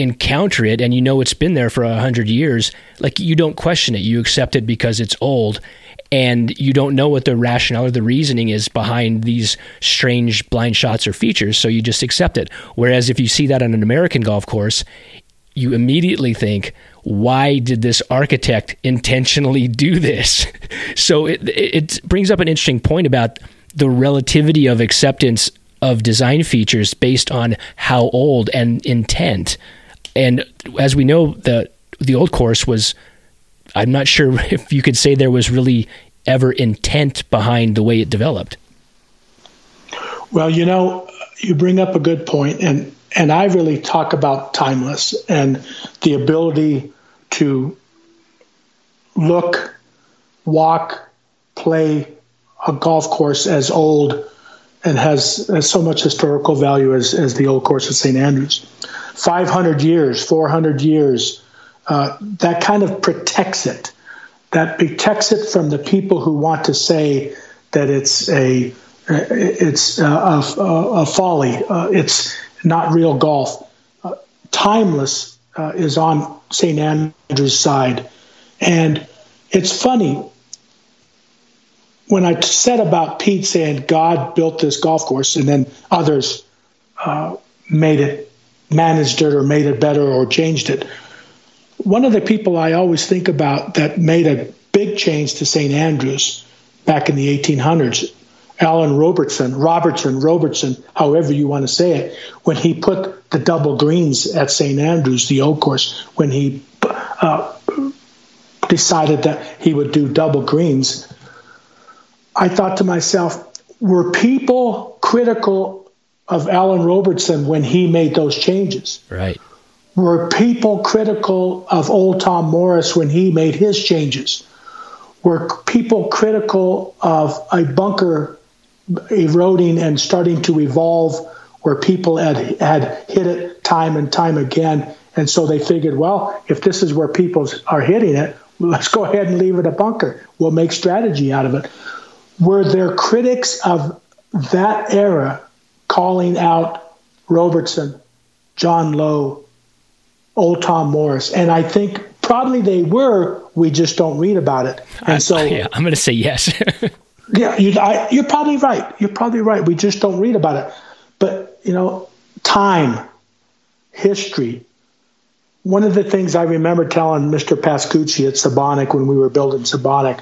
encounter it and you know it's been there for a hundred years, like you don't question it. You accept it because it's old and you don't know what the rationale or the reasoning is behind these strange blind shots or features, so you just accept it. Whereas if you see that on an American golf course, you immediately think, why did this architect intentionally do this? [LAUGHS] so it, it brings up an interesting point about the relativity of acceptance of design features based on how old and intent. And as we know, the the old course was I'm not sure [LAUGHS] if you could say there was really ever intent behind the way it developed. Well, you know, you bring up a good point, and and I really talk about timeless and the ability to look, walk, play a golf course as old and has, has so much historical value as, as the old course at St. Andrews. 500 years, 400 years, uh, that kind of protects it. That protects it from the people who want to say that it's a it's a, a, a folly. Uh, it's not real golf. Uh, timeless uh, is on St. Andrew's side, and it's funny when I said about Pete saying God built this golf course and then others uh, made it, managed it, or made it better, or changed it. One of the people I always think about that made a big change to St. Andrews back in the 1800s, Allan Robertson, Robertson, Robertson, however you want to say it, when he put the double greens at St. Andrews, the old course, when he uh, decided that he would do double greens, I thought to myself, were people critical of Allan Robertson when he made those changes? Right were people critical of old Tom Morris when he made his changes? Were people critical of a bunker eroding and starting to evolve where people had, had hit it time and time again? And so they figured, well, if this is where people are hitting it, let's go ahead and leave it a bunker. We'll make strategy out of it. Were there critics of that era calling out Robertson, John Lowe, old Tom Morris, and I think probably they were. We just don't read about it, and so [LAUGHS] yeah, I'm going to say yes. [LAUGHS] yeah, you, are probably right. You're probably right. We just don't read about it, but you know, time, history. One of the things I remember telling Mr. Pascucci at Sebonack when we were building Sebonack,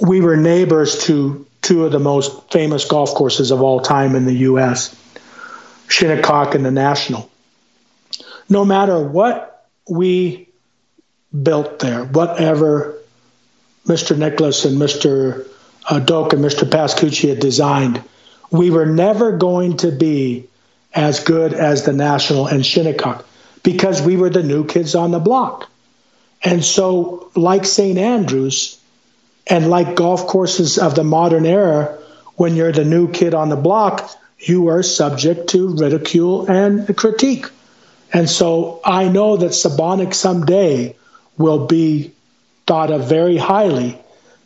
we were neighbors to two of the most famous golf courses of all time in the U.S., Shinnecock and the National no matter what we built there, whatever Mr. Nicklaus and Mr. Uh, Doak and Mr. Pascucci had designed, we were never going to be as good as the National and Shinnecock because we were the new kids on the block. And so, like St. Andrews and like golf courses of the modern era, when you're the new kid on the block, you are subject to ridicule and critique. And so I know that Sebonack someday will be thought of very highly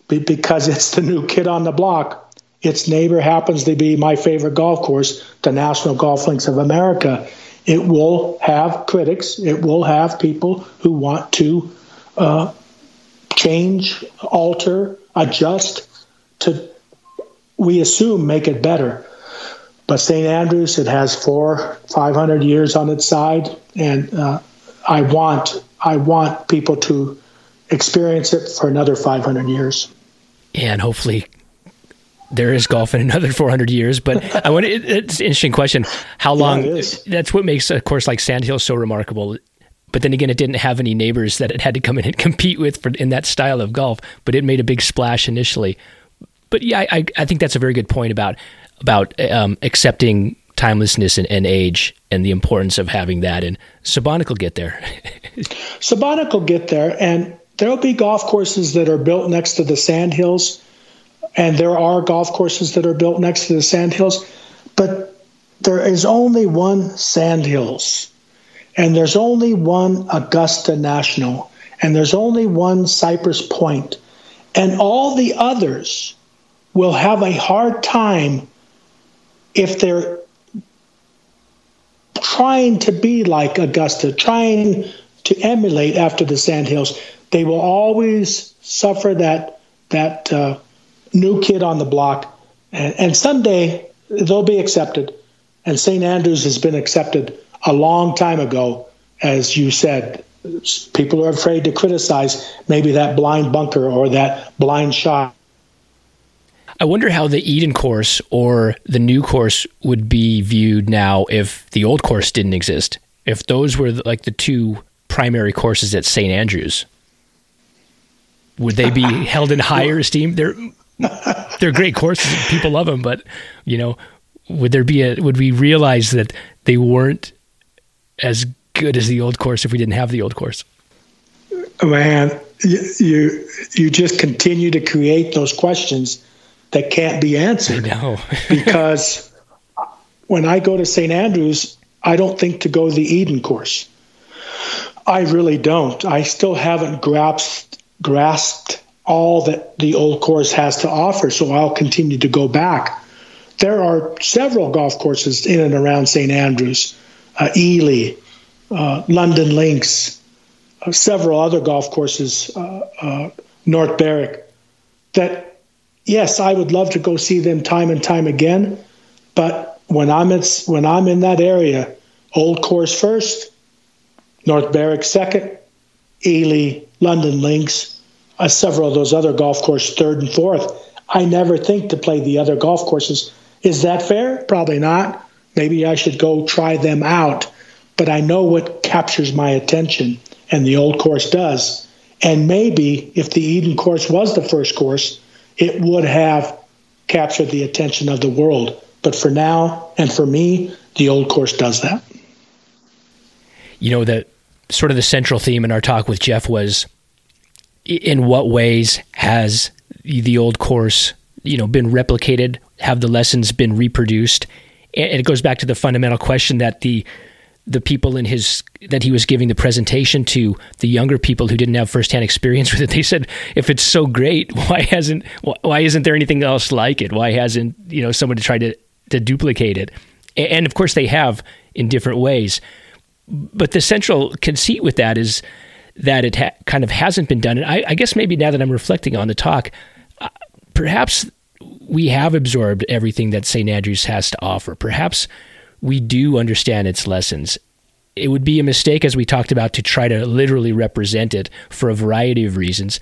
because [LAUGHS] it's the new kid on the block. Its neighbor happens to be my favorite golf course, the National Golf Links of America. It will have critics. It will have people who want to uh, change, alter, adjust to, we assume, make it better. But St. Andrews, it has four, 500 years on its side, and uh, I want I want people to experience it for another 500 years. And hopefully there is golf in another 400 years. But I want to, it's an interesting question. How long? Yeah, that's what makes a course like Sandhill so remarkable. But then again, it didn't have any neighbors that it had to come in and [LAUGHS] compete with for, in that style of golf. But it made a big splash initially. But yeah, I, I think that's a very good point about about um, accepting timelessness and, and, age and the importance of having that. And Sebonack will get there. [LAUGHS] Sebonack will get there, and there'll be golf courses that are built next to the sand hills, and there are golf courses that are built next to the sand hills, but there is only one sand hills, and there's only one Augusta National, and there's only one Cypress Point, and all the others will have a hard time if they're trying to be like Augusta, trying to emulate after the Sandhills, they will always suffer that that uh, new kid on the block, and, and someday they'll be accepted. And St. Andrews has been accepted a long time ago, as you said. People are afraid to criticize maybe that blind bunker or that blind shot. I wonder how the Eden course or the new course would be viewed now if the old course didn't exist. If those were like the two primary courses at St. Andrews, would they be [LAUGHS] held in higher esteem? They're [LAUGHS] they're great courses. People love them, but you know, would there be a would we realize that they weren't as good as the old course if we didn't have the old course? Man, you you just continue to create those questions that can't be answered. [LAUGHS] because when I go to St. Andrews, I don't think to go the Eden course. I really don't. I still haven't grasped grasped all that the old course has to offer, so I'll continue to go back. There are several golf courses in and around St. Andrews, Elie, uh, Lundin Links, uh, several other golf courses, uh, uh, North Berwick, that yes, I would love to go see them time and time again, but when I'm at, when I'm in that area, Old Course first, North Berwick second, Elie, Lundin Links, uh, several of those other golf courses third and fourth. I never think to play the other golf courses. Is that fair? Probably not. Maybe I should go try them out. But I know what captures my attention, and the old course does. And maybe if the Eden course was the first course, it would have captured the attention of the world. But for now, and for me, the old course does that. You know, that sort of the central theme in our talk with Geoff was in what ways has the old course, you know, been replicated? Have the lessons been reproduced? And it goes back to the fundamental question that the the people in his that he was giving the presentation to the younger people who didn't have firsthand experience with it they said if it's so great [LAUGHS] why hasn't why isn't there anything else like it? Why hasn't you know someone tried to to duplicate it? And of course they have in different ways. But the central conceit with that is that it ha- kind of hasn't been done. And I, I, guess maybe now that i'm reflecting on the talk uh, perhaps we have absorbed everything that st andrews has to offer perhaps we do understand its lessons. It would be a mistake, as we talked about, to try to literally represent it for a variety of reasons.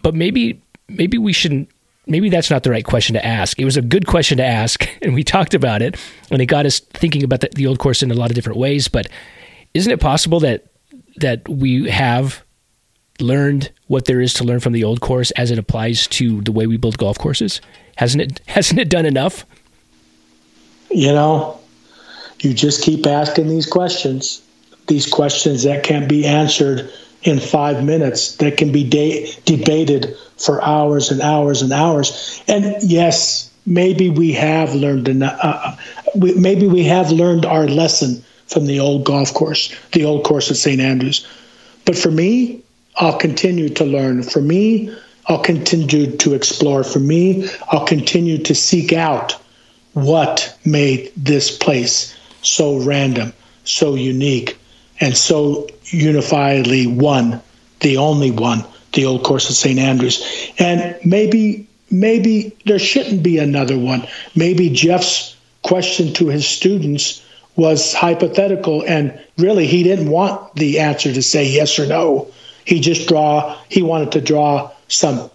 But maybe, maybe we shouldn't. Maybe that's not the right question to ask. It was a good question to ask, [LAUGHS] and we talked about it, and it got us thinking about the, the old course in a lot of different ways. But isn't it possible that that we have learned what there is to learn from the old course as it applies to the way we build golf courses? Hasn't it? [LAUGHS] Hasn't it done enough? You know, you just keep asking these questions, these questions that can't be answered in five minutes, that can be de- debated for hours and hours and hours. And yes, maybe we have learned enough, uh, uh, maybe we have learned our lesson from the old golf course, the old course at St. Andrews. But for me, I'll continue to learn. For me, I'll continue to explore. For me, I'll continue to seek out what made this place so random, so unique, and so unifiedly one, the only one, the old course of St. Andrews. And maybe maybe there shouldn't be another one. Maybe Geoff's question to his students was hypothetical and really he didn't want the answer to say yes or no. He just draw he wanted to draw some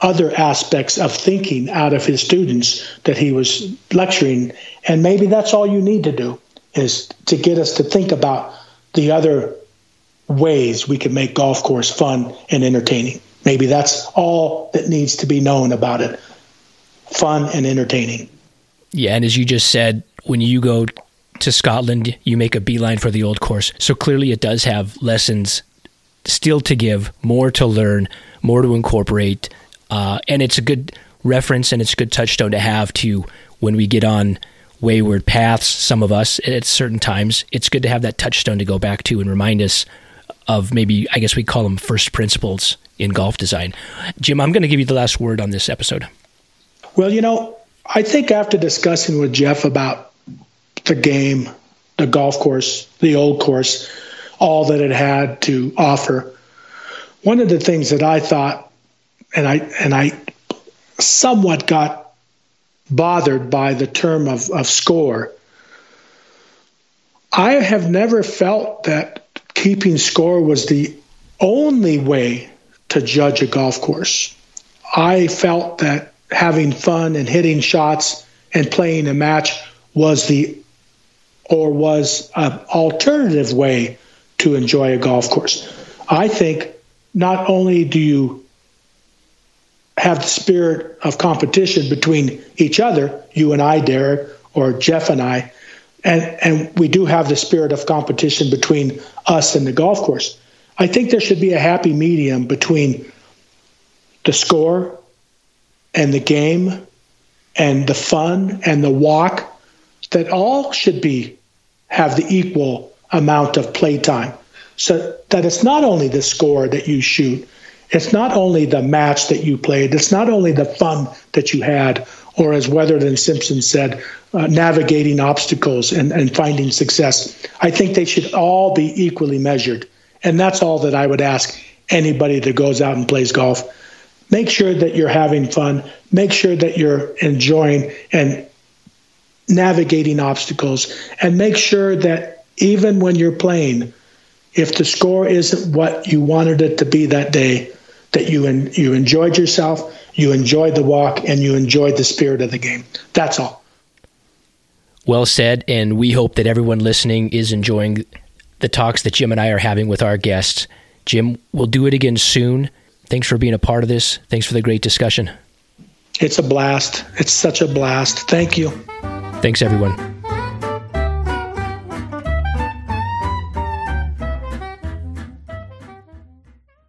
other aspects of thinking out of his students that he was lecturing. And maybe that's all you need to do is to get us to think about the other ways we can make golf course fun and entertaining. Maybe that's all that needs to be known about it. Fun and entertaining. Yeah, and as you just said, when you go to Scotland, you make a beeline for the old course. So clearly it does have lessons still to give, more to learn, more to incorporate, uh, and it's a good reference and it's a good touchstone to have to when we get on wayward paths, some of us at certain times. It's good to have that touchstone to go back to and remind us of maybe, I guess we call them first principles in golf design. Jim, I'm going to give you the last word on this episode. Well, you know, I think after discussing with Geoff about the game, the golf course, the old course, all that it had to offer. One of the things that I thought, and I and I somewhat got bothered by the term of, of score. I have never felt that keeping score was the only way to judge a golf course. I felt that having fun and hitting shots and playing a match was the or was an alternative way to enjoy a golf course. I think not only do you have the spirit of competition between each other, you and I, Derek, or Geoff and I, and, and we do have the spirit of competition between us and the golf course. I think there should be a happy medium between the score and the game and the fun and the walk that all should be have the equal amount of playtime. So that it's not only the score that you shoot it's not only the match that you played it's not only the fun that you had or as Wethered and Simpson said uh, navigating obstacles and, and finding success. I think they should all be equally measured. And that's all that i would ask anybody that goes out and plays golf. Make sure that you're having fun, make sure that you're enjoying and navigating obstacles, and make sure that even when you're playing, if the score isn't what you wanted it to be that day, that you en- you enjoyed yourself, you enjoyed the walk, and you enjoyed the spirit of the game. That's all. Well said, and we hope that everyone listening is enjoying the talks that Jim and I are having with our guests. Jim, we'll do it again soon. Thanks for being a part of this. Thanks for the great discussion. It's a blast. It's such a blast. Thank you. Thanks, everyone.